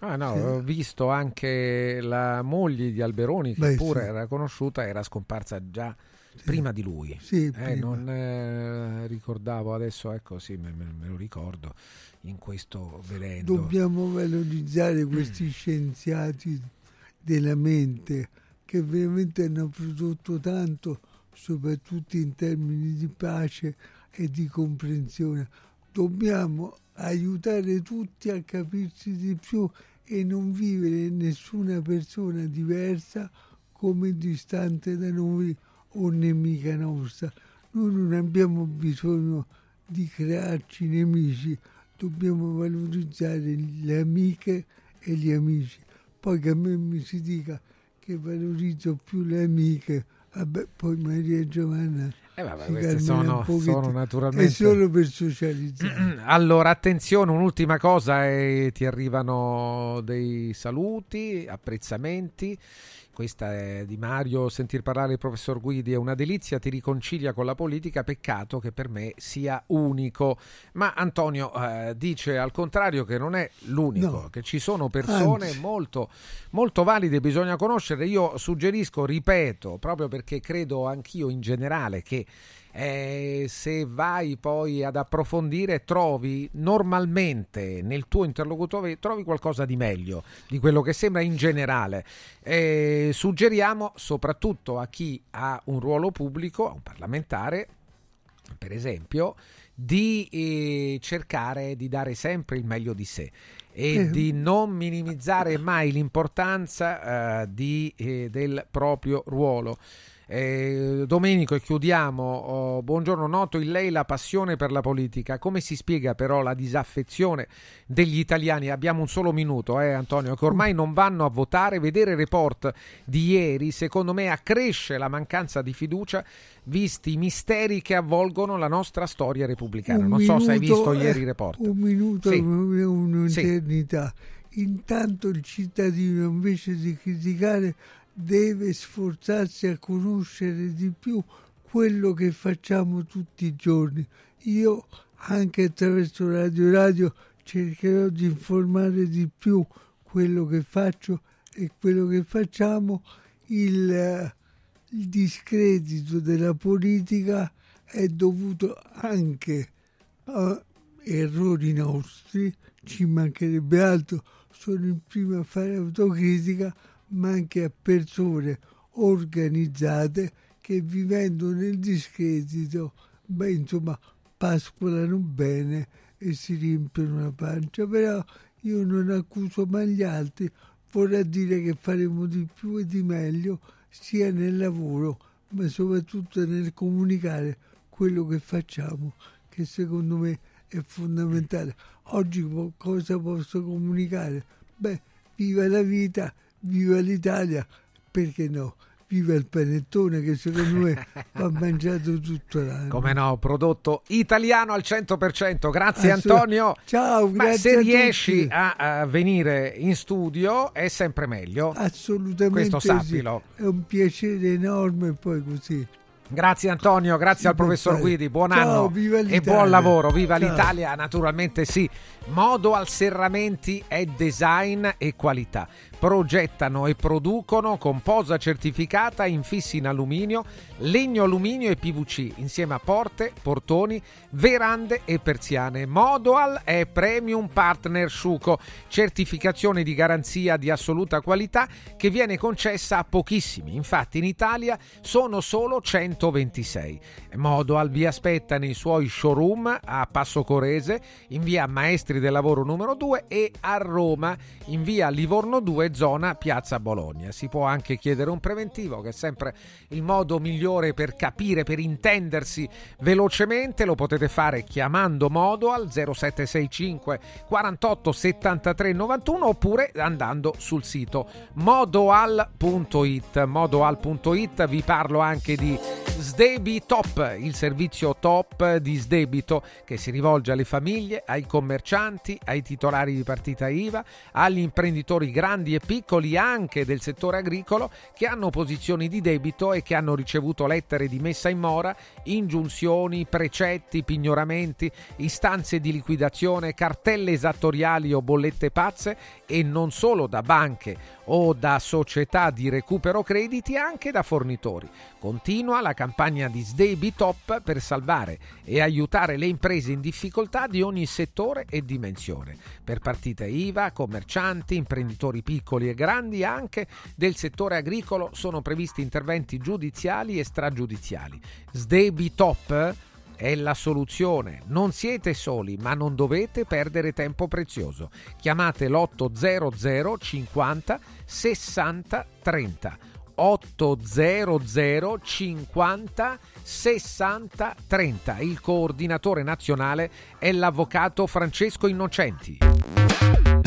Ah no, Sì. ho visto anche la moglie di Alberoni che Beh, pure sì. era conosciuta, era scomparsa già prima di lui. Sì, Eh, prima. non eh, ricordavo adesso, ecco sì, me, me- me lo ricordo in questo vedendo. Dobbiamo valorizzare questi scienziati della mente che veramente hanno prodotto tanto, soprattutto in termini di pace e di comprensione. Dobbiamo aiutare tutti a capirsi di più e non vivere nessuna persona diversa come distante da noi o nemica nostra. Noi non abbiamo bisogno di crearci nemici, dobbiamo valorizzare le amiche e gli amici. Poi che a me mi si dica che valorizzo più le amiche, vabbè, poi Maria Giovanna. Eh, vabbè, queste sono- sono naturalmente- È solo per socializzare. Allora, attenzione, un'ultima cosa, eh, ti arrivano dei saluti, apprezzamenti. Questa è di Mario, sentir parlare il professor Guidi è una delizia, ti riconcilia con la politica, peccato che per me sia unico. Ma Antonio eh, dice al contrario che non è l'unico, No. che ci sono persone Anzi. molto, molto valide, bisogna conoscere. Io suggerisco, ripeto, proprio perché credo anch'io in generale che eh, se vai poi ad approfondire trovi normalmente nel tuo interlocutore trovi qualcosa di meglio di quello che sembra in generale. Eh, suggeriamo soprattutto a chi ha un ruolo pubblico, a un parlamentare, per esempio, di eh, cercare di dare sempre il meglio di sé e Eh. di non minimizzare mai l'importanza eh, di, eh, del proprio ruolo. Eh, Domenico, e chiudiamo. Oh, buongiorno, noto in lei la passione per la politica. Come si spiega però la disaffezione degli italiani? Abbiamo un solo minuto, eh, Antonio, che ormai non vanno a votare. Vedere il report di ieri, secondo me, accresce la mancanza di fiducia, visti i misteri che avvolgono la nostra storia repubblicana. Un non so se hai minuto, visto ieri il eh, report. Un minuto Sì. è un'eternità. Intanto il cittadino, invece di criticare, deve sforzarsi a conoscere di più quello che facciamo tutti i giorni. Io, anche attraverso Radio Radio, cercherò di informare di più quello che faccio e quello che facciamo. Il, eh, il discredito della politica è dovuto anche a errori nostri, ci mancherebbe altro, sono il primo a fare autocritica, ma anche a persone organizzate che vivendo nel discredito, beh, insomma, pascolano bene e si riempiono la pancia. Però io non accuso mai gli altri, vorrà dire che faremo di più e di meglio sia nel lavoro, ma soprattutto nel comunicare quello che facciamo, che secondo me è fondamentale. Oggi cosa posso comunicare? Beh, viva la vita, viva l'Italia, perché no? Viva il panettone che secondo me <laughs> va mangiato tutto l'anno. Come no, prodotto italiano al 100%. Grazie Assolut- Antonio. Ciao, Ma grazie se a riesci a, a venire in studio è sempre meglio. Assolutamente Questo sì. sappilo. È un piacere enorme poi così. Grazie Antonio, grazie al per professor fare. Guidi, buon Ciao, anno e buon lavoro, viva Ciao. l'Italia, naturalmente sì. Modo al Serramenti è design e qualità. Progettano e producono con posa certificata, infissi in alluminio, legno alluminio e PVC, insieme a porte, portoni, verande e persiane. Modoal è Premium Partner Sciuco, certificazione di garanzia di assoluta qualità che viene concessa a pochissimi. Infatti in Italia sono solo 126. Modoal vi aspetta nei suoi showroom a Passo Corese, in via Maestri del Lavoro numero 2 e a Roma in via Livorno 2 zona Piazza Bologna. Si può anche chiedere un preventivo che è sempre il modo migliore per capire, per intendersi velocemente. Lo potete fare chiamando Modo al 0765 48 73 91 oppure andando sul sito modoal.it. Modoal.it vi parlo anche di Sdebitop, il servizio top di sdebito che si rivolge alle famiglie, ai commercianti, ai titolari di partita IVA, agli imprenditori grandi e piccoli anche del settore agricolo che hanno posizioni di debito e che hanno ricevuto lettere di messa in mora, ingiunzioni, precetti, pignoramenti, istanze di liquidazione, cartelle esattoriali o bollette pazze e non solo da banche o da società di recupero crediti, anche da fornitori. Continua la campagna di Sdebitop per salvare e aiutare le imprese in difficoltà di ogni settore e dimensione. Per partite IVA, commercianti, imprenditori piccoli e grandi, anche del settore agricolo sono previsti interventi giudiziali e stragiudiziali. Sdebitop è la soluzione. Non siete soli, ma non dovete perdere tempo prezioso. Chiamate l'800 50 60 30. 800 50 60 30. Il coordinatore nazionale è l'avvocato Francesco Innocenti.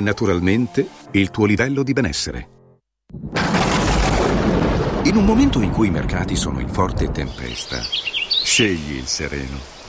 naturalmente il tuo livello di benessere. In un momento in cui i mercati sono in forte tempesta, scegli il sereno.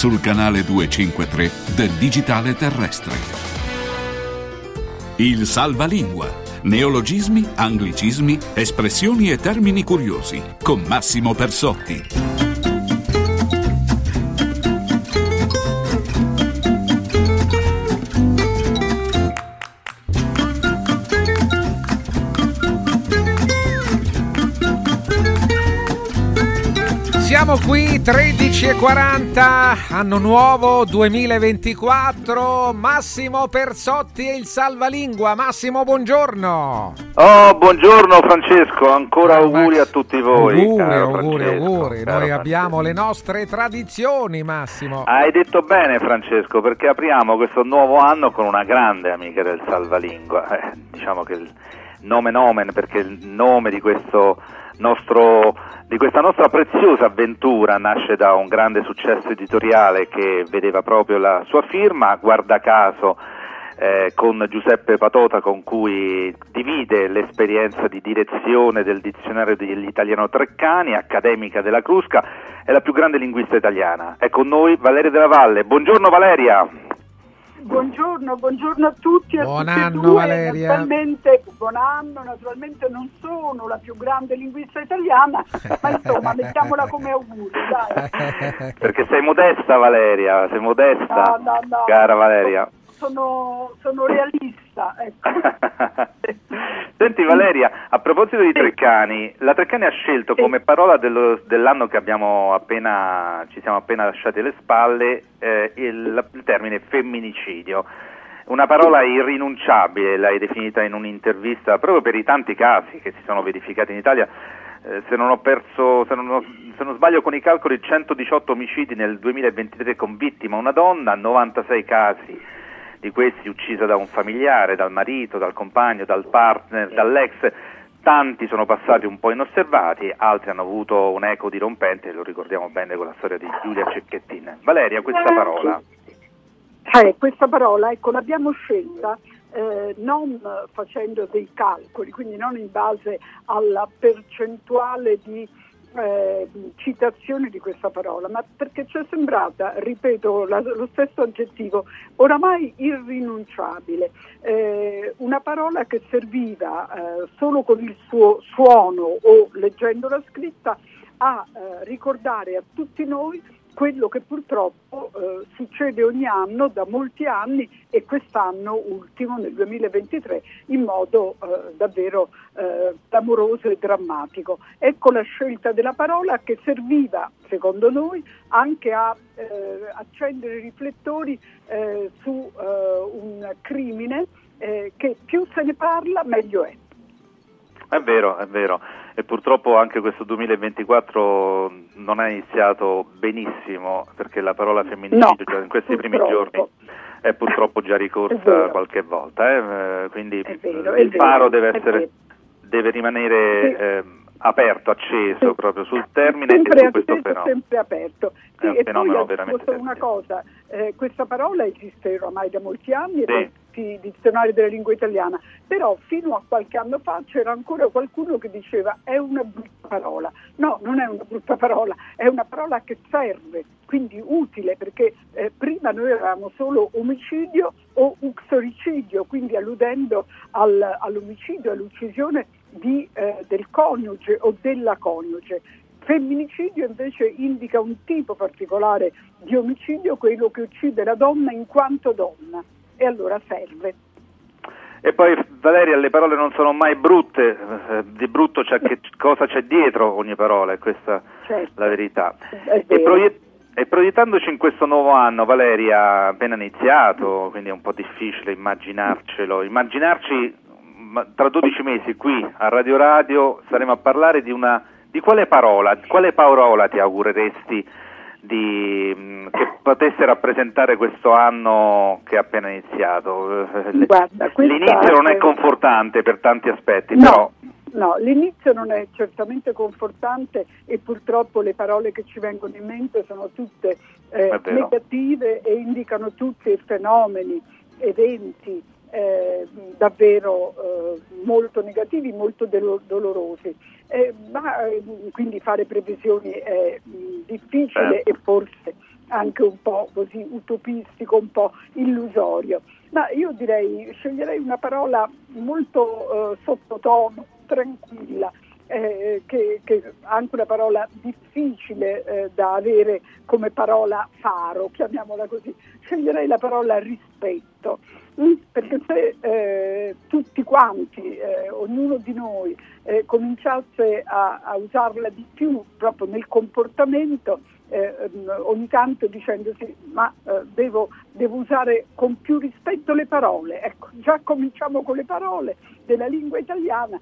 sul canale 253 del digitale terrestre. Il salvalingua. Neologismi, anglicismi, espressioni e termini curiosi con Massimo Persotti. Siamo qui 13.40, anno nuovo 2024. Massimo Persotti e il Salvalingua. Massimo, buongiorno. Oh, buongiorno Francesco, ancora auguri a tutti voi. Auguri, caro auguri, auguri. Noi abbiamo le nostre tradizioni, Massimo. Hai detto bene Francesco, perché apriamo questo nuovo anno con una grande amica del Salvalingua. Eh, diciamo che il nome nomen, perché il nome di questo nostro di questa nostra preziosa avventura nasce da un grande successo editoriale che vedeva proprio la sua firma, guarda caso eh, con Giuseppe Patota con cui divide l'esperienza di direzione del dizionario dell'italiano Treccani, accademica della Crusca, è la più grande linguista italiana. È con noi Valeria della Valle. Buongiorno Valeria. Buongiorno, buongiorno a tutti e a Buon anno, due. Valeria. Naturalmente, buon anno, naturalmente non sono la più grande linguista italiana, ma insomma <laughs> mettiamola come augurio, dai. <laughs> Perché sei modesta Valeria, sei modesta, No, no, no. cara Valeria. Sono, sono realista, ecco. <laughs> Senti Valeria, a proposito di Treccani, la Treccani ha scelto come parola dello- dell'anno che abbiamo appena, ci siamo appena lasciati alle spalle eh, il, il termine femminicidio. Una parola irrinunciabile, l'hai definita in un'intervista proprio per i tanti casi che si sono verificati in Italia. Eh, se, non ho perso, se, non ho- se non sbaglio con i calcoli, 118 omicidi nel 2023 con vittima una donna, 96 casi di questi uccisa da un familiare, dal marito, dal compagno, dal partner, dall'ex. Tanti sono passati un po' inosservati, altri hanno avuto un eco dirompente, lo ricordiamo bene con la storia di Giulia Cecchettin. Valeria, questa parola. Eh, questa parola, ecco, l'abbiamo scelta eh, non facendo dei calcoli, quindi non in base alla percentuale di eh, citazione di questa parola, ma perché ci è sembrata, ripeto la- lo stesso aggettivo, oramai irrinunciabile, eh, una parola che serviva eh, solo con il suo suono o leggendola scritta a eh, ricordare a tutti noi quello che purtroppo eh, succede ogni anno da molti anni e quest'anno ultimo nel 2023 in modo eh, davvero eh, clamoroso e drammatico. Ecco la scelta della parola che serviva, secondo noi, anche a eh, accendere i riflettori eh, su eh, un crimine che più se ne parla meglio è. È vero, è vero. E purtroppo anche questo 2024 non è iniziato benissimo perché la parola femminicidio già in questi primi giorni è purtroppo già ricorsa qualche volta. eh, eh, Quindi vero, il faro deve, essere, deve rimanere Sì. ehm, aperto, acceso proprio sul termine sempre e su questo fenomeno. sempre aperto. È un fenomeno veramente una cosa, eh, questa parola esiste ormai da molti anni Sì. Tutti i dizionari della lingua italiana, però fino a qualche anno fa c'era ancora qualcuno che diceva è una brutta parola. No, non è una brutta parola, è una parola che serve, quindi utile, perché eh, prima noi avevamo solo omicidio o uxoricidio, quindi alludendo al- all'omicidio, all'uccisione di, eh, del coniuge o della coniuge. Femminicidio invece indica un tipo particolare di omicidio, quello che uccide la donna in quanto donna, e allora serve. E poi Valeria, le parole non sono mai brutte, eh, di brutto c'è che <laughs> cosa c'è dietro ogni parola, è questa Certo. la verità. E, proiet- e proiettandoci in questo nuovo anno, Valeria, appena iniziato, quindi è un po' difficile immaginarcelo, immaginarci ma, tra 12 mesi qui a Radio Radio saremo a parlare di una di quale parola, quale parola ti augureresti di, mh, che potesse rappresentare questo anno che è appena iniziato? Eh, Guarda, L'inizio non è confortante per tanti aspetti, No. però No, l'inizio non è certamente confortante e purtroppo le parole che ci vengono in mente sono tutte eh, negative e indicano tutti fenomeni, eventi eh, davvero eh, molto negativi, molto dolo- dolorosi. Eh, ma eh, quindi fare previsioni è mh, difficile Certo. e forse anche un po' così utopistico, un po' illusorio. Ma io direi, sceglierei una parola molto eh, sottotono, tranquilla, eh, che, che anche una parola difficile eh, da avere come parola faro, chiamiamola così. Sceglierei la parola rispetto. Mm, perché se eh, tutti quanti, eh, ognuno di noi, eh, cominciasse a, a, usarla di più proprio nel comportamento, eh, ogni tanto dicendosi ma eh, devo, devo, usare con più rispetto le parole, ecco, già cominciamo con le parole della lingua italiana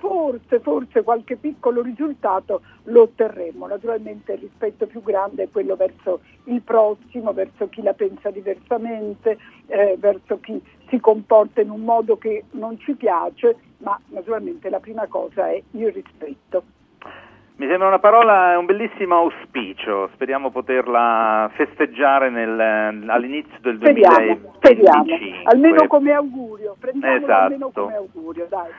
forse, forse qualche piccolo risultato lo otterremo. Naturalmente il rispetto più grande è quello verso il prossimo, verso chi la pensa diversamente, eh, verso chi si comporta in un modo che non ci piace, ma naturalmente la prima cosa è il rispetto. Mi sembra una parola, un bellissimo auspicio, speriamo poterla festeggiare nel, all'inizio del speriamo, 2025. Speriamo, almeno come augurio, prendiamolo esatto. almeno come augurio, dai.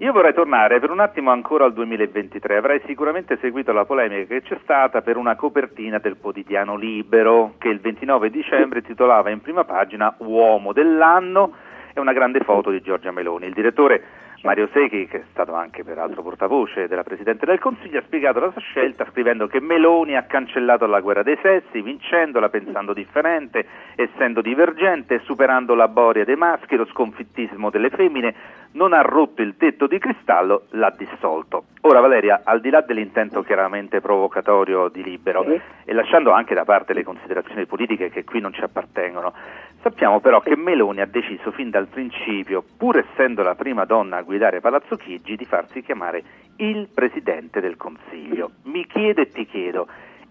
Io vorrei tornare per un attimo ancora al 2023. Avrei sicuramente seguito la polemica che c'è stata per una copertina del quotidiano Libero che il 29 dicembre titolava in prima pagina Uomo dell'anno e una grande foto di Giorgia Meloni. Il direttore Mario Secchi, che è stato anche peraltro portavoce della Presidente del Consiglio, ha spiegato la sua scelta scrivendo che Meloni ha cancellato la guerra dei sessi, vincendola pensando differente, essendo divergente, superando la boria dei maschi, lo sconfittismo delle femmine, non ha rotto il tetto di cristallo, l'ha dissolto. Ora Valeria, al di là dell'intento chiaramente provocatorio di Libero sì. e lasciando anche da parte le considerazioni politiche che qui non ci appartengono, sappiamo però che Meloni ha deciso fin dal principio, pur essendo la prima donna a guidare Palazzo Chigi, di farsi chiamare il Presidente del Consiglio. Mi chiedo e ti chiedo,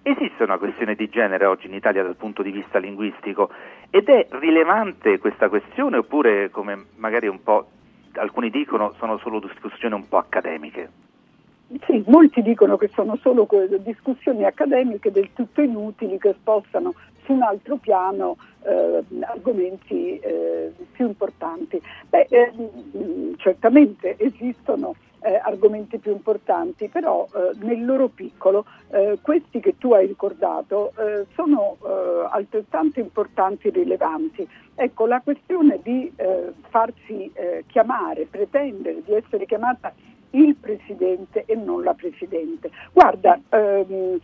Esiste una questione di genere oggi in Italia dal punto di vista linguistico ed è rilevante questa questione oppure come magari un po' alcuni dicono sono solo discussioni un po' accademiche. Sì, molti dicono che sono solo discussioni accademiche del tutto inutili che spostano su un altro piano eh, argomenti eh, più importanti. Beh, eh, certamente esistono eh, argomenti più importanti, però eh, nel loro piccolo eh, questi che tu hai ricordato eh, sono eh, altrettanto importanti e rilevanti. Ecco, la questione di eh, farsi chiamare, pretendere di essere chiamata il Presidente e non la Presidente. Guarda, ehm,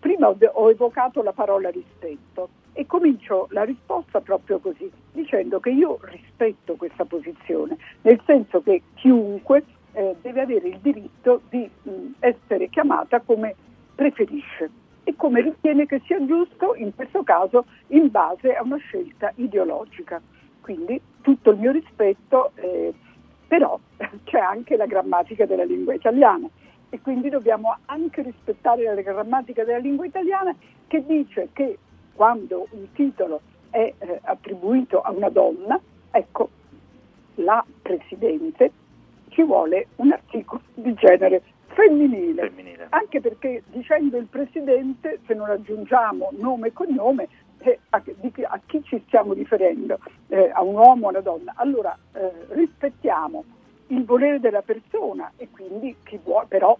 prima ho, ho evocato la parola rispetto e comincio la risposta proprio così, dicendo che io rispetto questa posizione, nel senso che chiunque eh, deve avere il diritto di mh, essere chiamata come preferisce e come ritiene che sia giusto, in questo caso in base a una scelta ideologica. Quindi tutto il mio rispetto, eh, però <laughs> c'è anche la grammatica della lingua italiana e quindi dobbiamo anche rispettare la grammatica della lingua italiana che dice che quando un titolo è eh, attribuito a una donna, ecco, la Presidente ci vuole un articolo di genere femminile. femminile. Anche perché dicendo il Presidente, se non aggiungiamo nome e cognome, eh, a, a, chi ci stiamo riferendo? Eh, a un uomo o a una donna? Allora eh, rispettiamo il volere della persona e quindi chi vuole, però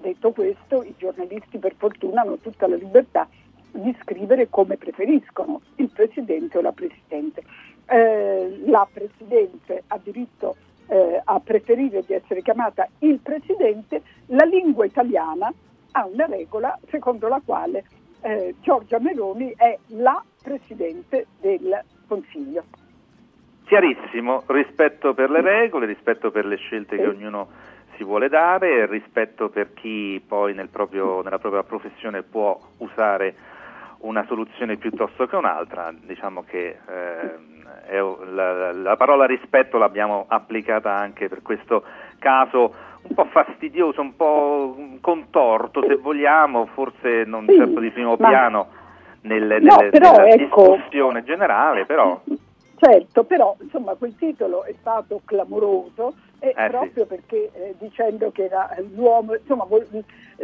detto questo, i giornalisti per fortuna hanno tutta la libertà di scrivere come preferiscono, il Presidente o la Presidente. Eh, la Presidente ha diritto eh, a preferire di essere chiamata il Presidente, la lingua italiana ha una regola secondo la quale eh, Giorgia Meloni è la Presidente del Consiglio. Chiarissimo, rispetto per le regole, rispetto per le scelte sì. che ognuno si vuole dare, rispetto per chi poi nel proprio, nella propria professione può usare una soluzione piuttosto che un'altra, diciamo che eh, la, la, parola rispetto l'abbiamo applicata anche per questo caso un po' fastidioso, un po' contorto se vogliamo, forse non sì, certo di primo piano nelle, no, nelle, nella ecco, discussione generale, però... Certo, però insomma quel titolo è stato clamoroso e eh, proprio sì. perché eh, dicendo che era l'uomo, insomma vol-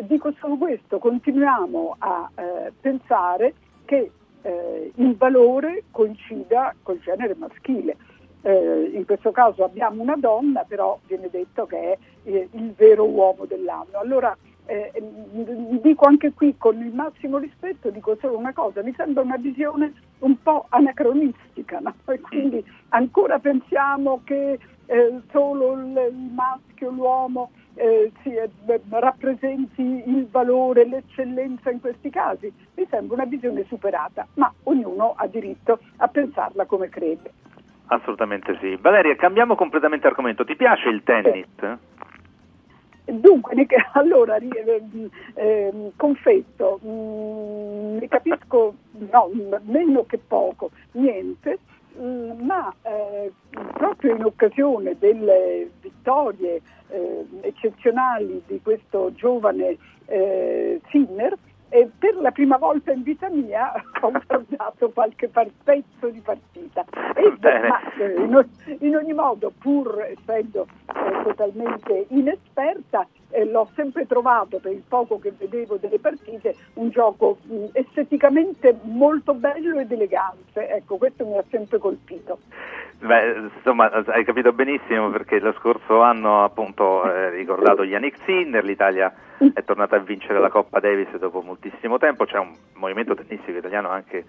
dico solo questo, continuiamo a eh, pensare che eh, il valore coincida col genere maschile. Eh, in questo caso abbiamo una donna, però viene detto che è eh, il vero uomo dell'anno. Allora eh, dico anche qui con il massimo rispetto, dico solo una cosa, mi sembra una visione un po' anacronistica, no? e quindi ancora pensiamo che eh, solo il, maschio, l'uomo eh, si, eh, rappresenti il valore, l'eccellenza in questi casi. Mi sembra una visione superata, ma ognuno ha diritto a pensarla come crede. Assolutamente sì. Valeria, cambiamo completamente argomento. Ti piace il tennis? Dunque, <laughs> allora, ehm, confesso, mm, ne capisco no, meno che poco, niente, mm, ma eh, proprio in occasione delle vittorie eh, eccezionali di questo giovane eh, Sinner, per la prima volta in vita mia <laughs> ho guardato qualche par- pezzo di partita. E, ma, eh, in, in ogni modo, pur essendo eh, totalmente inesperta, eh, l'ho sempre trovato, per il poco che vedevo delle partite, un gioco mh, esteticamente molto bello ed elegante. Ecco, questo mi ha sempre colpito. Beh, insomma, hai capito benissimo perché lo scorso anno appunto <laughs> eh, ricordato Yannick Sinner, l'Italia è tornata a vincere la Coppa Davis dopo moltissimo tempo, c'è un movimento tennistico italiano anche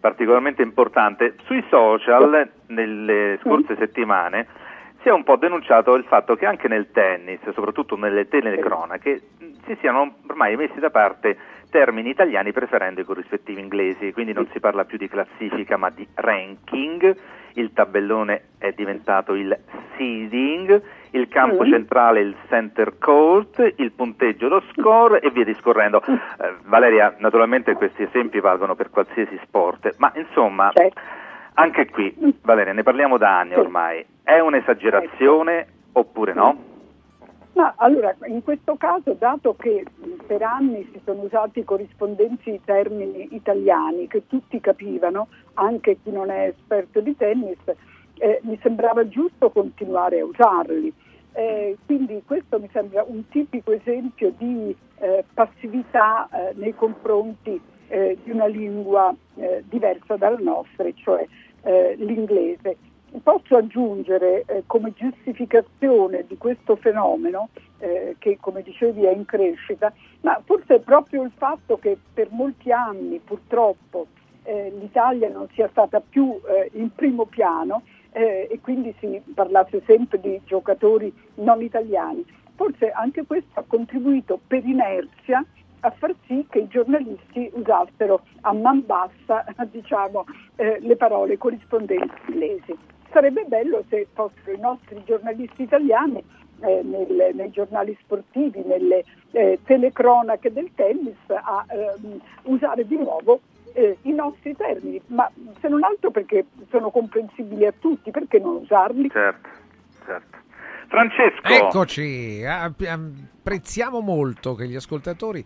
particolarmente importante. Sui social nelle scorse settimane si è un po' denunciato il fatto che anche nel tennis, soprattutto nelle telecronache, si siano ormai messi da parte termini italiani preferendo i corrispettivi inglesi, quindi non si parla più di classifica ma di ranking, il tabellone è diventato il seeding, il campo Mm. centrale il center court, il punteggio lo score e via discorrendo. Eh, Valeria, naturalmente questi esempi valgono per qualsiasi sport, ma insomma, anche qui, Valeria, ne parliamo da anni ormai, è un'esagerazione oppure no? Ma allora, in questo caso, dato che per anni si sono usati corrispondenti termini italiani che tutti capivano, anche chi non è esperto di tennis, eh, mi sembrava giusto continuare a usarli. Eh, quindi questo mi sembra un tipico esempio di eh, passività eh, nei confronti eh, di una lingua eh, diversa dalla nostra, cioè eh, l'inglese. Posso aggiungere eh, come giustificazione di questo fenomeno, eh, che come dicevi è in crescita, ma forse è proprio il fatto che per molti anni purtroppo eh, l'Italia non sia stata più eh, in primo piano eh, e quindi si parlasse sempre di giocatori non italiani. Forse anche questo ha contribuito per inerzia a far sì che i giornalisti usassero a man bassa <laughs> diciamo, eh, le parole corrispondenti inglesi. Sarebbe bello se fossero i nostri giornalisti italiani eh, nel- nei giornali sportivi, nelle eh, telecronache del tennis a ehm, usare di nuovo eh, i nostri termini, ma se non altro perché sono comprensibili a tutti, perché non usarli? Certo, certo. Francesco! Eccoci, app- apprezziamo molto che gli ascoltatori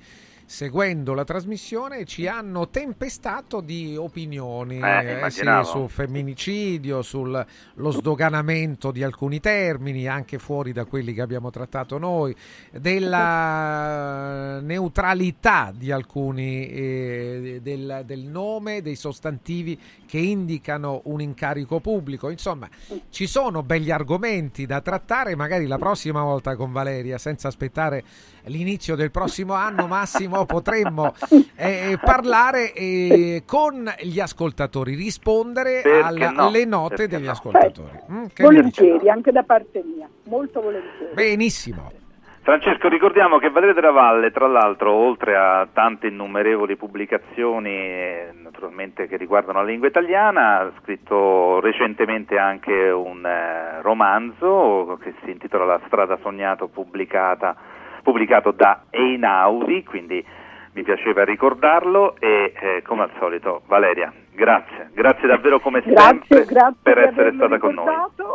seguendo la trasmissione ci hanno tempestato di opinioni Eh, eh, sì, immaginavo. su femminicidio, sullo sdoganamento di alcuni termini, anche fuori da quelli che abbiamo trattato noi, della neutralità di alcuni, eh, del, del nome, dei sostantivi che indicano un incarico pubblico. Insomma, ci sono begli argomenti da trattare, magari la prossima volta con Valeria, senza aspettare l'inizio del prossimo anno, <laughs> Massimo, potremmo eh, <laughs> parlare eh, con gli ascoltatori, rispondere alla- no? alle note Perché degli no? ascoltatori. Mm? Volentieri, anche da parte mia, molto volentieri. Benissimo. Francesco, ricordiamo che Valeria della Valle, tra l'altro, oltre a tante innumerevoli pubblicazioni, eh, naturalmente che riguardano la lingua italiana, ha scritto recentemente anche un eh, romanzo che si intitola La strada sognata, pubblicata, pubblicato da Einaudi, quindi mi piaceva ricordarlo e eh, come al solito Valeria, grazie, grazie davvero come sempre Grazie, grazie per essere stata con noi.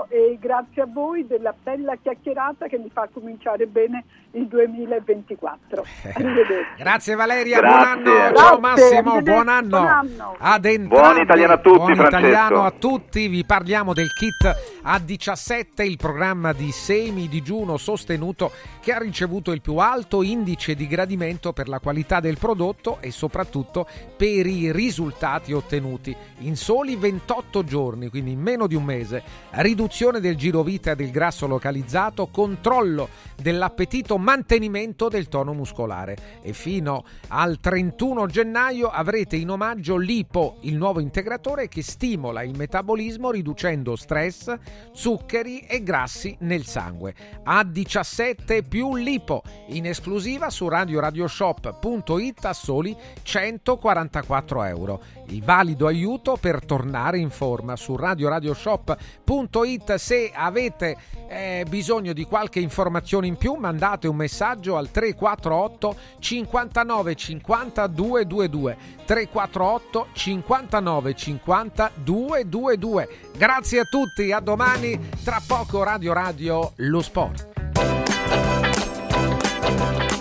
e grazie a voi della bella chiacchierata che mi fa cominciare bene il 2024. <laughs> Arrivederci. Grazie Valeria, Grazie. buon anno. Grazie, Ciao Massimo, buon anno. buon anno. Ad entrambi. Buon italiano a tutti, Buon Francesco. italiano a tutti. Vi parliamo del kit A17, il programma di semi digiuno sostenuto che ha ricevuto il più alto indice di gradimento per la qualità del prodotto e soprattutto per i risultati ottenuti in soli 28 giorni, quindi in meno di un mese. Riduzione del girovita del grasso localizzato, controllo dell'appetito, mantenimento del tono muscolare. E fino al 31 gennaio avrete in omaggio l'IPO, il nuovo integratore che stimola il metabolismo riducendo stress zuccheri e grassi nel sangue. A17 più lipo, in esclusiva su radioradioshop.it a soli 144 euro. Il valido aiuto per tornare in forma su radioradioshop.it. Se avete eh, bisogno di qualche informazione in più, mandate un messaggio al 348 59 50 222 348 59 50 222. Grazie a tutti, a domani. Tra poco Radio Radio lo sport.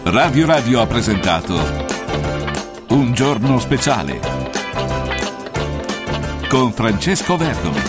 Radio Radio ha presentato Un giorno speciale con Francesco Verdomi.